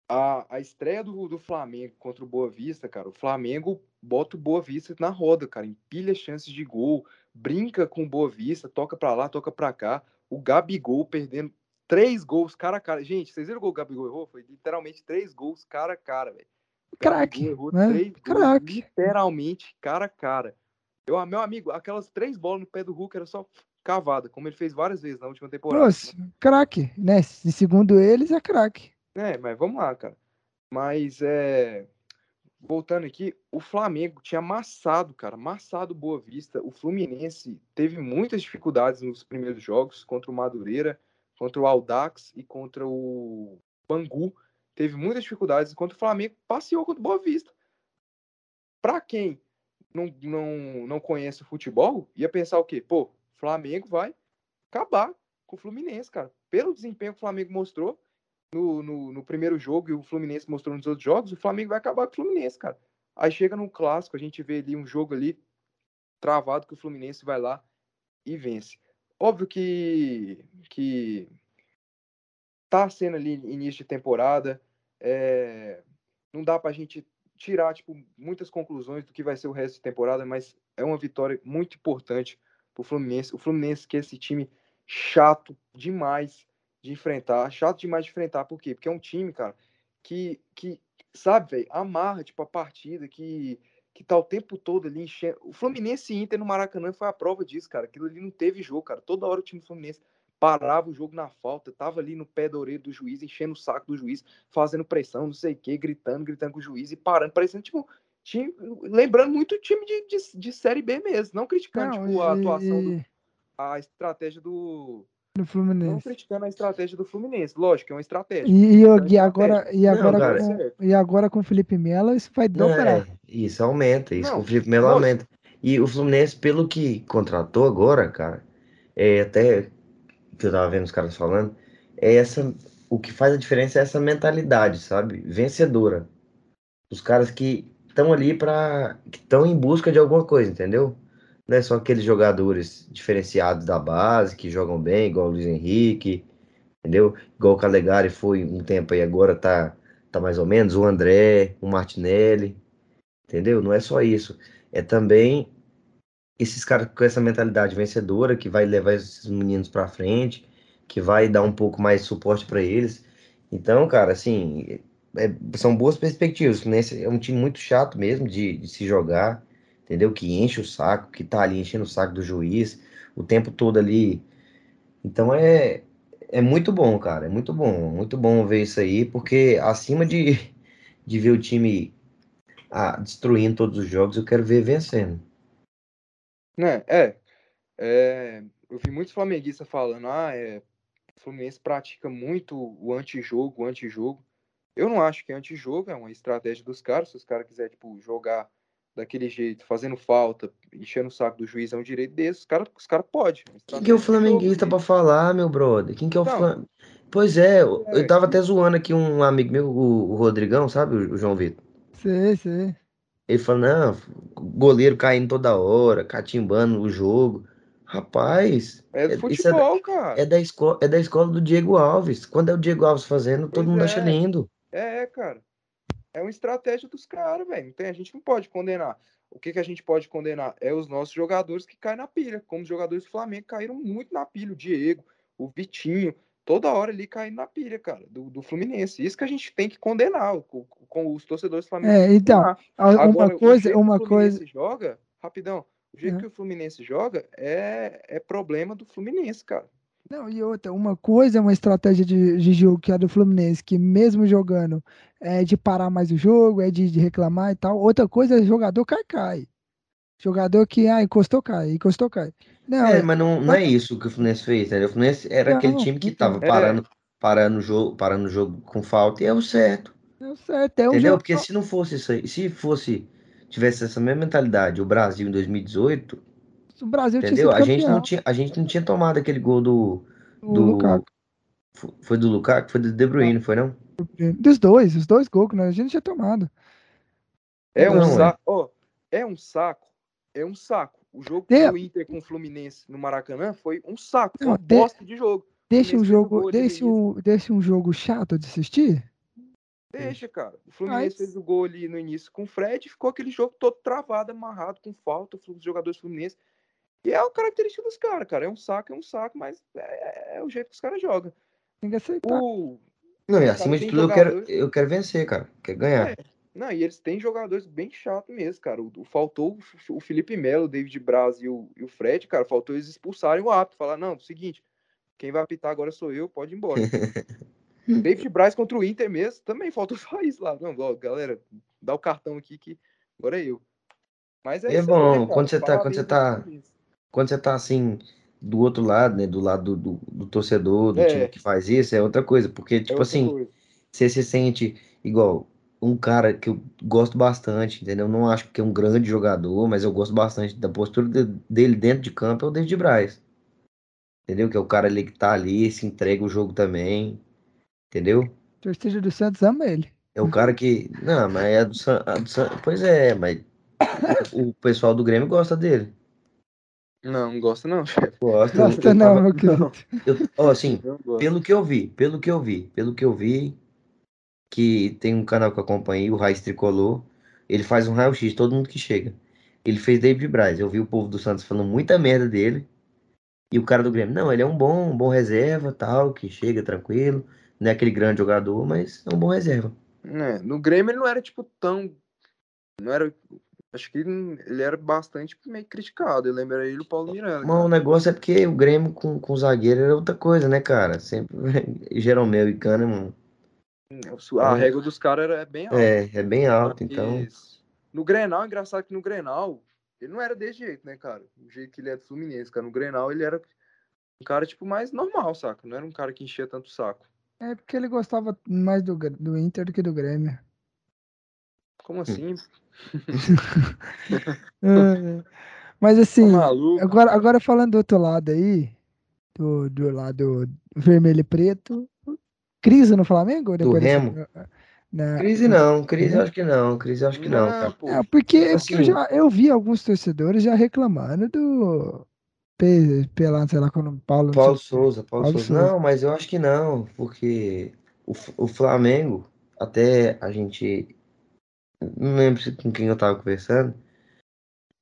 A, a estreia do, do Flamengo contra o Boa Vista, cara, o Flamengo bota o Boa Vista na roda, cara, empilha chances de gol, brinca com o Boa Vista, toca pra lá, toca pra cá. O Gabigol perdendo três gols cara a cara. Gente, vocês viram o gol que o Gabigol errou? Foi literalmente três gols cara a cara, velho. Craque, né? Craque. literalmente, cara a cara. Eu, meu amigo, aquelas três bolas no pé do Hulk era só cavada, como ele fez várias vezes na última temporada. Nossa, craque, né? E segundo eles, é craque. É, mas vamos lá, cara. Mas é. Voltando aqui, o Flamengo tinha amassado, cara, amassado Boa Vista. O Fluminense teve muitas dificuldades nos primeiros jogos contra o Madureira, contra o Aldax e contra o Bangu. Teve muitas dificuldades enquanto o Flamengo passeou contra o Boa Vista. Pra quem não, não, não conhece o futebol, ia pensar o quê? Pô, Flamengo vai acabar com o Fluminense, cara. Pelo desempenho que o Flamengo mostrou, no, no, no, primeiro jogo e o Fluminense mostrou nos outros jogos, o Flamengo vai acabar com o Fluminense, cara. Aí chega no clássico, a gente vê ali um jogo ali travado que o Fluminense vai lá e vence. Óbvio que, que tá sendo ali início de temporada, é, não dá pra gente tirar tipo, muitas conclusões do que vai ser o resto de temporada, mas é uma vitória muito importante pro Fluminense. O Fluminense que é esse time chato demais de enfrentar, chato demais de enfrentar, por quê? Porque é um time, cara, que, que sabe, velho, amarra, tipo, a partida, que, que tá o tempo todo ali enchendo. O Fluminense Inter no Maracanã foi a prova disso, cara. Aquilo ali não teve jogo, cara. Toda hora o time do Fluminense parava o jogo na falta, tava ali no pé da orelha do juiz, enchendo o saco do juiz, fazendo pressão, não sei o quê, gritando, gritando com o juiz e parando, parecendo, tipo, time, lembrando muito o time de, de, de Série B mesmo, não criticando, Não, tipo, a e- atuação, do, a estratégia do, No não Fluminense. criticando a estratégia do Fluminense, lógico, é uma estratégia. E, e, É e agora, e, Não, agora cara. com, e agora com o Felipe Melo, isso vai Não, dobrar. é, isso aumenta, isso Não, com o Felipe Melo lógico. aumenta. E o Fluminense, pelo que contratou agora, cara, é até que eu tava vendo os caras falando, é essa, o que faz a diferença é essa mentalidade, sabe? Vencedora. Os caras que estão ali para que estão em busca de alguma coisa, entendeu? Não é só aqueles jogadores diferenciados da base que jogam bem, igual o Luiz Henrique, entendeu? Igual o Calegari foi um tempo aí, agora tá, tá mais ou menos, o André, o Martinelli, entendeu? Não é só isso. É também esses caras com essa mentalidade vencedora que vai levar esses meninos pra frente, que vai dar um pouco mais de suporte pra eles. Então, cara, assim, é- são boas perspectivas. Fluminense é um time muito chato mesmo de, de se jogar, entendeu? Que enche o saco, que tá ali enchendo o saco do juiz o tempo todo ali. Então é, é muito bom, cara. É muito bom. Muito bom ver isso aí, porque acima de, de ver o time ah, destruindo todos os jogos, eu quero ver vencendo. Né? É, é, eu vi muitos flamenguistas falando, ah, é, o Fluminense pratica muito o antijogo, o antijogo. Eu não acho que é antijogo, é uma estratégia dos caras. Se os caras quiserem, tipo, jogar daquele jeito, fazendo falta, enchendo o saco do juiz, é um direito desses, os caras os cara podem. Quem que é o flamenguista pra falar, meu brother? Quem que é o Não. Flam... Pois é, eu É, eu tava até zoando aqui um amigo meu, o, o Rodrigão, sabe, o, o João Vitor? Sei, sei. Ele falou, não, goleiro caindo toda hora, catimbando o jogo. Rapaz, É do É- isso é da- futebol, cara. é da, esco é da escola do Diego Alves. Quando é o Diego Alves fazendo, todo Pois mundo é. acha lindo. É, cara. É uma estratégia dos caras, velho. A gente não pode condenar. O que, que a gente pode condenar? É os nossos jogadores que caem na pilha. Como os jogadores do Flamengo caíram muito na pilha. O Diego, o Vitinho, toda hora ali caindo na pilha, cara, do, do Fluminense. Isso que a gente tem que condenar com, com os torcedores do Flamengo. É, então, condenar. a- Agora, uma o coisa, uma o Fluminense coisa. joga, rapidão, o jeito Uhum. que o Fluminense joga é, é problema do Fluminense, cara. Não, e outra, uma coisa é uma estratégia de, de jogo que é a do Fluminense, que mesmo jogando é de parar mais o jogo, é de, de reclamar e tal. Outra coisa é jogador cai, cai. Jogador que, ah, encostou, cai, encostou, cai. Não, É, é, mas não, não é isso que o Fluminense fez, entendeu? O Fluminense era aquele Não, time que então. tava É. parando, parando o jogo, parando o jogo com falta e é o certo. é o certo, é um Entendeu? jogo. Porque se não fosse isso aí, se fosse, tivesse essa mesma mentalidade, o Brasil em 2018, O Brasil tinha entendeu? sido A gente não tinha, a gente não tinha tomado aquele gol do, do Lukaku. fo- foi do Lukaku, foi do De Bruyne, foi não? Dos dois, os dois gols que nós- a gente tinha tomado. É um é. saco. Ó, é um saco. É um saco. O jogo É. do Inter com o Fluminense no Maracanã foi um saco. Foi uma de- bosta de jogo. Deixa um jogo, deixa um, deixa um jogo chato de assistir. Deixa, cara. O Fluminense Mas- fez o gol ali no início com o Fred e ficou aquele jogo todo travado, amarrado, com falta, os jogadores fluminenses. E é a característica dos caras, cara. É um saco, é um saco, mas é, é o jeito que os caras jogam. Tem que aceitar. O... Não, e acima de tudo eu quero, jogadores- eu quero vencer, cara. Quero ganhar. É, Não, e eles têm jogadores bem chatos mesmo, cara. O, o- faltou o, o Felipe Melo, o David Braz e o, e o Fred, cara. Faltou eles expulsarem o árbitro. Falar, não, seguinte, quem vai apitar agora sou eu, pode ir embora. David Braz contra o Inter mesmo, também faltou só isso lá. Não, ó, galera, dá o cartão aqui que agora é eu. Mas é, É bom, né, quando você tá- quando você tá- isso. Quando você tá assim, do outro lado, né? Do lado do, do, do torcedor, do É. time que faz isso, é outra coisa. Porque, É tipo outra assim, coisa. você se sente igual um cara que eu gosto bastante, entendeu? Não acho que é um grande jogador, mas eu gosto bastante da postura de- dele dentro de campo, é o David Braz. Entendeu? Que é o cara ali que tá ali, se entrega o jogo também. Entendeu? Torcida do Santos ama ele. É o cara que. Não, mas é do, San... a do San... Pois é, mas o o pessoal do Grêmio gosta dele. Não, não gosto não, chefe. Gosta. Gosta eu não, tava- meu querido. eu- ó, assim, pelo que eu vi, pelo que eu vi, pelo que eu vi, que tem um canal que eu acompanhei, o Raiz Tricolor, ele faz um raio-x de todo mundo que chega. Ele fez David Braz. Eu vi o povo do Santos falando muita merda dele. E o cara do Grêmio, não, ele é um bom, um bom reserva, tal, que chega tranquilo. Não é aquele grande jogador, mas é um bom reserva. É, no Grêmio ele não era, tipo, tão. Não era. Acho que ele era bastante meio criticado. Eu lembro ele e o Paulo Miranda. Mas o negócio é porque o Grêmio com, com zagueiro era outra coisa, né, cara? Sempre Jeromel e Kahneman. A régua dos caras era bem alta. é, é bem alto, então. No Grenal, engraçado que no Grenal, ele não era desse jeito, né, cara? O jeito que ele é do Fluminense, cara. No Grenal, ele era um cara, tipo, mais normal, saca? Não era um cara que enchia tanto o saco. É porque ele gostava mais do, do Inter do que do Grêmio. Como assim? É. Mas Tá assim, agora, agora falando do outro lado aí, do, do lado vermelho e preto, crise no Flamengo? Dessa- Remo? na- Crise não, crise eu acho que não, crise eu acho que não, cara. pô. É, porque eu Assim- já eu vi alguns torcedores já reclamando do pela, sei lá, quando Paulo, não Paulo sei- Souza, Paulo, Paulo Souza. Souza. Não, mas eu acho que não, porque o, o Flamengo, até a gente. Não lembro com quem eu tava conversando,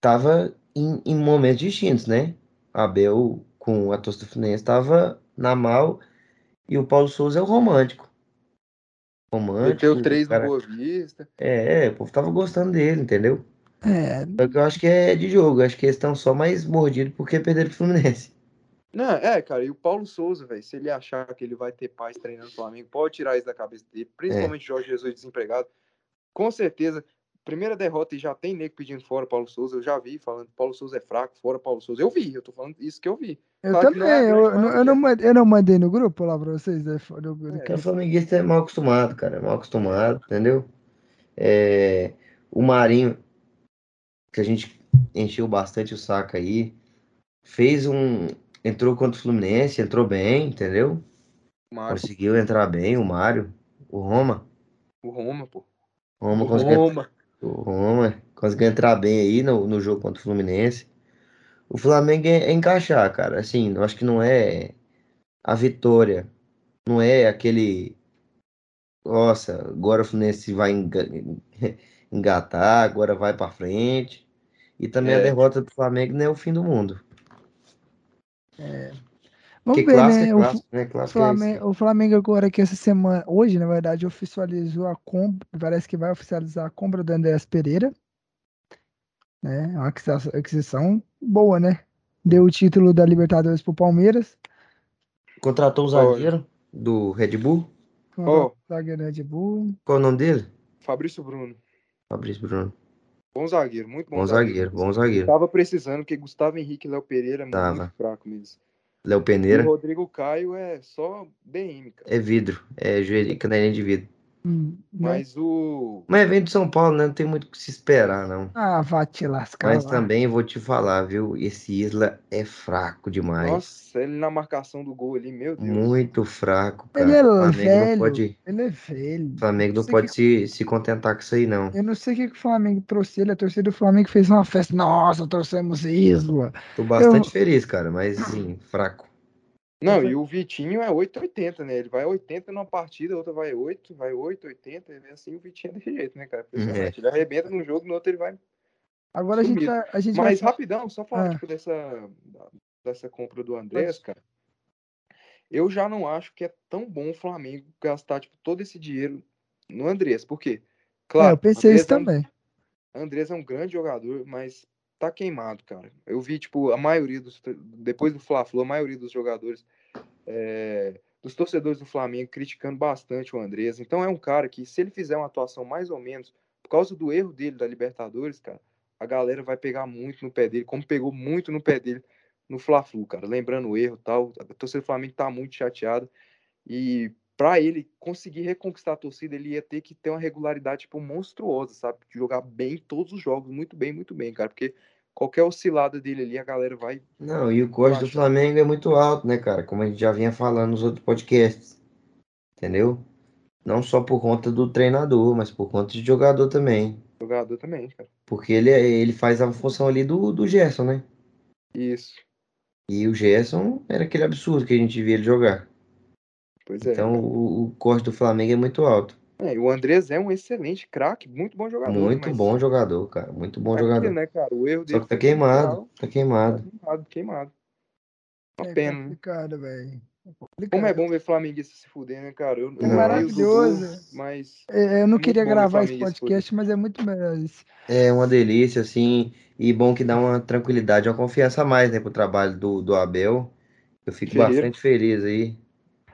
tava em, em momentos distintos, né? Abel com a torcida do Fluminense tava na mal e o Paulo Souza é o romântico. Romântico. Meteu três o cara- Boa Vista. É, é, o povo tava gostando dele, entendeu? É, Só que eu acho que é de jogo, acho que eles estão só mais mordidos porque perderam o Fluminense. Não, é, cara, e o Paulo Souza, velho, se ele achar que ele vai ter paz treinando o Flamengo, pode tirar isso da cabeça dele, principalmente Jorge Jesus desempregado. Com certeza, primeira derrota e já tem nego pedindo fora Paulo Souza, eu já vi falando Paulo Souza é fraco, fora Paulo Souza. Eu vi, eu tô falando isso que eu vi. eu Claro também, não é eu, eu não- eu não mandei, eu não mandei no grupo lá pra vocês, né, do- Porque o flamenguista é mal acostumado, cara. É mal acostumado, entendeu? É, o Marinho, que a gente encheu bastante o saco aí, fez um. Entrou contra o Fluminense, entrou bem, entendeu? Mário, Conseguiu entrar bem, o Mário, o Roma. o Roma, pô. Roma O conseguiu, Roma. Roma conseguiu entrar bem aí no, no jogo contra o Fluminense. O Flamengo é, é encaixar, cara. Assim, eu acho que não é a vitória. Não é aquele. Nossa, agora o Fluminense vai enga- engatar, agora vai pra frente. E também a É. derrota do Flamengo não é o fim do mundo. Vamos ver, clássico né? é O, clássico, né? o Clássico é isso. Flamengo, o Flamengo agora que essa semana, hoje, na verdade, oficializou a compra, parece que vai oficializar a compra do Andréas Pereira. Né? Uma aquisição, aquisição boa, né? Deu o título da Libertadores pro Palmeiras. Contratou o Olha. zagueiro do Red Bull. Ó. Zagueiro Red Bull. Qual é o nome dele? Fabrício Bruno. Fabrício Bruno. Bom zagueiro, muito bom, Bom zagueiro, bom zagueiro. Tava precisando, porque Gustavo Henrique e Léo Pereira é Tava. muito fraco mesmo. Léo E Peneira. o Rodrigo Caio é só BM, cara. É vidro. É canelinha de vidro. Hum, né? Mas o. Mas vem de São Paulo, né? Não tem muito o que se esperar, não. Ah, vá te lascar Mas lá. também vou te falar, viu? Esse Isla é fraco demais. Nossa, ele na marcação do gol ali, meu Deus. Muito fraco, cara. Ele é Flamengo velho. não pode, Ele é velho. o Flamengo não sei pode que- se, se contentar com isso aí, não. Eu não sei o que, que o Flamengo trouxe ele. A torcida do Flamengo fez uma festa. Nossa, trouxemos Isla. Tô bastante Eu- feliz, cara, mas sim, fraco. Não, e o Vitinho é 8,80, né? Ele vai 80 numa partida, outra vai 8, vai 8, 80, e assim o Vitinho é desse jeito, né, cara? Ele arrebenta num jogo, no outro ele vai. Agora a gente Sumido. vai. A gente Mas vai... rapidão, só falar Ah. tipo, dessa, dessa compra do Andrés, cara. Eu já não acho que é tão bom o Flamengo gastar tipo, todo esse dinheiro no Andrés. Por quê? Claro, é, eu pensei Andrés isso é um- também. Andrés é um grande jogador, mas tá queimado, cara. Eu vi, tipo, a maioria dos. Depois do Fla-Flu, a maioria dos jogadores. é, dos torcedores do Flamengo criticando bastante o Andrés. Então é um cara que, se ele fizer uma atuação mais ou menos, por causa do erro dele da Libertadores, cara, a galera vai pegar muito no pé dele, como pegou muito no pé dele no Fla-Flu, cara. Lembrando o erro tal. A torcida do Flamengo tá muito chateada. E para ele conseguir reconquistar a torcida, ele ia ter que ter uma regularidade tipo monstruosa, sabe? Jogar bem todos os jogos, muito bem, muito bem, cara, porque qualquer oscilada dele ali, a galera vai Não, e o custo do. Flamengo é muito alto, né, cara? Como a gente já vinha falando nos outros podcasts. Entendeu? Não só por conta do treinador, mas por conta de jogador também. jogador também, cara. Porque ele, é- ele faz a função ali do, do Gerson, né? Isso. E o Gerson era aquele absurdo que a gente via ele jogar. Pois é. Então o, o corte do Flamengo é muito alto. É, e o Andrés é um excelente craque, muito bom jogador. Muito mas bom jogador, cara. Muito bom é jogador. né, cara? O erro Só dele que tá queimado. Tá queimado. Queimado, queimado. Uma É pena, né? complicado, velho. É Como é bom ver flamenguista se fuder, né, cara? Eu, É maravilhoso. Mas É, eu não muito queria gravar esse podcast, mas é muito melhor isso. É uma delícia, assim. E bom que dá uma tranquilidade, uma confiança a mais, né, pro trabalho do, do Abel. Eu fico Ferreira. bastante feliz aí.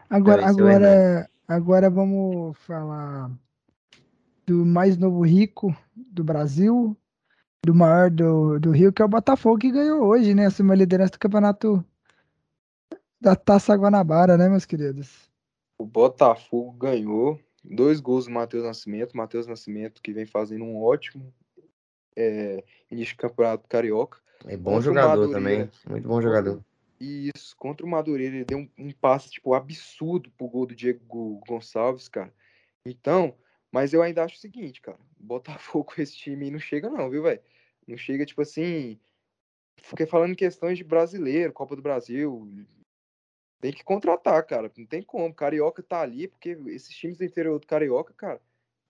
Agora, seu agora, agora vamos falar do mais novo rico do Brasil, do maior do, do Rio, que é o Botafogo, que ganhou hoje, né? Assumiu a liderança do campeonato da Taça Guanabara, né, meus queridos? o Botafogo ganhou. Dois gols do Matheus Nascimento. Matheus Nascimento que vem fazendo um ótimo é, início de campeonato carioca. É bom Contra jogador também. Muito bom jogador. E isso, contra o Madureira, ele deu um, um passe, tipo, absurdo pro gol do Diego Gonçalves, cara. Então, mas eu ainda acho o seguinte, cara. Botafogo esse time não chega, não, viu, velho? Não chega, tipo assim. Fiquei falando em questões de brasileiro, Copa do Brasil. Tem que contratar, cara. Não tem como. Carioca tá ali, porque esses times do interior do Carioca, cara,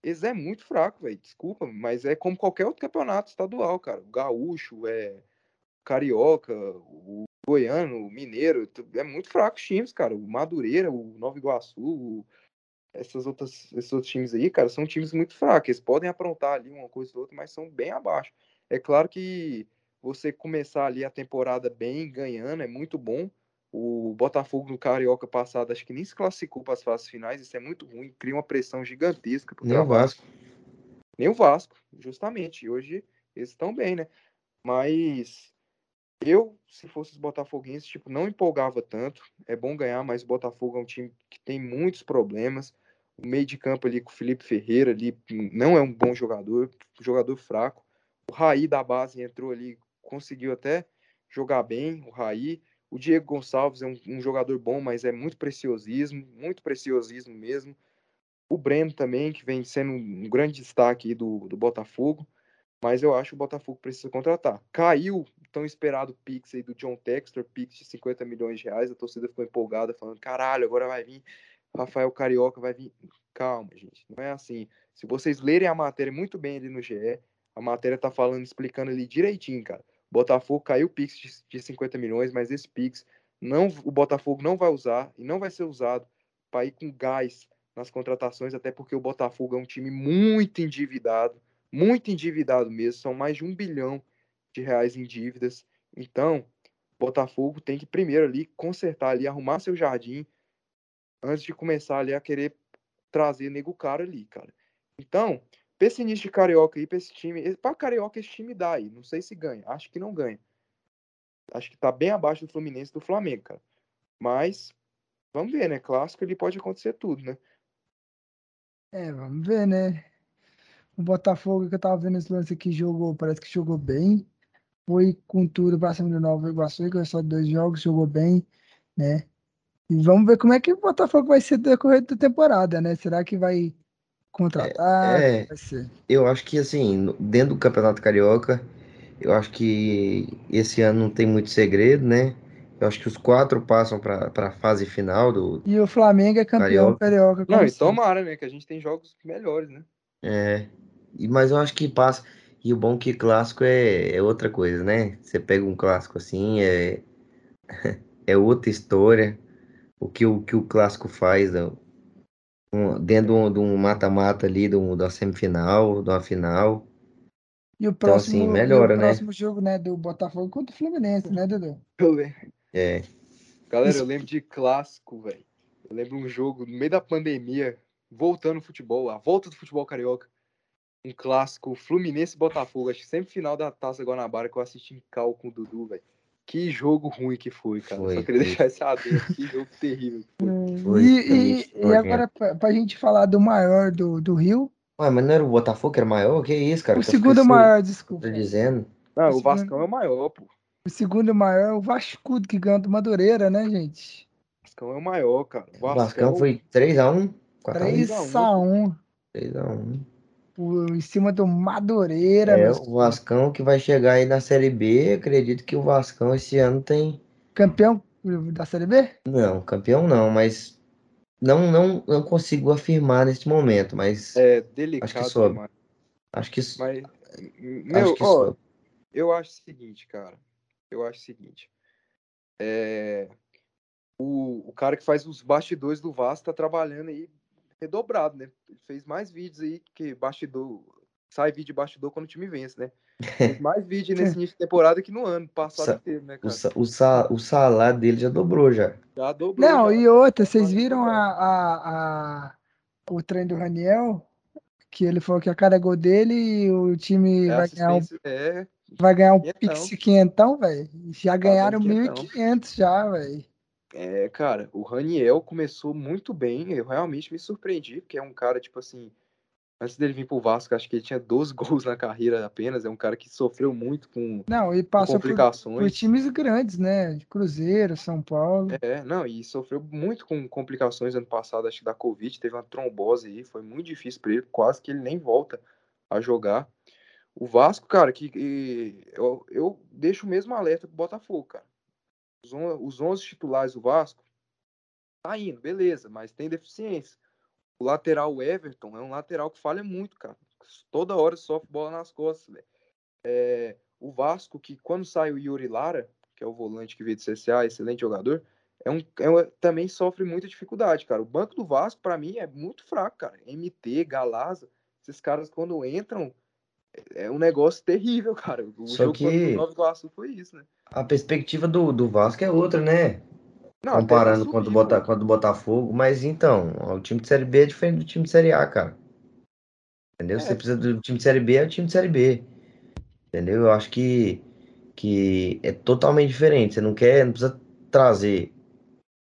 eles é muito fraco, velho. Desculpa, mas é como qualquer outro campeonato estadual, cara. O gaúcho, é carioca, o goiano, o mineiro, é muito fraco os times, cara. O Madureira, o Nova Iguaçu, o- essas outras, esses outros times aí, cara, são times muito fracos. Eles podem aprontar ali uma coisa ou outra, mas são bem abaixo. É claro que você começar ali a temporada bem, ganhando, é muito bom. O Botafogo no Carioca passado acho que nem se classificou para as fases finais, isso é muito ruim, cria uma pressão gigantesca pro Nem o. Vasco. Nem o Vasco, justamente. E hoje eles estão bem, né? Mas eu, se fosse os botafoguenses, tipo, não empolgava tanto. É bom ganhar, mas o Botafogo é um time que tem muitos problemas. O meio de campo ali com o Felipe Ferreira ali não é um bom jogador, jogador fraco. O Raí da base entrou ali, conseguiu até jogar bem, o Raí. O Diego Gonçalves é um, um jogador bom, mas é muito preciosismo, muito preciosismo mesmo. O Breno também, que vem sendo um grande destaque do, do Botafogo. Mas eu acho que o Botafogo precisa contratar. Caiu tão esperado Pix aí do John Textor, Pix de 50 milhões de reais. A torcida ficou empolgada, falando: caralho, agora vai vir Rafael Carioca, vai vir. Calma, gente, não é assim. Se vocês lerem a matéria muito bem ali no GE, a matéria tá falando, explicando ali direitinho, cara. Botafogo caiu Pix de, de 50 milhões, mas esse Pix não, o Botafogo não vai usar e não vai ser usado para ir com gás nas contratações, até porque o Botafogo é um time muito endividado, muito endividado mesmo, são mais de um bilhão de reais em dívidas. Então, Botafogo tem que primeiro ali consertar ali, arrumar seu jardim antes de começar ali a querer trazer nego caro ali, cara. Então, pra de Carioca aí, pra esse time, pra Carioca esse time dá aí, não sei se ganha, acho que não ganha. Acho que tá bem abaixo do Fluminense e do Flamengo, cara. Mas, vamos ver, né? Clássico ele pode acontecer tudo, né? É, vamos ver, né? O Botafogo que eu tava vendo esse lance aqui jogou, parece que jogou bem. Foi com tudo pra cima do Nova Iguaçu, ganhou só dois jogos, jogou bem, né? E vamos ver como é que o Botafogo vai ser no decorrer da temporada, né? Será que vai contratar? É, Vai ser. eu acho que assim, dentro do Campeonato Carioca, eu acho que esse ano não tem muito segredo, né? Eu acho que os quatro passam para a fase final do. E o Flamengo é campeão Carioca. carioca. Não, e tomara, né? Que a gente tem jogos melhores, né? É, mas eu acho que passa. E o bom é que clássico é, é outra coisa, né? Você pega um clássico assim, é, é outra história. O que o, que o clássico faz, ó, um- dentro de um- mata-mata ali, de um- da semifinal, de uma final. E o Então, assim, próximo, e o melhora, né? próximo jogo, né, do Botafogo contra o Fluminense, né, Dudu? Eu lembro. É, Galera, Isso- eu lembro de clássico, velho. Eu lembro um jogo no meio da pandemia, voltando ao futebol, a volta do futebol carioca. Um clássico Fluminense Botafogo, acho que sempre final da Taça Guanabara que eu assisti em cal com o Dudu, velho. Que jogo ruim que foi, cara. Foi, Só queria foi. deixar esse adendo. Que jogo terrível. que foi. Foi, E, foi e- e agora, pra, pra gente falar do maior do, do Rio, Ué, mas não era o Botafogo que era maior? Que isso, cara? o Que segundo maior, desculpa. Tô dizendo. Não, Esse o Vascão é o maior, pô. O segundo maior é o Vascudo, que ganhou do Madureira, né, gente? O Vascão é o maior, cara. O O Vascão Vascão foi 3x1? 4x1? 3x1 3x1. em cima do Madureira. É, o Vascão que vai chegar aí na Série B. Acredito que o Vascão esse ano tem. Campeão da Série B? Não, campeão não, mas não, não, não consigo afirmar neste momento, mas é delicado sobe. acho que, Mas, acho meu, que ó, sobe. eu acho o seguinte, cara. Eu acho o seguinte. É, o, o cara que faz os bastidores do Vasco tá trabalhando aí redobrado, né? Ele fez mais vídeos aí que bastidor. Sai vídeo de bastidor quando o time vence, né? Fez mais vídeo nesse início de temporada que no ano passado Sa- inteiro, né, O, cara? sa- o, sa- o salário dele já dobrou já. Já dobrou. Não, já. e outra, vocês viram a, a, a- o treino do Raniel? Que ele falou que a cada gol dele o time É vai ganhar um, é, vai ganhar um quinhentão. Pix quinhentão, velho. Já ganharam dando quinhentão. 1.500 já, velho. É, cara, o Raniel começou muito bem, eu realmente me surpreendi, porque é um cara, tipo assim, antes dele vir pro Vasco, acho que ele tinha 12 gols na carreira apenas, é um cara que sofreu muito com, Não, e com passou por, por complicações. times grandes, né? Cruzeiro, São Paulo. É, não, e sofreu muito com complicações ano passado, acho que da Covid, teve uma trombose aí, foi muito difícil pra ele, quase que ele nem volta a jogar. O Vasco, cara, que, que eu, eu deixo o mesmo alerta pro Botafogo, cara. Os, on- os 11 titulares do Vasco tá indo, beleza, mas tem deficiência. O lateral Everton é um lateral que falha muito, cara. Toda hora sofre bola nas costas, velho. É, o Vasco, que quando sai o Yuri Lara, que é o volante que veio do CSA, excelente jogador, é um, é um- também sofre muita dificuldade, cara. O banco do Vasco, pra mim, é muito fraco, cara. MT, Galaza, esses caras quando entram, é é um negócio terrível, cara. O Só jogo que- contra o Nova Iguaçu foi isso, né? A perspectiva do, do Vasco é outra, né? Não, Comparando com o Bota, com do Botafogo. Mas então, o time de Série B é diferente do time de Série A, cara. Entendeu? Você É. precisa do time de Série B, é o time de Série B. Entendeu? Eu acho que, que é totalmente diferente. Você não quer, não precisa trazer.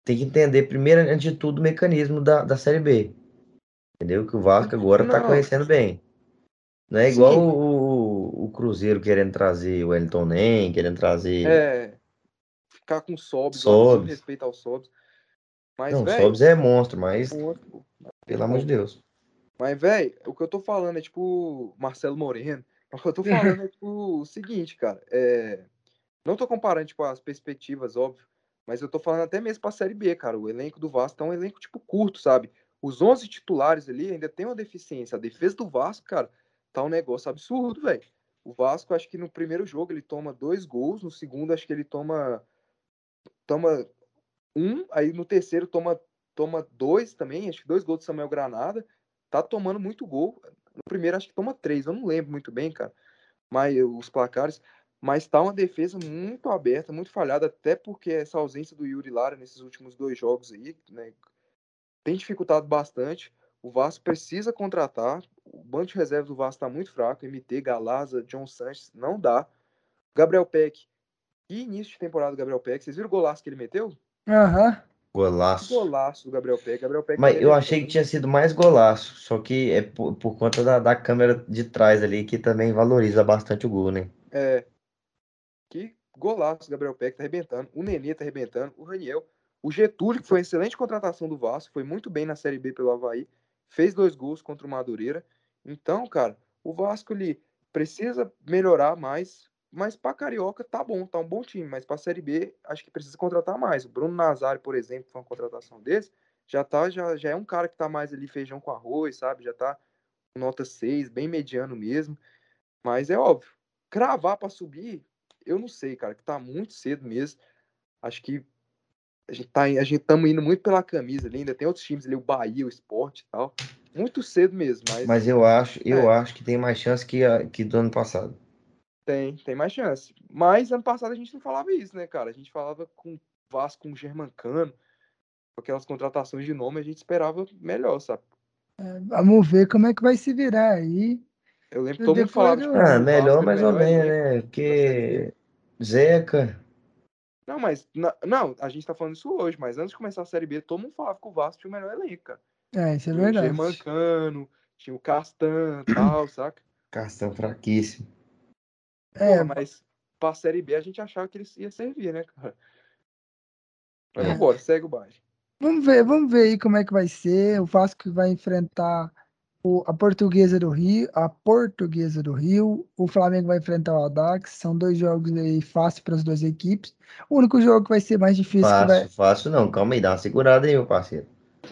Tem que entender primeiro, antes de tudo, o mecanismo da, da Série B. Entendeu? Que o Vasco agora tá Não. conhecendo bem. Não é igual o, o, Cruzeiro querendo trazer o Wellington Nem, querendo trazer. É. Ficar com Sobs, Sobs. com respeito ao Sobs. Mas, não, o velho, Sobs é monstro, mas, pô. pelo amor de Deus. Mas, velho, o que eu tô falando é tipo Marcelo Moreno. O que eu tô falando é tipo o seguinte, cara. É... Não tô comparando, tipo, as perspectivas, óbvio. Mas eu tô falando até mesmo pra Série B, cara. O elenco do Vasco tá um elenco, tipo, curto, sabe? Os 11 titulares ali ainda tem uma deficiência. A defesa do Vasco, cara, tá um negócio absurdo, velho. O Vasco, acho que no primeiro jogo ele toma dois gols. No segundo, acho que ele toma. Toma um. Aí no terceiro, toma, toma dois também. Acho que dois gols do Samuel Granada tá tomando muito gol. No primeiro, acho que toma três, eu não lembro muito bem, cara. Mas os placares. Mas tá uma defesa muito aberta, muito falhada, até porque essa ausência do Yuri Lara nesses últimos dois jogos aí, né, tem dificultado bastante. O Vasco precisa contratar. O banco de reserva do Vasco tá muito fraco. MT, Galaza, John Sanches, não dá. Gabriel Peck. Que início de temporada do Gabriel Peck. Vocês viram o golaço que ele meteu? Aham. Que Golaço. golaço do Gabriel Peck. Gabriel Peck Mas eu achei que tinha sido mais golaço, só que é por, por conta da, da câmera de trás ali, que também valoriza bastante o gol, né? É. Que golaço, Gabriel Peck tá arrebentando. O Nenê tá arrebentando. O Raniel. O Getúlio, que foi uma excelente contratação do Vasco, foi muito bem na Série B pelo Havaí. Fez dois gols contra o Madureira. Então, cara, o Vasco ele precisa melhorar mais. Mas pra Carioca tá bom, tá um bom time. Mas pra Série B, acho que precisa contratar mais. O Bruno Nazário, por exemplo, foi uma contratação desse, já, tá, já, já é um cara que tá mais ali feijão com arroz, sabe? Já tá nota 6, bem mediano mesmo. Mas é óbvio, cravar para subir, eu não sei, cara, que tá muito cedo mesmo. Acho que A gente tá, a gente estamos indo muito pela camisa ali, ainda tem outros times ali, o Bahia, o Sport e tal. Muito cedo mesmo, mas, Mas eu acho, eu É. acho que tem mais chance que, a- que do ano passado. tem, tem mais chance. Mas ano passado a gente não falava isso, né, cara? A gente falava com o Vasco, com o Germancano, com aquelas contratações de nome, a gente esperava melhor, sabe? Vamos ver como é que vai se virar aí. Eu lembro que Eu todo mundo falava, tipo, Ah, melhor Vasco é mais ou menos, né? Porque Zeca, Não, mas na- não, a gente tá falando isso hoje, mas antes de começar a Série B, todo mundo falava que o Vasco tinha o melhor elenco, cara. É, isso é Tinha o verdade. Germancano, tinha o Castan e tal, saca? Castão fraquíssimo. É, Porra, mas pra Série B a gente achava que ele ia servir, né, cara? Mas É. vambora, segue o baile. Vamos ver, vamos ver aí como é que vai ser. O Vasco vai enfrentar o- a Portuguesa do Rio, a Portuguesa do Rio. O Flamengo vai enfrentar o Audax. São dois jogos aí fáceis para as duas equipes. O único jogo que vai ser mais difícil que vai. Fácil, fácil não. Calma aí, dá uma segurada aí, meu parceiro.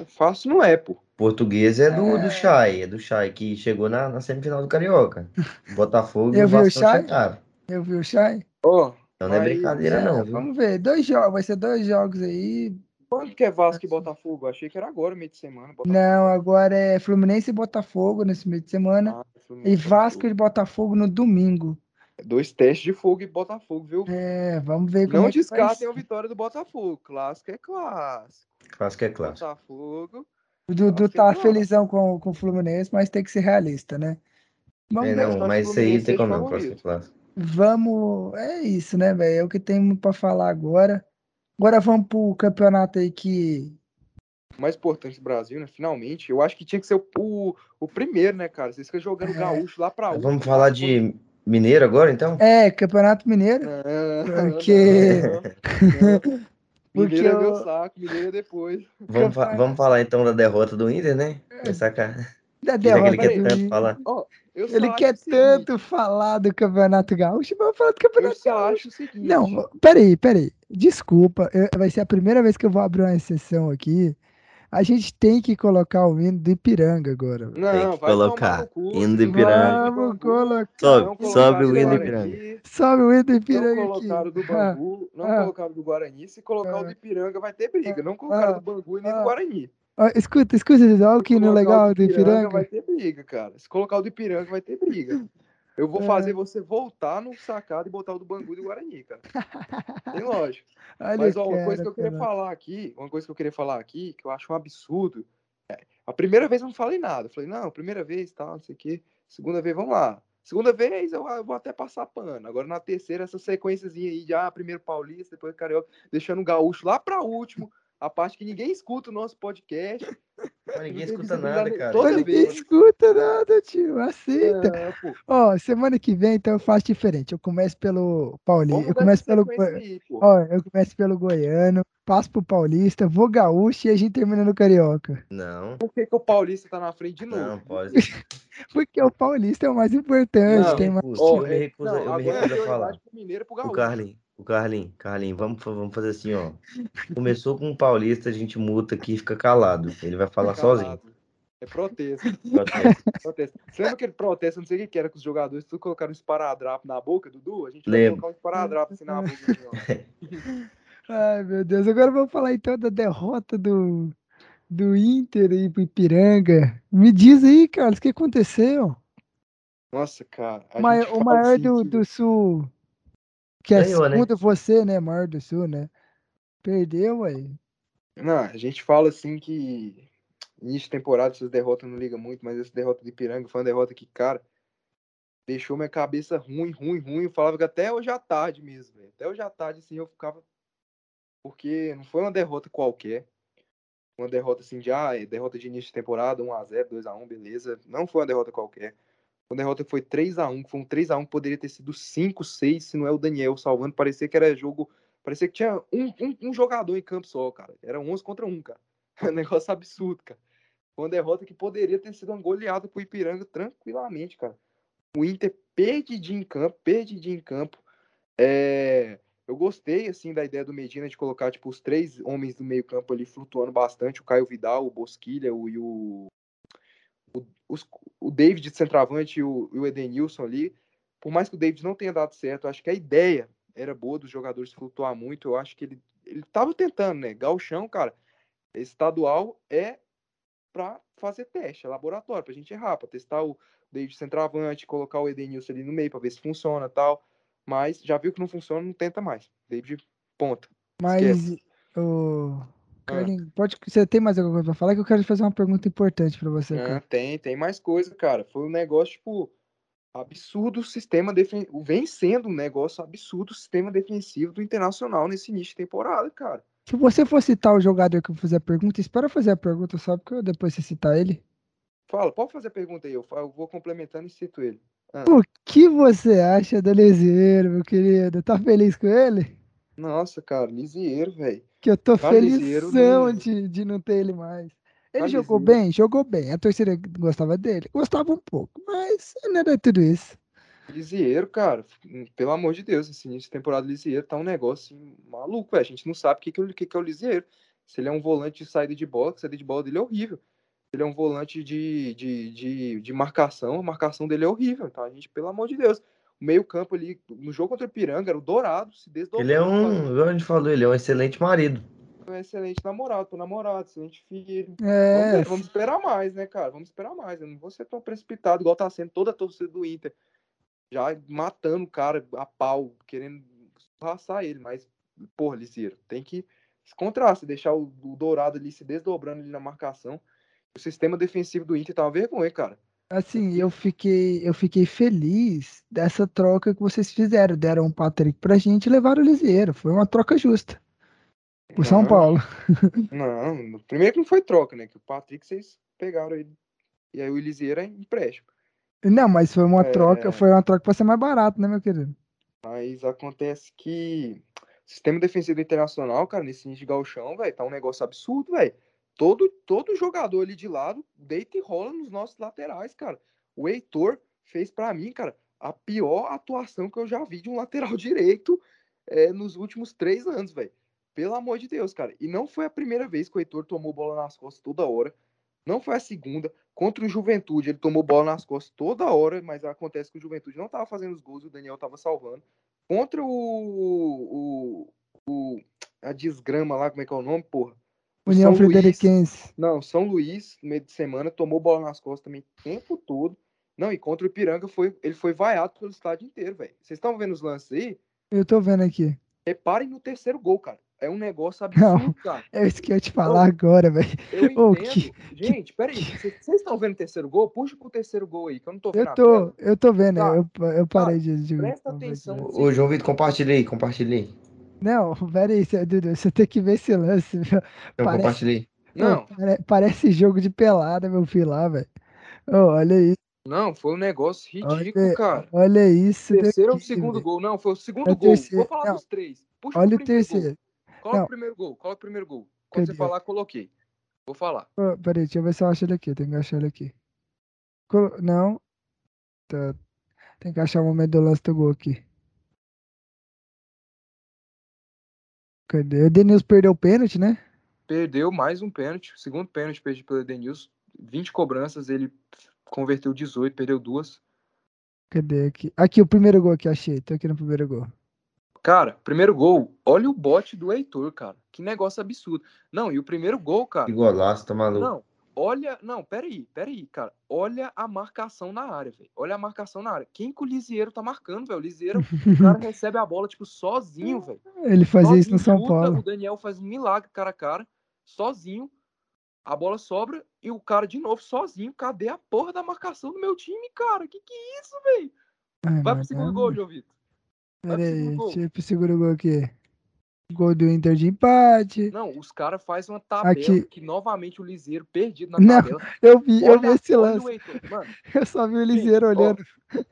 Fácil não é, pô. Português é do, É. do Chay, é do Chay, que chegou na, na semifinal do Carioca. Botafogo e Eu o vi o Vasco chegaram. Eu vi o Chay. Ó, Então não é brincadeira É, não, viu? vamos ver. Dois jogos, vai ser dois jogos aí. Quando que é Vasco e Botafogo? Achei que era agora, meio de semana. Botafogo. Não, agora é Fluminense e Botafogo nesse meio de semana. Ah, E Fluminense, Vasco e Botafogo no domingo. Dois testes de fogo e Botafogo, viu? É, vamos ver como Não é descartem a vitória do Botafogo. Clássico é clássico. Clássico é clássico. Botafogo. O Dudu é tá clássico. felizão com, com o Fluminense, mas tem que ser realista, né? Vamos É, ver. não, mas isso aí tem como não, clássico é clássico. Vamos. É isso, né, velho? É o que tem pra falar agora. Agora vamos pro campeonato aí que. Mais importante do Brasil, né? Finalmente. Eu acho que tinha que ser o, o, o primeiro, né, cara? Vocês ficam jogando É. gaúcho lá pra. Vamos falar de Mineiro agora, então? É, Campeonato Mineiro. Não, Porque- não, não. Porque Mineiro é meu eu- saco, Mineiro é depois. Vamos, fa- vamos falar então da derrota do Inter, né? Essa cara. Da que ele derrota quer do tanto falar. Eu Ele quer o seguinte, tanto falar do Campeonato Gaúcho, vamos falar do Eu Campeonato só Gaúcho. acho o seguinte. Não, peraí, peraí. Desculpa, eu- vai ser a primeira vez que eu vou abrir uma exceção aqui. A gente tem que colocar o hino do Ipiranga agora. Não, Tem que vai colocar. cu, Hino do Ipiranga. não Vamos colocar. Sobe, Não sobe o hino do Ipiranga. Sobe o hino do Não Ipiranga colocaram aqui. do Ah, Bangu, não ah. colocaram do Guarani. Se colocar o Ah. do Ipiranga, vai ter briga. Não colocaram Ah. do Bangu e nem Ah. do Guarani. Ó, escuta, escuta, olha que no colocar o legal do Ipiranga. vai ter briga, cara. Se colocar o do Ipiranga, vai ter briga. Eu vou É. fazer você voltar no sacado e botar o do Bangu e do Guarani, cara. Tem lógico. Olha Mas ó, uma cara, coisa que eu queria cara. falar aqui, uma coisa que eu queria falar aqui, que eu acho um absurdo. é, a primeira vez eu não falei nada. Eu falei, não, primeira vez, tal, não sei o quê. Segunda vez, vamos lá. Segunda vez eu, eu vou até passar pano. Agora na terceira, essa sequenciazinha aí de ah, primeiro Paulista, depois Carioca, deixando o gaúcho lá pra último. A parte que ninguém escuta o nosso podcast. Mas ninguém escuta nada, cara. toda ninguém vez. escuta nada, tio. Aceita. É, Ó, semana que vem, então eu faço diferente. Eu começo pelo Paulista. vamos Eu começo pelo. aí. Ó, eu começo pelo Goiano, passo pro Paulista, vou gaúcho e a gente termina no Carioca. Não, Por que, que o Paulista tá na frente de novo? não, pode. Porque o Paulista é o mais importante. Não, tem mais... Ó, eu me é- recuso, não, eu me recuso é a falar. pro Mineiro pro O Gaúcho. Carlin, o Carlin, Carlin, vamos, vamos fazer assim, ó. Começou com o Paulista, a gente muta aqui e fica calado. Ele vai falar sozinho. Calado. É protesto. Protesto. protesto. Você lembra aquele protesto, não sei o que era, que os jogadores tudo colocaram um esparadrapo na boca, Dudu? A gente vai Lembro. colocar um esparadrapo assim na boca. Ai, meu Deus. Agora vamos falar então da derrota do, do Inter aí pro Ipiranga. Me diz aí, Carlos, o que aconteceu? Nossa, cara. a O maior assim do, do Sul. Que é Ganhou, né? segundo você, né? Maior do Sul, né? Perdeu aí. Não, a gente fala assim que início de temporada essas derrotas não liga muito, mas essa derrota de Ipiranga foi uma derrota que, cara, deixou minha cabeça ruim, ruim, ruim. Eu falava que até hoje à tarde mesmo, velho. Até hoje à tarde, assim, eu ficava. Porque não foi uma derrota qualquer. Uma derrota assim de, ah, é derrota de início de temporada, 1x0, 2x1, beleza. Não foi uma derrota qualquer. Foi uma derrota foi 3x1, que foi um 3x1 que poderia ter sido 5, 6, se não é o Daniel salvando. Parecia que era jogo. Parecia que tinha um, um, um jogador em campo só, cara. Era 11 contra 1, cara. É um negócio absurdo, cara. Foi uma derrota que poderia ter sido uma goleada pro Ipiranga tranquilamente, cara. O Inter perdidinho em campo, perdidinho em campo. É, Eu gostei, assim, da ideia do Medina de colocar, tipo, os três homens do meio campo ali flutuando bastante. O Caio Vidal, o Bosquilha o, e o... O, os- o David de centroavante e o, e o Edenilson ali. Por mais que o David não tenha dado certo, eu acho que a ideia era boa dos jogadores flutuar muito. Eu acho que ele, ele tava tentando, né? Galchão, cara, estadual é para fazer teste, é laboratório, pra gente errar, pra testar o David centroavante, colocar o Edenilson ali no meio pra ver se funciona tal. Mas já viu que não funciona, não tenta mais. David, ponta. Mas, Esquece. o Carlinhos, pode, você tem mais alguma coisa pra falar? Que eu quero fazer uma pergunta importante pra você, Ah, tem, tem mais coisa, cara. Foi um negócio, tipo, absurdo o sistema defensivo. Vem sendo um negócio absurdo o sistema defensivo do Internacional nesse início de temporada, cara. Se você for citar o jogador que eu fizer a pergunta, espera fazer a pergunta só porque eu depois você citar ele. Fala, pode fazer a pergunta aí, eu, vou complementando e cito ele. Ah, O que você acha do Liseiro, meu querido? Tá feliz com ele? Nossa, cara, Lisieiro, velho. Que eu tô felizão não- de, de não ter ele mais. Ele jogou bem? Jogou bem. A torcida gostava dele? Gostava um pouco, mas não era tudo isso. Lisieiro, cara, pelo amor de Deus, esse início de temporada do Lisieiro tá um negócio assim, maluco, velho. A gente não sabe o que, que, é o- que, é o Lisieiro. Se ele é um volante de saída de bola, a saída de bola dele é horrível. Se ele é um volante de, de, de, de marcação, a marcação dele é horrível. Então a gente, pelo amor de Deus, meio-campo ali, no jogo contra o Piranga, era o Dourado, se desdobrou. Ele é um, a gente falou, ele é um excelente marido. um excelente namorado, pro namorado, excelente filho. Vamos, É, ver, vamos esperar mais, né, cara? Vamos esperar mais. Eu não vou ser tão precipitado, igual tá sendo toda a torcida do Inter. Já matando o cara a pau, querendo arrasar ele. Mas, porra, Liceiro, tem que se contraste, deixar o, o Dourado ali se desdobrando ali na marcação. O sistema defensivo do Inter tá uma vergonha, cara. Assim, eu fiquei, eu fiquei feliz dessa troca que vocês fizeram. Deram o Patrick pra gente e levaram o Liseiro. Foi uma troca justa. Por São. Paulo. Não, primeiro que não foi troca, né? Que o Patrick vocês pegaram ele. E aí o Elisieiro é empréstimo. Não, mas foi uma É. troca, foi uma troca pra ser mais barato, né, meu querido? Mas acontece que o sistema defensivo internacional, cara, nesse início de gauchão, velho, tá um negócio absurdo, velho. Todo, todo jogador ali de lado deita e rola nos nossos laterais, cara. O Heitor fez pra mim, cara, a pior atuação que eu já vi de um lateral direito é, nos últimos três anos, velho. Pelo amor de Deus, cara. E não foi a primeira vez que o Heitor tomou bola nas costas toda hora. Não foi a segunda. Contra o Juventude, ele tomou bola nas costas toda hora, mas acontece que o Juventude não tava fazendo os gols e o Daniel tava salvando. Contra o, o, o- a desgrama lá, como é que é o nome, porra? União São Luís. Frederiquense. Não, São Luís, no meio de semana, tomou bola nas costas também o tempo todo. Não, e contra o Ipiranga, foi, ele foi vaiado pelo estádio inteiro, velho. Vocês estão vendo os lances aí? Eu tô vendo aqui. Reparem no terceiro gol, cara. É um negócio Não. absurdo, cara. É isso que eu ia te falar agora, velho. Eu entendo. que- Gente, peraí. Vocês vocês estão vendo o terceiro gol? Puxa pro terceiro gol aí, que eu não tô vendo Eu tô, eu tô vendo, Tá. eu, eu parei de, de- Presta atenção. Ô, João Vitor, compartilha aí, compartilha aí. Não, peraí, Dudu, você tem que ver esse lance, viu? Então, Parece- compartilha aí. Não, pare- parece jogo de pelada, meu filho lá, velho. Ô, olha isso, não, foi um negócio ridículo, olha, cara. olha isso. Terceiro ou segundo gol? Não, foi o segundo É o gol. terceiro. Vou falar Não. dos três. Puxa Olha o primeiro terceiro. gol. Coloca Não. o primeiro gol. Coloca o primeiro gol. Quando você Cadê? falar, coloquei. Vou falar. Ô, peraí, deixa eu ver se eu acho ele aqui. Tem que achar ele aqui. Colo- Não. Tá. Tem que achar o momento do lance do gol aqui. Cadê? O Denilson perdeu o pênalti, né? Perdeu mais um pênalti. Segundo pênalti perdido pelo Edenilson. 20 cobranças, ele converteu 18, perdeu duas. Cadê aqui? Aqui, o primeiro gol que achei. Tô aqui no primeiro gol. Cara, primeiro gol, olha o bote do Heitor, cara. Que negócio absurdo. Não, e o primeiro gol, cara. Que golaço, tá maluco. Não, olha. Não, peraí, peraí, cara. Olha a marcação na área, velho. Olha a marcação na área. Quem que o Lisieiro tá marcando, velho? O Lisieiro, o cara recebe a bola, tipo, sozinho, velho. Ele fazia isso no Sozinho, São luta, Paulo. O Daniel faz um milagre cara a cara, sozinho. A bola sobra e o cara de novo sozinho. Cadê a porra da marcação do meu time, cara? Que que é isso, velho? Ai, Vai pro mano, segundo é- gol, João Vitor. Peraí, deixa eu ir pro segundo gol aqui. Gol do Inter de empate. Não, os caras fazem uma tabela Aqui. que novamente o Liseiro perdido na Não, tabela. Eu vi, eu vi Olha- esse olha lance. o Heitor. Eu só vi o Liseiro ó, olhando.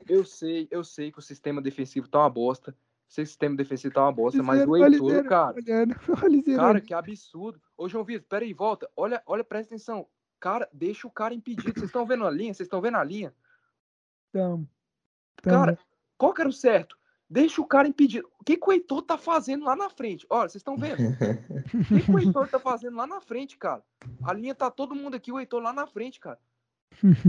eu sei, eu sei que o sistema defensivo tá uma bosta. Sei que o sistema defensivo tá uma bosta, mas Liseiro, o olha Heitor, Liseiro cara, olhando. Olha o Liseiro cara, olhando. que absurdo. Ô, João Vitor, peraí, volta. Olha, olha, presta atenção. Cara, deixa o cara impedido. Vocês estão vendo a linha? Vocês estão vendo a linha? Então, Cara, qual que era o certo? Deixa o cara impedido. O que, que o Heitor tá fazendo lá na frente? Olha, vocês estão vendo? O que, que o Heitor tá fazendo lá na frente, cara? A linha tá todo mundo aqui, o Heitor lá na frente, cara.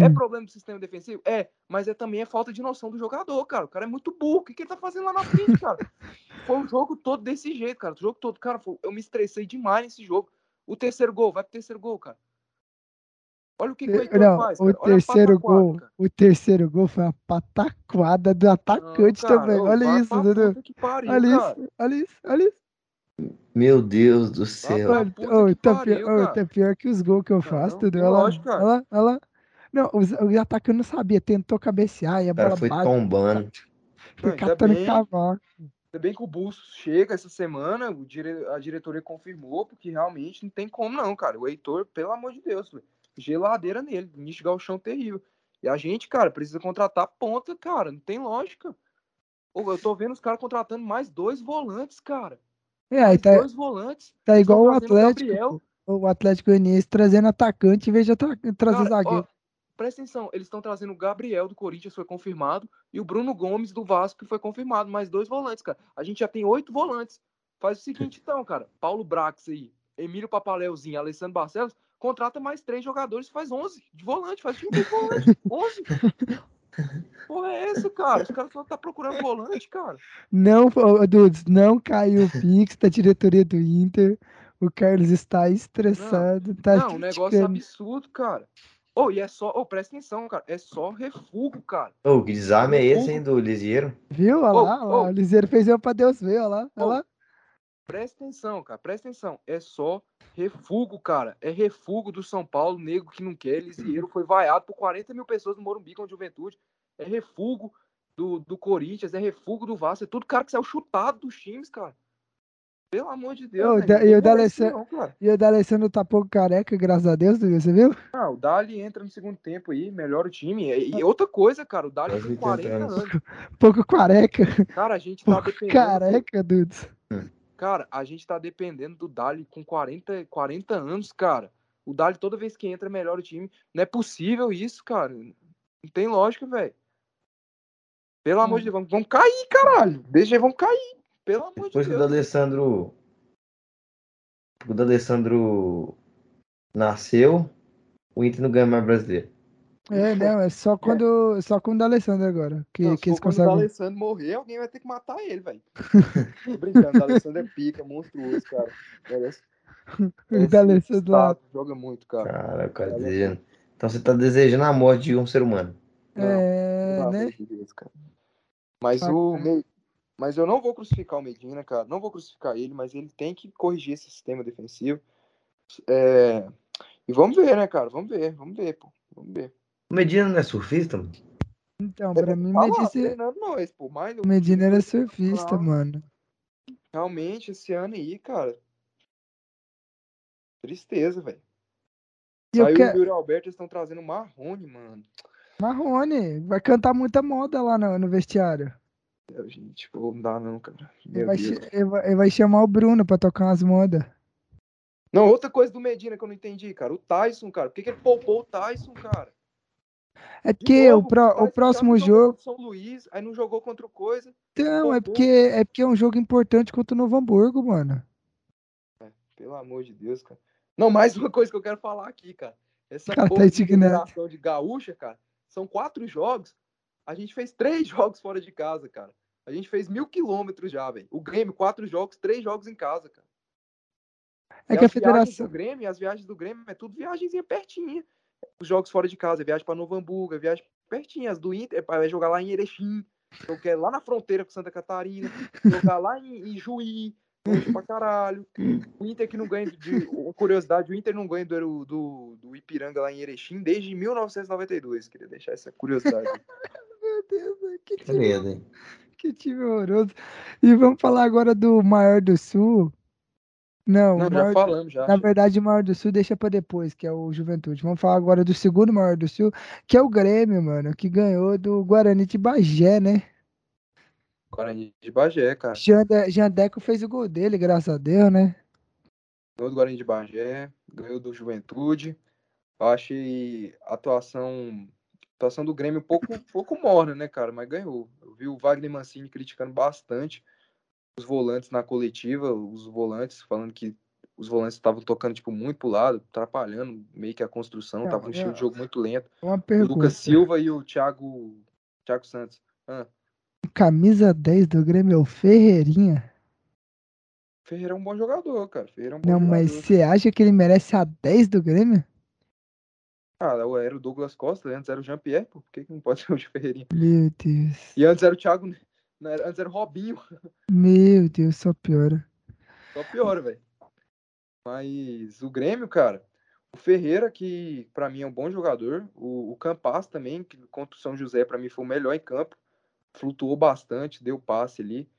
É problema do sistema defensivo? É, mas é também é falta de noção do jogador, cara. O cara é muito burro. O que, que ele tá fazendo lá na frente, cara? foi o jogo todo desse jeito, cara. O jogo todo, cara, foi... eu me estressei demais nesse jogo. O terceiro gol, vai pro terceiro gol, cara. Olha o que, que o Heitor Não, faz, o cara. Olha a terceiro gol, cara. o terceiro gol foi uma pataquada do atacante Não, cara, também. ô, Olha isso, Dudu. pariu, Olha cara. isso, olha isso, olha isso. Meu Deus do céu. Olha, ô, que tá, pariu, pior, cara. tá pior que os gols que eu faço, não Dudu. Olha lá, olha lá, olha lá. Não, os- o atacante não sabia, tentou cabecear e a O cara bola foi bate, tombando. foi catando bem. cavaco. Ainda bem que o Bustos chega essa semana, o dire- a diretoria confirmou, porque realmente não tem como não, cara. O Heitor, pelo amor de Deus, velho, geladeira nele, nicho galchão terrível. E a gente, cara, precisa contratar ponta, cara, não tem lógica. Eu tô vendo os caras contratando mais dois volantes, cara. É, aí tá, dois volantes. tá igual o o Atlético. Pô. O Atlético Goianiense trazendo atacante em vez de trazer Cara, zagueiro. ó, presta atenção, eles estão trazendo o Gabriel do Corinthians, foi confirmado, e o Bruno Gomes do Vasco, que foi confirmado. Mais dois volantes, cara. A gente já tem oito volantes. Faz o seguinte, então, cara. Paulo Brax aí, Emílio Papaleuzinho, Alessandro Barcelos, contrata mais três jogadores, faz 11 de volante, faz time de volante. 11. Porra, é essa, cara? Os caras só tá procurando volante, cara. Não, Dudes, não caiu o Pix da diretoria do Inter. O Carlos está estressado. tá Não, um negócio absurdo, cara. Ô, e é só. Ô, presta atenção, cara. É só refugo, cara. Ô, que desarme é esse, hein, do Lisieiro? Viu? Olha lá, olha lá, o Liseiro fez eu pra Deus ver, olha lá, olha lá. Presta atenção, cara. Presta atenção. É só refugo, cara. É refugo do São Paulo, nego que não quer. Lisieiro foi vaiado por 40 mil pessoas no Morumbi com a juventude. É refugo do, do Corinthians, é refugo do Vasco. É tudo cara que saiu chutado dos times, cara. Pelo amor de Deus. E o da merece Alessandro- não, cara. E o D'Alessandro tá pouco careca, graças a Deus, você viu? Ah, o Dali entra no segundo tempo aí, melhora o time. E, e outra coisa, cara, o Dali tem 80 40 anos. Pouco careca. Cara, a gente tá Pouco dependendo. careca, Dudes. Cara, a gente tá dependendo do Dali com 40, 40 anos, cara. O Dali, toda vez que entra, melhora o time. Não é possível isso, cara. Não tem lógica, velho. Pelo amor de Deus, vamos, vamos cair, caralho. Deixa vamos cair. Pelo amor Depois de que o Deus. D'Alessandro. O D'Alessandro nasceu, o Inter não ganha mais brasileiro. É, não, é só quando, só com o D'Alessandro agora, que, Não, que se eles quando o conseguem. D'Alessandro morrer, alguém vai ter que matar ele, velho. Tô brincando, o D'Alessandro é pica, monstruoso, cara. Merece, O D'Alessandro lá. status, Joga muito, cara. Cara, o cara desejando. Então você tá desejando a morte de um ser humano. Não, É, Pelo né? Deus, cara. Mas o mas eu não vou crucificar o Medina, cara. Não vou crucificar ele, mas ele tem que corrigir esse sistema defensivo. É, E vamos ver, né, cara? Vamos ver, vamos ver, pô. Vamos ver. O Medina não é surfista, mano? Então, pra mim, lá, Medina, treinando nós, pô. Mas o Medina era surfista, mano. Realmente, esse ano aí, cara. Tristeza, velho. E Saiu quero. o Yuri Alberto, eles estão trazendo Marrone, mano. Marrone, vai cantar muita moda lá no, no vestiário. É, Gente, pô, não dá não, cara. Meu ele vai- ele vai chamar o Bruno pra tocar umas modas. Não, outra coisa do Medina que eu não entendi, cara. O Tyson, cara. Por que, que ele poupou o Tyson, cara? É porque o, novo, pró- Tyson o próximo jogo. o São Luís, aí não jogou contra o Coisa. Então, é porque, é porque é um jogo importante contra o Novo Hamburgo, mano. Pelo amor de Deus, cara. Não, mais uma coisa que eu quero falar aqui, cara. Essa Cara, tá de de gaúcha, cara, são quatro jogos. A gente fez três jogos fora de casa, cara. A gente fez mil quilômetros já, velho. O Grêmio, quatro jogos, três jogos em casa, cara. É E que a federação. do Grêmio, as viagens do Grêmio é tudo viagemzinha pertinha. Os jogos fora de casa, é viagem pra Novo Hamburgo, é viagem pertinha. As do Inter, é pra jogar lá em Erechim, eu quero lá na fronteira com Santa Catarina, jogar lá em, em Juí, longe pra caralho. O Inter que não ganha, de, uma curiosidade, o Inter não ganha do, do, do Ipiranga lá em Erechim desde 1992. Queria deixar essa curiosidade. Meu Deus, que time, que time horroroso. E vamos falar agora do maior do Sul. Não, Não, já falamos, já. na verdade, o maior do Sul deixa pra depois, que é o Juventude. Vamos falar agora do segundo maior do Sul, que é o Grêmio, mano, que ganhou do Guarani de Bagé, né? Guarani de Bagé, cara. Jande- Jandeco fez o gol dele, graças a Deus, né? Ganhou do Guarani de Bagé, ganhou do Juventude. Eu achei a atuação, a atuação do Grêmio um pouco, pouco morna, né, cara? Mas ganhou. Eu vi o Wagner Mancini criticando bastante os volantes na coletiva, os volantes falando que os volantes estavam tocando tipo muito pro lado, atrapalhando meio que a construção, Não, tava um estilo de jogo muito lento. Uma O. Lucas Silva e o Thiago, Thiago Santos. Ah, Camisa 10 do Grêmio é o Ferreirinha. Ferreira é um bom jogador, cara. Ferreira é um bom Não, mas jogador. você acha que ele merece a 10 do Grêmio? Ah, era o Douglas Costa, antes era o Jean-Pierre. Por que, não pode ser o de Ferreirinha? Meu Deus. E antes era o Thiago. Ne- não, era- Antes era o Robinho. Meu Deus, só piora. Só piora, velho. Mas o Grêmio, cara, o Ferreira, que pra mim é um bom jogador, o, o Campas também, que contra o São José, pra mim foi o melhor em campo, flutuou bastante, deu passe ali.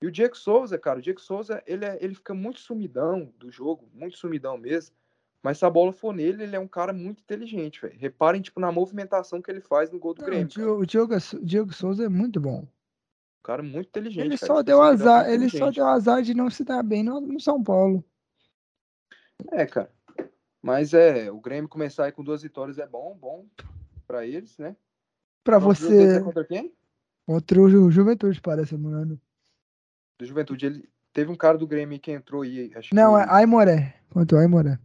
E o Diego Souza, cara, o Diego Souza, ele, é- ele fica muito sumidão do jogo, muito sumidão mesmo. Mas se a bola for nele, ele é um cara muito inteligente, velho. Reparem, tipo, na movimentação que ele faz no gol do Não, o Grêmio. cara. Diogo, o Diogo, Diego Souza é muito bom. Cara muito inteligente. Ele cara, só de deu possibilidade azar, muito ele só deu azar de não se dar bem no, no São Paulo. É, cara. Mas é, o Grêmio começar aí com duas vitórias é bom, bom pra eles, né? Deles você, é contra quem? contra o Ju- Juventude, parece, mano. Do Juventude. Ele teve um cara do Grêmio que entrou aí, acho Não, que é Aimoré. Contra o Aimoré.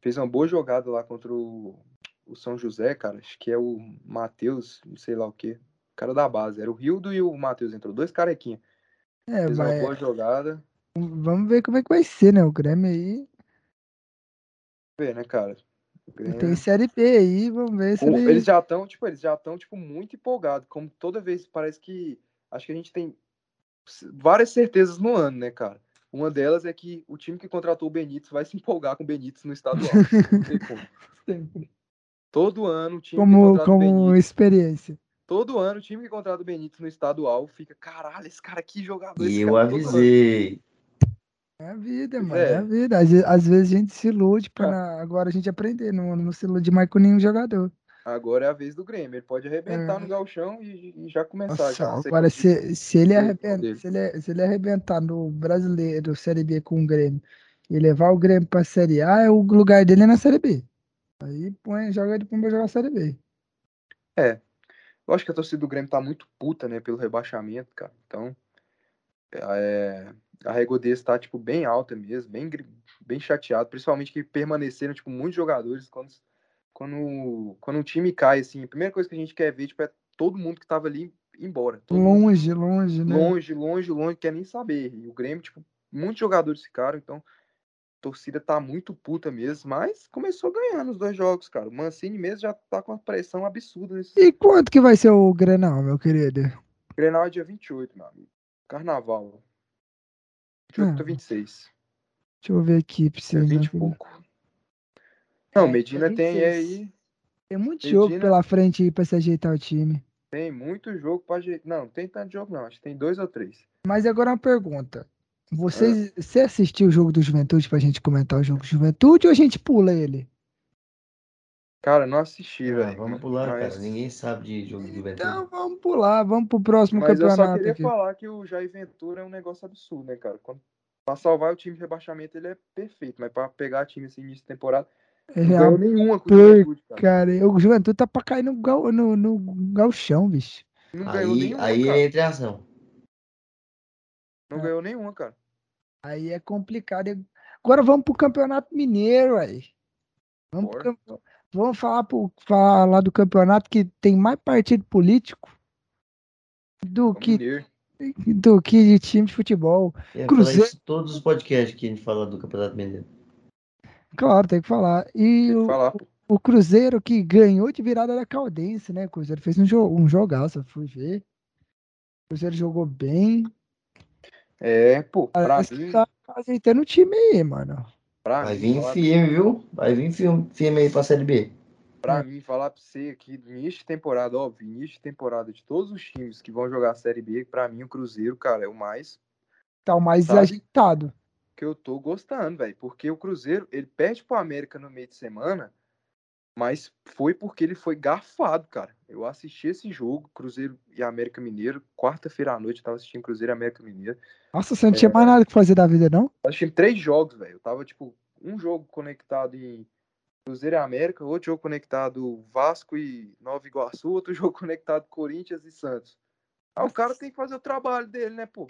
fez uma boa jogada lá contra o, o São José, cara. Acho que é o Matheus, não sei lá o quê. Cara da base. Era o Rildo e o Matheus entrou. Dois carequinhos. É, Fez uma mas boa jogada. vamos ver como é que vai ser, né? O Grêmio aí. Vê, né, cara? O Grêmio- Tem Série B aí, vamos ver se O- ele... Eles já estão, tipo, eles já estão, tipo, muito empolgados. Como toda vez parece que. Acho que a gente tem várias certezas no ano, né, cara? Uma delas é que o time que contratou o Benítez vai se empolgar com o Benítez no estadual. Não tem como. Sempre. Todo ano o time que Como, contrata o como Benítez. experiência. Todo ano o time que contrata o Benítez no estadual fica, caralho, esse cara aqui jogador. E esse eu ano." avisei. É a vida, mano. é. É a vida. Às, às vezes a gente se ilude pra Ah. na- agora a gente aprender. Não, não se ilude mais com nenhum jogador. Agora é a vez do Grêmio. Ele pode arrebentar É. no galchão e, e já começar. Nossa, já, agora se, se, ele arrebenta, se, ele, se ele arrebentar no brasileiro Série B com o Grêmio e levar o Grêmio pra Série A, é o lugar dele é na Série B. Aí põe, joga ele pra jogar a Série B. Eu acho que a torcida do Grêmio tá muito puta, né, pelo rebaixamento, cara. Então, é, a deles tá, tipo, bem alta mesmo, bem, bem chateado, principalmente que permaneceram, tipo, muitos jogadores quando, quando, quando um time cai, assim, a primeira coisa que a gente quer ver, tipo, é todo mundo que tava ali embora. Todo mundo Longe, longe, né? longe, longe, longe, quer nem saber. E o Grêmio, tipo, muitos jogadores ficaram, então torcida tá muito puta mesmo, mas começou ganhando os dois jogos, cara. O Mancini mesmo já tá com uma pressão absurda nesse E quanto que vai ser o Grenal, meu querido? Grenal é dia 28, meu amigo. Carnaval. 28 Ah. a 26. Deixa eu ver aqui pra É vocês. 20 né? e pouco. Não, É, Medina dia tem 26. aí. Tem muito jogo Medina- pela frente aí pra se ajeitar o time. Tem muito jogo pra gente. Não, não tem tanto jogo, não. Acho que tem dois ou três. Mas agora uma pergunta. Ah. Vocês, você assistiu o jogo do Juventude pra gente comentar o jogo do Juventude ou a gente pula ele? Cara, não assisti, Ah, velho. vamos pular, Mas- cara. Ninguém sabe de jogo de juventude. Então vamos pular, vamos pro próximo Mas eu só campeonato queria aqui. falar que o Jair Ventura é um negócio absurdo, né, cara? Quando, pra salvar o time de rebaixamento, ele é perfeito. Mas pra pegar time assim início de temporada, É não real, ganhou nenhuma com o Juventude, cara. cara. O Juventude tá pra cair no, gal, no, no galchão, bicho. Não ganhou Aí, nenhuma, aí cara. é entre ação. Não ganhou nenhuma, cara. Aí é complicado. Agora vamos pro Campeonato Mineiro, aí. Vamos, pro Bora. campe- vamos falar, pro, falar do campeonato que tem mais partido político do O que, Mineiro. do que de time de futebol. Ia Cruzeiro- todos os podcasts que a gente fala do Campeonato Mineiro. Claro, tem que falar. E o, Falar, o Cruzeiro que ganhou de virada da Caldense, né? O Cruzeiro fez um, jo um jogaço, fui ver. O Cruzeiro jogou bem. É, pô, pra Parece mim, tá ajeitando o time aí, mano. pra Vai vir firme, viu? Vai vir firme, firme aí pra Série B. Pra mim, falar pra você aqui, no início de temporada, óbvio, início de temporada de todos os times que vão jogar a Série B, pra mim o Cruzeiro, cara, é o mais Tá o mais Sabe? ajeitado. que eu tô gostando, velho. Porque o Cruzeiro, ele perde pro América no meio de semana, mas foi porque ele foi garfado, cara. Eu assisti esse jogo, Cruzeiro e América Mineiro, quarta-feira à noite, eu tava assistindo Cruzeiro e América Mineiro. Nossa, você não É. tinha mais nada que fazer da vida, não? Eu assisti três jogos, velho. Eu tava, tipo, um jogo conectado em Cruzeiro e América, outro jogo conectado Vasco e Nova Iguaçu, outro jogo conectado Corinthians e Santos. Ah, o cara tem que fazer o trabalho dele, né, pô?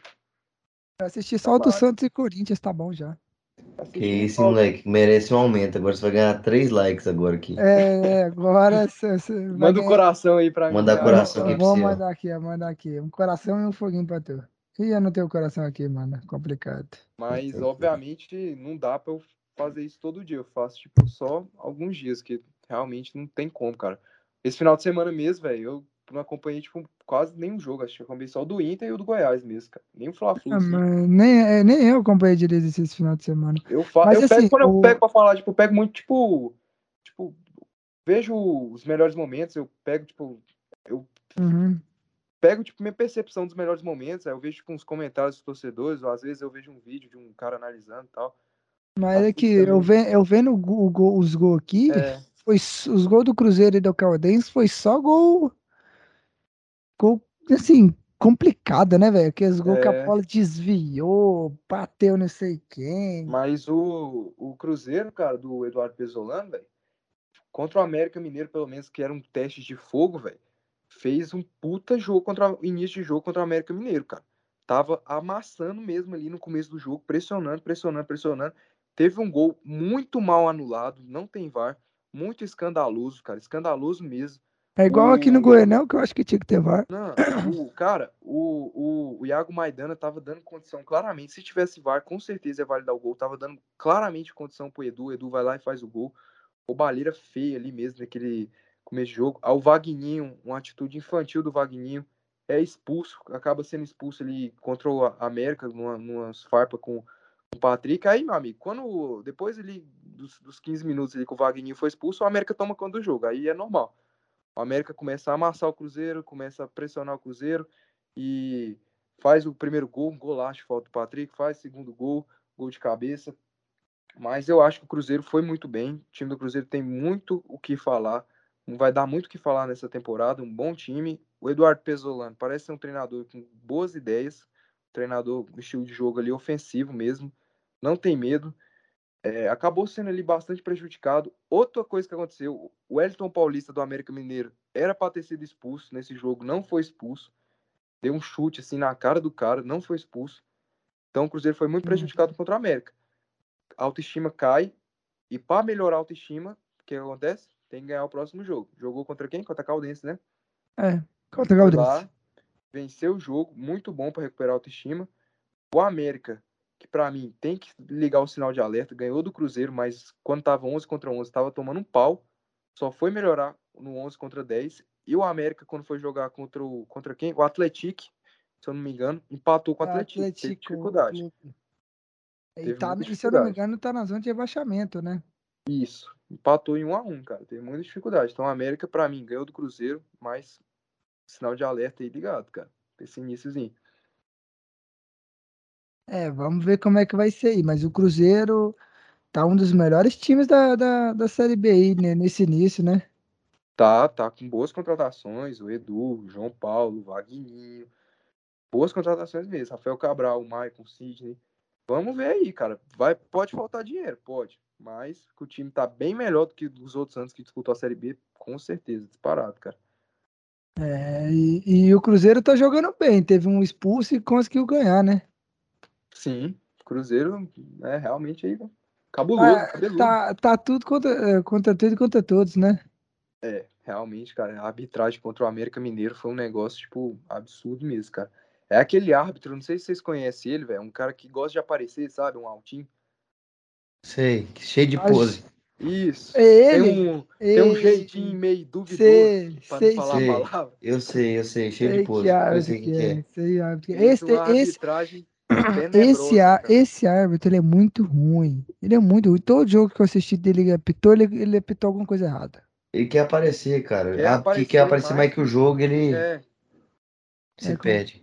Eu assisti só o do. Santos e Corinthians, tá bom já. Que isso, moleque. Merece um aumento. Agora você vai ganhar três likes agora aqui. É, agora você, você Manda um ganhar- coração aí pra mim. Manda cara. coração aqui vou mandar aqui, mandar aqui. Um coração e um foguinho pra tu. Ih, eu não tenho coração aqui, mano. Complicado. Mas, obviamente, não dá pra eu fazer isso todo dia. Eu faço, tipo, só alguns dias, que realmente não tem como, cara. Esse final de semana mesmo, velho, eu não acompanhei, tipo, quase nenhum jogo. Acho que eu acompanhei só o do Inter e o do Goiás mesmo, cara. Nem o Fla-Flu, Ah, assim. nem, é, nem eu acompanhei direito esse final de semana. Eu, fa... Mas, eu assim, pego, quando eu o- pego pra falar, tipo, eu pego muito, tipo, tipo, vejo os melhores momentos, eu pego, tipo, Uhum. pego, tipo, minha percepção dos melhores momentos, aí eu vejo, tipo, uns comentários dos torcedores, ou às vezes eu vejo um vídeo de um cara analisando e tal. Mas é que eu, também. ve, eu vendo o go- o gol- os gols aqui, É, foi, os gols do Cruzeiro e do Caldense foi só gol, gol assim, complicado, né, velho? Aqueles gols que a É. bola desviou, bateu não sei quem. mas o, o Cruzeiro, cara, do Eduardo Pesolano, velho, contra o América Mineiro, pelo menos, que era um teste de fogo, velho, fez um puta jogo contra o início de jogo contra o América Mineiro, cara. Tava amassando mesmo ali no começo do jogo, pressionando, pressionando, pressionando. Teve um gol muito mal anulado, não tem VAR, muito escandaloso, cara, escandaloso mesmo. É igual aqui no o- Goianão, que eu acho que tinha que ter VAR. Não, o, cara, o, o, o Iago Maidana tava dando condição claramente. Se tivesse VAR, com certeza ia validar o gol. Tava dando claramente condição pro Edu. O Edu vai lá e faz o gol. O Baleira feia ali mesmo, naquele começo de jogo. Ao Vagninho, uma atitude infantil do Vagninho. É expulso, acaba sendo expulso ali contra o América, numa, numa farpa com o Patrick. Aí, meu amigo, quando depois ali dos, dos 15 minutos ali que o Vagninho foi expulso, o América toma conta do jogo. Aí é normal. O América começa a amassar o Cruzeiro, começa a pressionar o Cruzeiro e faz o primeiro gol, um golaço, falta o Patrick, faz o segundo gol, gol de cabeça. Mas eu acho que o Cruzeiro foi muito bem. O time do Cruzeiro tem muito o que falar. Vai dar muito o que falar nessa temporada. Um bom time. O Eduardo Pesolano parece ser um treinador com boas ideias. Um treinador, um estilo de jogo ali ofensivo mesmo. Não tem medo. É, acabou sendo ali bastante prejudicado. Outra coisa que aconteceu, o Wellington Paulista do América Mineiro era para ter sido expulso nesse jogo, não foi expulso. Deu um chute assim na cara do cara, não foi expulso. Então o Cruzeiro foi muito Uhum. prejudicado contra o América. A autoestima cai e para melhorar a autoestima, o que acontece? Tem que ganhar o próximo jogo. Jogou contra quem? Contra a Caldense, né? É, contra Foi Caldense. lá, venceu o jogo, muito bom para recuperar a autoestima. O América, que para mim tem que ligar o sinal de alerta, ganhou do Cruzeiro, mas quando tava 11 contra 11, tava tomando um pau. Só foi melhorar no 11 contra 10. E o América, quando foi jogar contra o contra quem? O Atlético, se eu não me engano, empatou com o Atlético. Teve Atlético dificuldade. Clube. E, Teve tá, se eu não me dificuldade. engano, tá na zona de rebaixamento, né? Isso. Empatou em 1 a 1 cara. Teve muita dificuldade. Então, o América, para mim, ganhou do Cruzeiro, mas sinal de alerta aí ligado, cara. Esse iníciozinho. É, vamos ver como é que vai ser aí. Mas o Cruzeiro tá um dos melhores times da, da, da Série B aí, né, nesse início, né? Tá, tá com boas contratações. O Edu, o João Paulo, o Vagninho. Boas contratações mesmo. Rafael Cabral, o Maicon, o Sidney. Vamos ver aí, cara. Vai, pode faltar dinheiro, pode. Mas que o time tá bem melhor do que os outros anos que disputou a Série B, com certeza, disparado, cara. É, e, e o Cruzeiro tá jogando bem. Teve um expulso e conseguiu ganhar, né? Sim, Cruzeiro é realmente aí, cabuloso, Ah, cabeludo. tá, tá tudo contra, é, contra tudo e contra todos, né? É, realmente, cara, a arbitragem contra o América Mineiro foi um negócio, tipo, absurdo mesmo, cara. É aquele árbitro, não sei se vocês conhecem ele, velho, um cara que gosta de aparecer, sabe, um altinho. Sei, cheio de pose. Isso. É Tem ele. um, tem um ele. jeitinho meio duvidoso, Sei, pra sei, não falar sei. a palavra. Eu sei, eu sei, cheio Sei de pose. que Eu árbitro sei que que é. é. Sei árbitro é. Esse, esse, esse, cara. esse árbitro, ele é muito ruim. Ele é muito ruim. Todo jogo que eu assisti dele, ele apitou, ele, ele apitou alguma coisa errada. Ele quer aparecer, cara. Quer Ah, porque quer aparecer aparecer mais que o jogo, ele É, se É perde.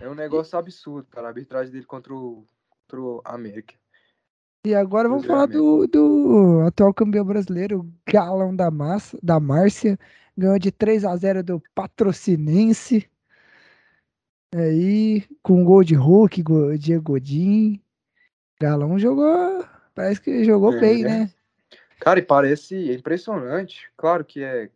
é um negócio absurdo, cara, a arbitragem dele contra o, contra o América. E agora vamos falar do, do atual campeão brasileiro, o Galão da, Massa, da Márcia. Ganhou de 3 a 0 do Patrocinense. Aí, com gol de Hulk, go- Diego Godin. Galão jogou. Parece que jogou É. bem, né? Cara, e parece é impressionante. Claro que é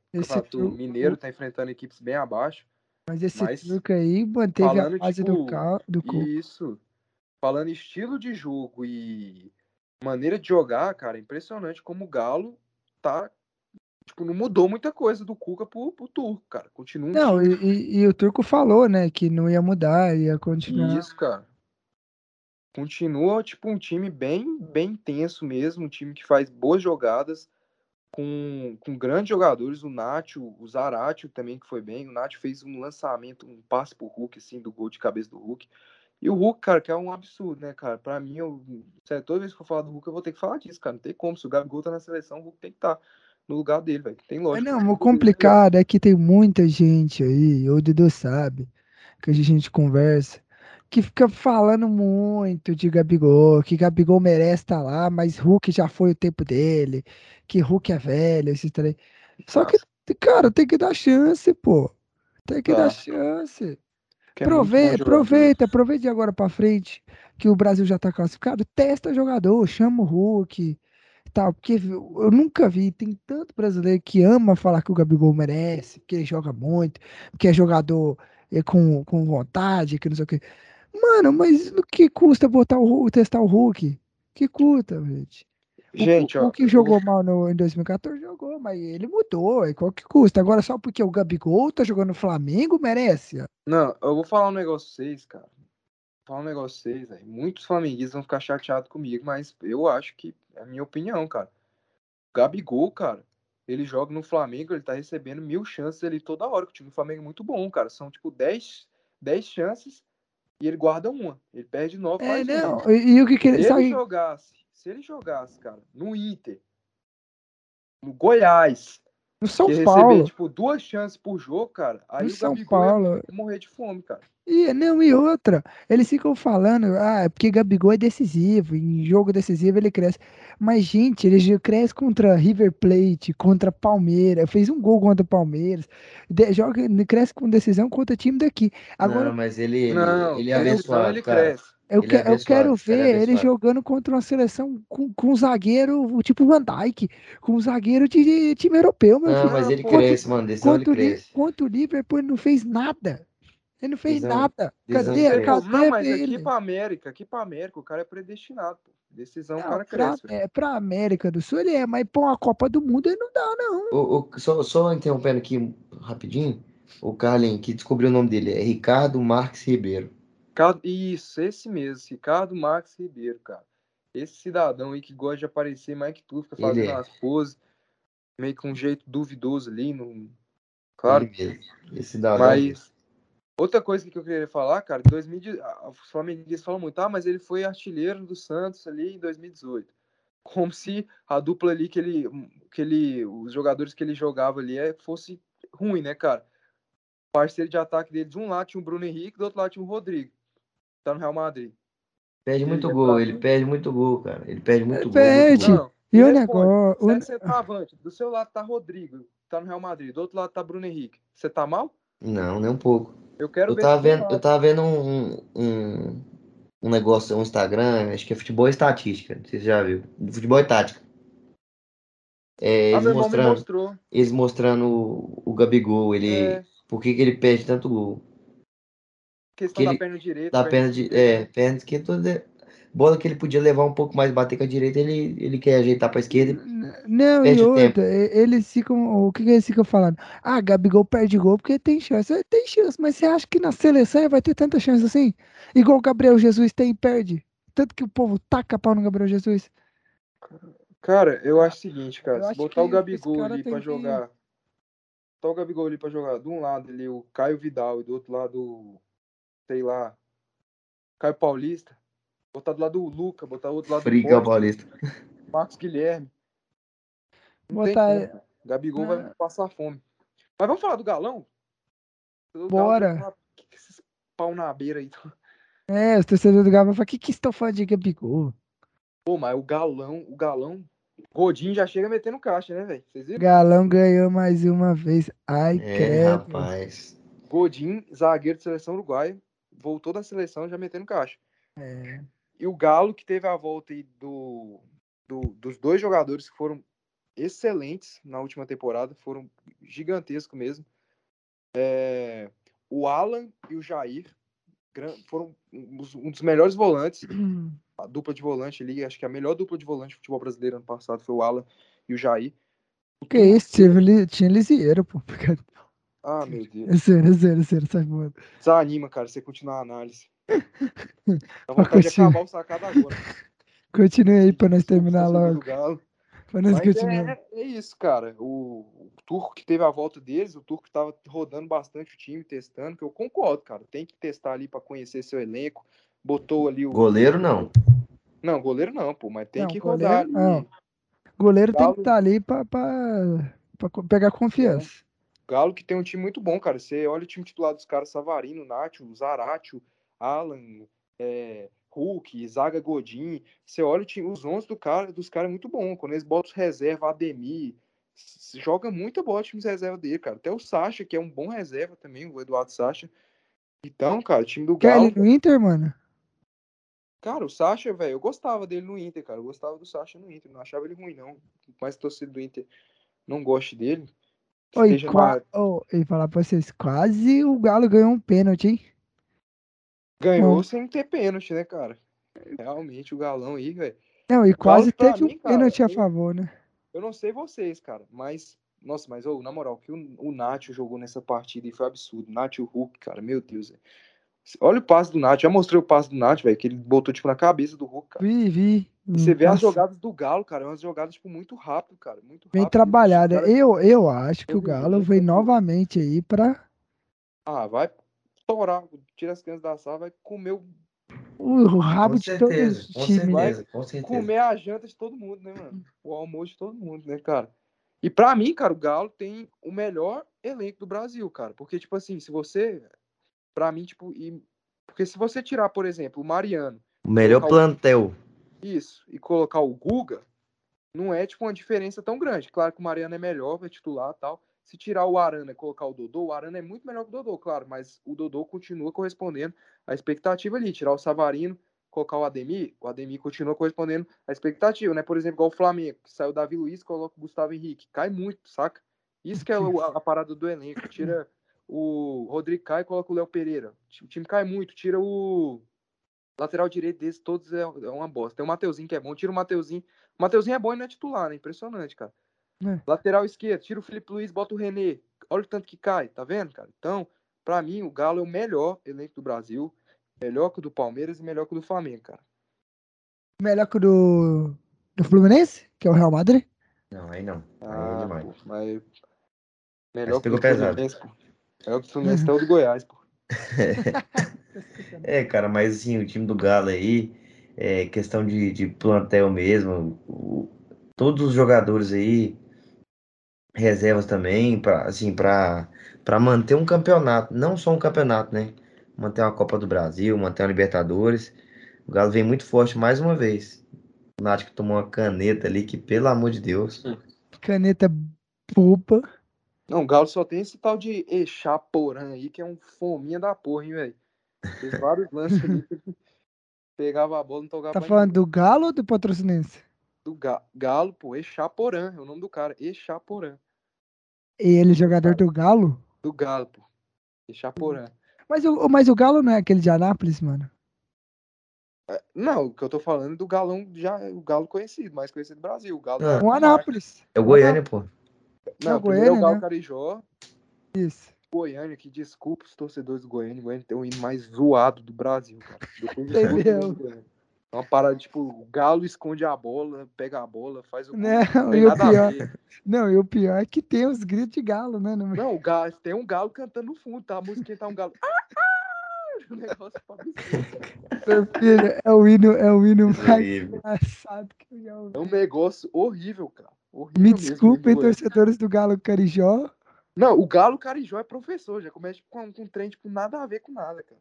tru- mineiro, tá enfrentando equipes bem abaixo. Mas esse Mas, truque aí manteve a base tipo, do, cal, do. Isso. Falando estilo de jogo e maneira de jogar, cara, é impressionante como o Galo tá. Tipo, não mudou muita coisa do Cuca pro, pro Turco, cara. Continua Não, e, e- o Turco falou, né, que não ia mudar, ia continuar. Isso, cara. Continua, tipo, um time bem, bem intenso mesmo, um time que faz boas jogadas, com, com grandes jogadores, o Nacho, o Zaratio também, que foi bem, o Nacho fez um lançamento, um passe pro Hulk, assim, do gol de cabeça do Hulk, e o Hulk, cara, que é um absurdo, né, cara, pra mim, eu, sério, toda vez que eu falar do Hulk, eu vou ter que falar disso, cara, não tem como, se o Gabigol tá na seleção, o Hulk tem que estar no lugar dele, velho, tem lógica. não, o complicado é que tem muita gente aí, o Dudu sabe, que a gente conversa, que fica falando muito de Gabigol, que Gabigol merece estar lá, mas Hulk já foi o tempo dele, que Hulk é velho, esse trem. Só que, cara, tem que dar chance, pô. Tem que Tá. dar chance. que é Aproveita, aproveita, aproveita de agora pra frente que o Brasil já tá classificado, testa jogador, chama o Hulk tal, porque eu nunca vi, tem tanto brasileiro que ama falar que o Gabigol merece, que ele joga muito, que é jogador é, com, com vontade, que não sei o quê. Mano, mas o que custa botar o testar o Hulk? Que custa, gente? O- Gente, o, ó, o que jogou mal no, em 2014 jogou, mas ele mudou, e qual que custa? Agora só porque o Gabigol tá jogando no Flamengo merece? Não, eu vou falar um negócio pra vocês, cara. Falar um negócio pra vocês, velho. Muitos flamenguistas vão ficar chateados comigo, mas eu acho que é a minha opinião, cara. O Gabigol, cara, ele joga no Flamengo, ele tá recebendo mil chances ali toda hora. que O time do Flamengo é muito bom, cara. São tipo 10, 10 chances e ele guarda uma. Ele perde nove, É, faz uma. não, e, e o que que Se ele, ele sabe, jogasse, se ele jogasse, cara, no Inter, no Goiás, no São que Paulo, receber, tipo, duas chances por jogo, cara, aí no o São Gabigol ia Paulo, morrer de fome, cara. E, não, e outra, eles ficam falando, ah, é porque Gabigol é decisivo, em jogo decisivo ele cresce. Mas, gente, ele cresce contra River Plate, contra Palmeiras, fez um gol contra Palmeiras, de- joga, ele cresce com decisão contra time daqui. Agora, Não, mas ele, ele, Não, ele é decisão abençoado, ele cara. cresce. Eu, ele que- é eu quero abençoado, ele é ver ele jogando contra uma seleção com, com um zagueiro, tipo Van Dijk, com um zagueiro de, de time europeu, meu Não, filho. mas ele pô, cresce, mano. Decisão ele Contra o, Li- cresce. contra o Liverpool, ele não fez nada. Ele não fez Decisão- nada. decisão Cadê, cresce. cadê Não, mas ele? aqui pra América, aqui pra América, o cara é predestinado, pô. Decisão, o Não, cara pra, cresce. é, pra América do Sul ele é, mas pra uma Copa do Mundo ele não dá, não. O, o- só, só interrompendo aqui rapidinho, o Carlin, que descobriu o nome dele, é Ricardo Marques Ribeiro. Ricardo- Isso, esse mesmo, Ricardo Max Ribeiro, cara. Esse cidadão aí que gosta de aparecer mais que tudo, fica fazendo é. as poses, meio com um jeito duvidoso ali, no... claro. Esse cidadão. Mas outra coisa que eu queria falar, cara, em 2000, a- os flamenguistas falam muito, ah, mas ele foi artilheiro do Santos ali em 2018. Como se a dupla ali que ele, que ele, os jogadores que ele jogava ali é, fosse ruim, né, cara? O parceiro de ataque dele, de um lado tinha o Bruno Henrique, do outro lado tinha o Rodrigo. Tá no Real Madrid. Perde ele muito é gol, ele perde muito gol, cara. Ele perde muito Ele gol. muito perde. gol. Não, E o responde, negócio. Você é o- centroavante, do seu lado tá Rodrigo, tá no Real Madrid, do outro lado tá Bruno Henrique. Você tá mal? Não, nem um pouco. Eu quero Eu ver tava vendo, tá. eu tava vendo um, um, um negócio, um Instagram, acho que é futebol e estatística, não sei se você já viu. Futebol e tática. É, Ah, eles me mostrando, eles mostrando o, o Gabigol, ele, É, por que que ele perde tanto gol? Questão que da ele- perna direita. Da perna de, esquerda, é, perna esquerda, toda- bola que ele podia levar um pouco mais, bater com a direita, ele, ele quer ajeitar pra esquerda. N- Não, e outra, eles ficam. O que, que eles ficam falando? Ah, Gabigol perde gol porque tem chance. É, Tem chance, mas você acha que na seleção ele vai ter tanta chance assim? Igual o Gabriel Jesus tem e perde. Tanto que o povo taca pau no Gabriel Jesus. Cara, eu acho o seguinte, eu cara. Se acho botar o Gabigol ali pra que- jogar. Botar o Gabigol ali pra jogar. De um lado ali o Caio Vidal e do outro lado, sei lá, Caio Paulista. Botar do lado do Luca, botar outro lado do Frica Costa, Paulista. Marcos Guilherme. Não tem Botar. como. Gabigol Ah. vai passar fome. Mas vamos falar do Galão? Bora. uma- que que esses pau na beira aí? É, os torcedores do Galo vão falar: o que, que estão falando de Gabigol? Pô, mas o Galão, o Galão. Godinho já chega metendo caixa, né, velho? Vocês viram? Galão ganhou mais uma vez. Ai, É, credo. rapaz. Godinho, zagueiro de seleção uruguaia, voltou da seleção já metendo caixa. É. E o Galo, que teve a volta aí do, do- dos dois jogadores que foram excelentes na última temporada, foram gigantescos mesmo. É, o Alan e o Jair foram um dos- melhores volantes a dupla de volante ali, acho que a melhor dupla de volante do futebol brasileiro ano passado foi o Alan e o Jair. Que isso, tinha, tinha Lisieiro, pô. Ah, meu Deus. É sério, é sério, é sério, sai fora. Desanima, cara, você continuar a análise. Dá vontade de acabar o sacado agora. Continue aí pra nós terminar Torcedor do logo. Galo. Pra nós Mas continuar. é, é isso, cara. O, o Turco que teve a volta deles, o Turco tava rodando bastante o time, testando, que eu concordo, cara. Tem que testar ali pra conhecer seu elenco. Botou ali o. Goleiro não. Não, goleiro não, pô, mas tem Não, que goleiro rodar ali. não. Goleiro tem que estar ali pra, pra, pra pegar confiança. Galo que tem um time muito bom, cara. Você olha o time titular dos caras, Savarino, Nacho, Zaratio, Alan, é, Hulk, Zaga Godin. Você olha o time, os 11 do cara, dos caras é muito bom. Quando eles botam reserva, Ademir, joga muita bola o time de reserva dele, cara. Até o Sacha, que é um bom reserva também, o Eduardo Sacha. Então, cara, o time do Galo. ele no Inter, mano? Cara, o Sacha, velho, eu gostava dele no Inter, cara. Eu gostava do Sacha no Inter. Não achava ele ruim, não. Mas torcida do Inter não goste dele. Oi, qua... oh, e falar pra vocês, quase o Galo ganhou um pênalti, hein? Ganhou Bom. sem ter pênalti, né, cara? Realmente, o galão aí, velho. Não, e quase teve mim, um cara, pênalti a eu- favor, né? Eu não sei vocês, cara, mas. Nossa, mas ô, na moral, o que o, o Nacho jogou nessa partida aí foi absurdo. Nacho Hulk, cara, meu Deus, velho. Olha o passe do Nacho, já mostrei o passe do Nacho, velho, que ele botou, tipo, na cabeça do Hulk, cara. Vi, vi. E você vê as jogadas do Galo, cara, é umas jogadas, tipo, muito rápido, cara. Muito Bem rápido. trabalhada. Cara- Eu, eu acho que o Eu vi, Galo vem novamente aí pra. Ah, vai torar, tira as crianças da sala, vai comer, o- O rabo Com de todos certeza, os com times. né? certeza, com certeza. comer a janta de todo mundo, né, mano? O almoço de todo mundo, né, cara? E pra mim, cara, o Galo tem o melhor elenco do Brasil, cara. Porque, tipo assim, se você. Pra mim, tipo. E... Porque se você tirar, por exemplo, o Mariano, O melhor o- plantel. Isso, e colocar o Guga, não é, tipo, uma diferença tão grande. Claro que o Mariano é melhor, vai titular tal. Se tirar o Arana e colocar o Dodô, o Arana é muito melhor que o Dodô, claro, mas o Dodô continua correspondendo à expectativa ali. Tirar o Savarino, colocar o Ademir, o Ademir continua correspondendo à expectativa, né? Por exemplo, igual o Flamengo, que saiu o Davi Luiz, coloca o Gustavo Henrique. Cai muito, saca? Isso que é a, a parada do elenco. Tira o Rodrigo Caio e coloca o Léo Pereira. O time cai muito. Tira o lateral direito desses, todos é, é uma bosta. Tem o Mateuzinho que é bom, tira o Mateuzinho. O Mateuzinho é bom e não é titular, né? Impressionante, cara. É. Lateral esquerdo, tira o Felipe Luiz, bota o René. Olha o tanto que cai, tá vendo, cara? Então, pra mim, o Galo é o melhor elenco do Brasil. Melhor que o do Palmeiras e melhor que o do Flamengo, cara. Melhor que o do, do Fluminense, que é o Real Madrid. Não, aí não. Aí é Ah, demais. pô, mas. Melhor Mas que o pegou do pesado. Fluminense, pô. Melhor que o Fluminense até o do Goiás, pô. É, cara, mas assim, o time do Galo aí, é questão de, de plantel mesmo. o- todos os jogadores aí, reservas também, pra, assim, pra, pra manter um campeonato. Não só um campeonato, né? Manter uma Copa do Brasil, manter uma Libertadores. O Galo vem muito forte mais uma vez. O Náutico tomou uma caneta ali que, pelo amor de Deus. Caneta pupa. Não, o Galo só tem esse tal de Echaporã aí, que é um fominha da porra, hein, velho. Fez vários lances ali. que ele Pegava a bola, não tocava Tá falando ninguém. do Galo ou do Patrocinense? do Ga- Galo, pô, Echaporã, é o nome do cara, Echaporã. Ele, jogador do Galo? Do Galo, pô. Echaporã. Mas o, mas o Galo não é aquele de Anápolis, mano? Não, o que eu tô falando é do galão, já, o Galo conhecido, mais conhecido do Brasil. O Galo Ah. da- O Anápolis. É o Goiânia, pô. Não, É o primeiro é Goiânia, o Galo né? Carijó, Isso. Goiânia, que desculpa os torcedores do Goiânia. O Goiânia tem o hino mais zoado do Brasil, cara. Depois de mesmo. do Goiânia. É uma parada, tipo, o Galo esconde a bola, pega a bola, faz o gol. Não, Não e o pior, não, e o pior é que tem os gritos de galo, né? no- Não, o galo, tem um galo cantando no fundo, tá? A musiquinha tá um galo. Ah, ah! O negócio. Meu filho, é o hino, é o hino mais Horrível. engraçado que eu já ouvi. É um negócio horrível, cara. Horrível Me desculpem, torcedores do Galo Carijó. Não, o Galo Carijó é professor, já começa tipo, com, com um trem, tipo, nada a ver com nada, cara.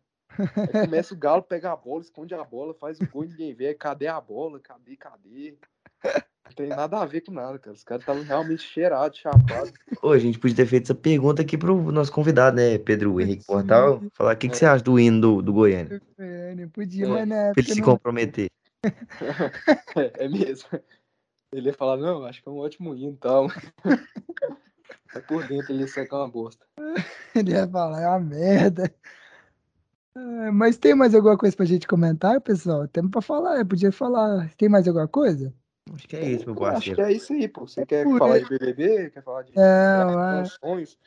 Aí começa o Galo, pega a bola, esconde a bola, faz o gol, ninguém vê. Cadê a bola? Cadê, cadê? Não tem nada a ver com nada, cara. Os caras estavam realmente cheirados, chapados. Ô, a gente podia ter feito essa pergunta aqui pro nosso convidado, né? Pedro Henrique Portal. Falar o que, que você acha do hino do, do Goiânia? Goiânia, Podia, É, mas Pra ele se não... comprometer. É, é mesmo. Ele ia falar, não, acho que é um ótimo hino e tal. Aí por dentro ele seca uma bosta. ele ia falar, é uma merda. É, mas tem mais alguma coisa pra gente comentar, pessoal? Temos pra falar, eu podia falar. Tem mais alguma coisa? Acho que é isso, meu Eu Acho que parceiro. é isso aí, pô. Você quer por falar aí. de BBB? Quer falar de É, sonhos?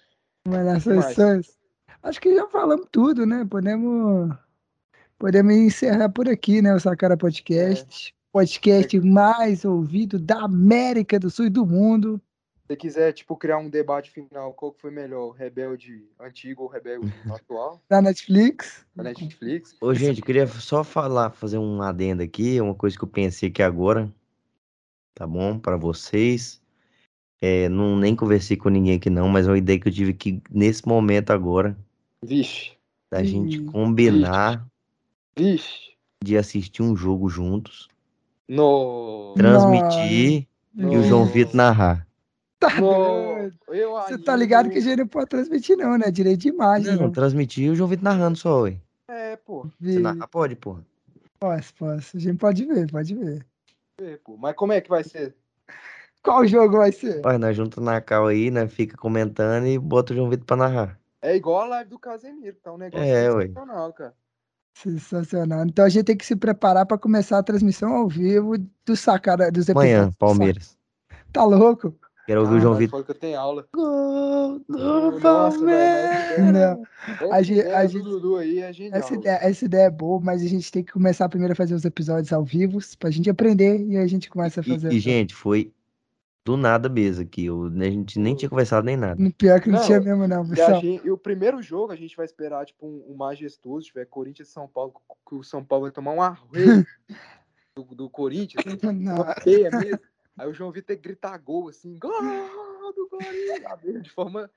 Mas sessões. Acho que já falamos tudo, né? Podemos, podemos encerrar por aqui, né? O Sacara Podcast. Podcast mais ouvido da América do Sul e do mundo. Se você quiser, tipo, criar um debate final, qual que foi melhor? Rebelde antigo ou rebelde atual? Da Netflix. Da Netflix? Ô, gente, eu queria só falar, fazer um adendo aqui, uma coisa que eu pensei aqui agora, tá bom? Pra vocês. É, não, nem conversei com ninguém aqui não, mas é uma ideia que eu tive aqui nesse momento agora, Vixe, da gente Ih, combinar vixe. de assistir um jogo juntos, No. transmitir e o João. Vitor narrar. Tá. Eu Você tá ligado que a gente não pode transmitir, não, né? Direito de imagem. Não, Não, transmitir o João Vitor narrando só, ué. É, pô. Você narra, pode, porra. Posso, posso. A gente pode ver, pode ver. É, pô. Mas como é que vai ser? Qual jogo vai ser? Pai, nós junta na cal aí, né? Fica comentando e bota o João Vitor pra narrar. É igual a live do Casemiro, tá um negócio É, ué. sensacional, cara. Sensacional. Então a gente tem que se preparar para começar a transmissão ao vivo do sacara dos Amanhã, episódios. do Palmeiras. Tá louco? Quero ouvir o João Vitor. que eu tenho aula. Gol do Nossa, velho, Não. Essa A gente- ideia a gente- Dudu aí é genial. Essa ideia, essa ideia é boa, mas a gente tem que começar primeiro a fazer os episódios ao vivo pra gente aprender e a gente começa a E, fazer. e, gente, foi do nada mesmo aqui. eu- a gente nem tinha conversado nem nada. Pior que não, Não, tinha mesmo, não, E, pessoal. gente- e o primeiro jogo a gente vai esperar, tipo, um, um majestoso, tiver Corinthians e São Paulo, que o São Paulo vai tomar um arreio do, do Corinthians, Não, uma feia mesmo. Aí o João Vitor gritar gol, assim, gol do Corinthians, de forma...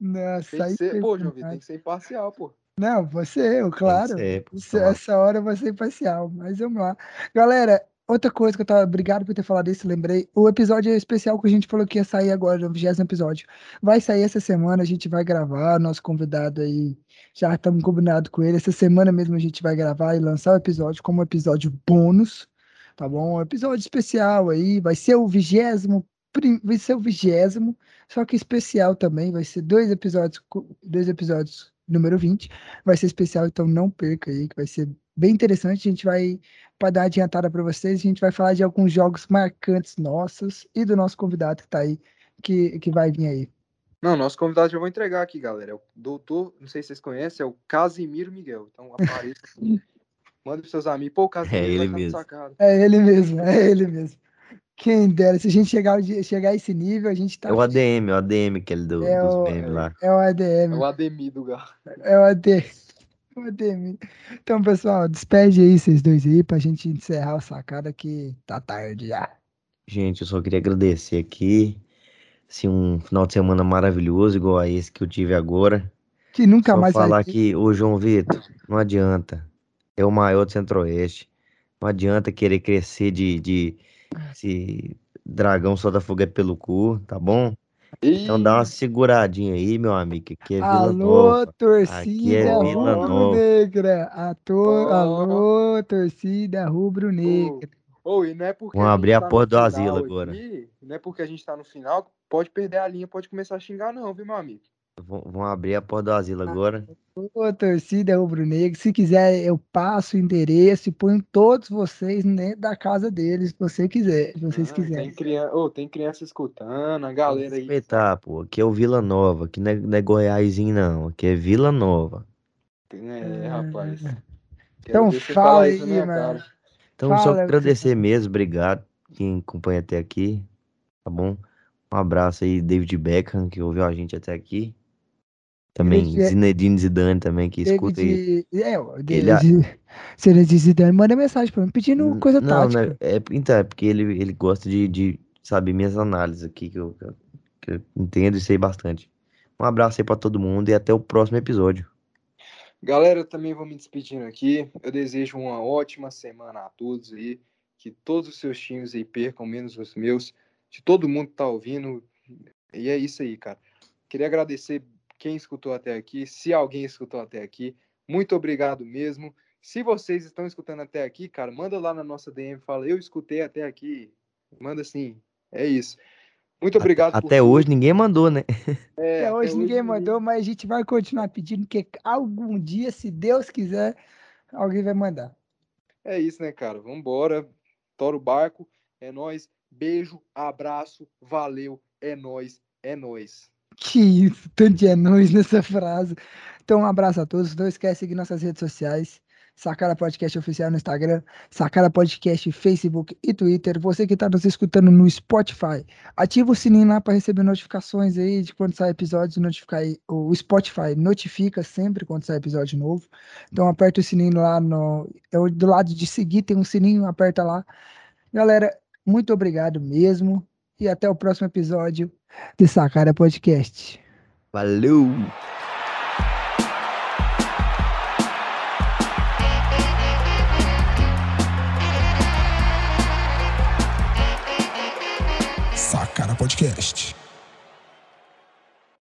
nossa, Tem que ser, pô, João Vitor, tem que ser imparcial, pô. Não, você, eu, claro. É, lá. essa hora eu vou ser imparcial, mas vamos lá. Galera, outra coisa que eu tava. Obrigado por ter falado isso, lembrei. O episódio especial que a gente falou que ia sair agora, o 20 episódio. Vai sair essa semana, a gente vai gravar. Nosso convidado aí, já estamos combinados com ele. Essa semana mesmo a gente vai gravar e lançar o episódio como episódio bônus, tá bom? Um episódio especial aí, vai ser o vigésimo. Vai ser o vigésimo, só que especial também. Vai ser dois episódios, dois episódios número 20 vai ser especial, então não perca aí, que vai ser bem interessante. A gente vai, para dar adiantada para vocês, a gente vai falar de alguns jogos marcantes nossos e do nosso convidado que tá aí, que, que vai vir aí. Não, nosso convidado já vou entregar aqui, galera. É o doutor, não sei se vocês conhecem, é o Casimiro Miguel. Então apareça. Manda pros seus amigos. Pô, o Casimiro ele vai estar mesmo. É ele mesmo, é ele mesmo. Quem dera, se a gente chegar, chegar a esse nível, a gente tá. É o ADM, o ADM, aquele do, É dos o- memes lá. É o É ADM, o Ademir do Galo. é o AD. o ADM. Então, pessoal, despede aí vocês dois aí pra gente encerrar o sacada que tá tarde já. Gente, eu só queria agradecer aqui. Assim, um final de semana maravilhoso, igual a esse que eu tive agora. Que nunca Só mais vai falar ter. que, ô João Vitor, não adianta. É o maior do Centro-Oeste. Não adianta querer crescer de, de esse dragão só da fogo é pelo cu, tá bom? Então dá uma seguradinha aí, meu amigo, que aqui é Vila Alô, Nova. Aqui torcida é Vila Nova. rubro-negra. Ator, Ó. Alô, torcida rubro-negra. Ô, e não é porque Vamos gente abrir a tá porta do asilo agora. aqui, não é porque a gente tá no final, pode perder a linha, pode começar a xingar não, viu, meu amigo? Vão vão abrir a porta do asilo agora. Ô, torcida rubro-negra. Se quiser, eu passo o endereço e ponho todos vocês dentro da casa deles, se você quiser, se vocês Ah, quiserem. Tem criança, ô, tem criança escutando, a galera que aí. respeitar, pô. Aqui é o Vila Nova, aqui não é, não é Goiásinho, não. Aqui é Vila Nova. É, rapaz. Quero Então fala aí, mano. cara. Então, Fala, só que você agradecer mesmo, obrigado quem acompanha até aqui, tá bom? Um abraço aí, David Beckham, que ouviu a gente até aqui. Também David- Zinedine Zidane também, que escuta aí. É, o Ele- ele Zidane, manda mensagem pra mim pedindo coisa Não, tática. né? É, então, é porque ele, ele gosta de, de saber minhas análises aqui, que eu, que eu- que eu entendo e sei bastante. Um abraço aí pra todo mundo e até o próximo episódio. Galera, eu também vou me despedindo aqui. Eu desejo uma ótima semana a todos aí. Que todos os seus times aí percam, menos os meus. De todo mundo que tá ouvindo. E é isso aí, cara. Queria agradecer quem escutou até aqui. Se alguém escutou até aqui, muito obrigado mesmo. Se vocês estão escutando até aqui, cara, manda lá na nossa DM, fala, eu escutei até aqui. Manda assim. É isso. Muito obrigado Até hoje ninguém mandou, né? É, Até hoje ninguém mandou, mas a gente vai continuar pedindo, porque algum dia, se Deus quiser, alguém vai mandar. É isso, né, cara? Vambora. Tora o barco. É nóis. Beijo, abraço, valeu, é nóis, é nóis. Que isso, tanto de é nóis nessa frase. Então, um abraço a todos. Não esquece de seguir nossas redes sociais. Sacara Podcast Oficial no Instagram, Sacara Podcast Facebook e Twitter. Você que está nos escutando no Spotify, ativa o sininho lá para receber notificações aí de quando sai episódio, notificar. O Spotify notifica sempre quando sai episódio novo. Então aperta o sininho lá no do lado de seguir tem um sininho, aperta lá. Galera, muito obrigado mesmo e até o próximo episódio de Sacara Podcast. Valeu! Sacara Podcast.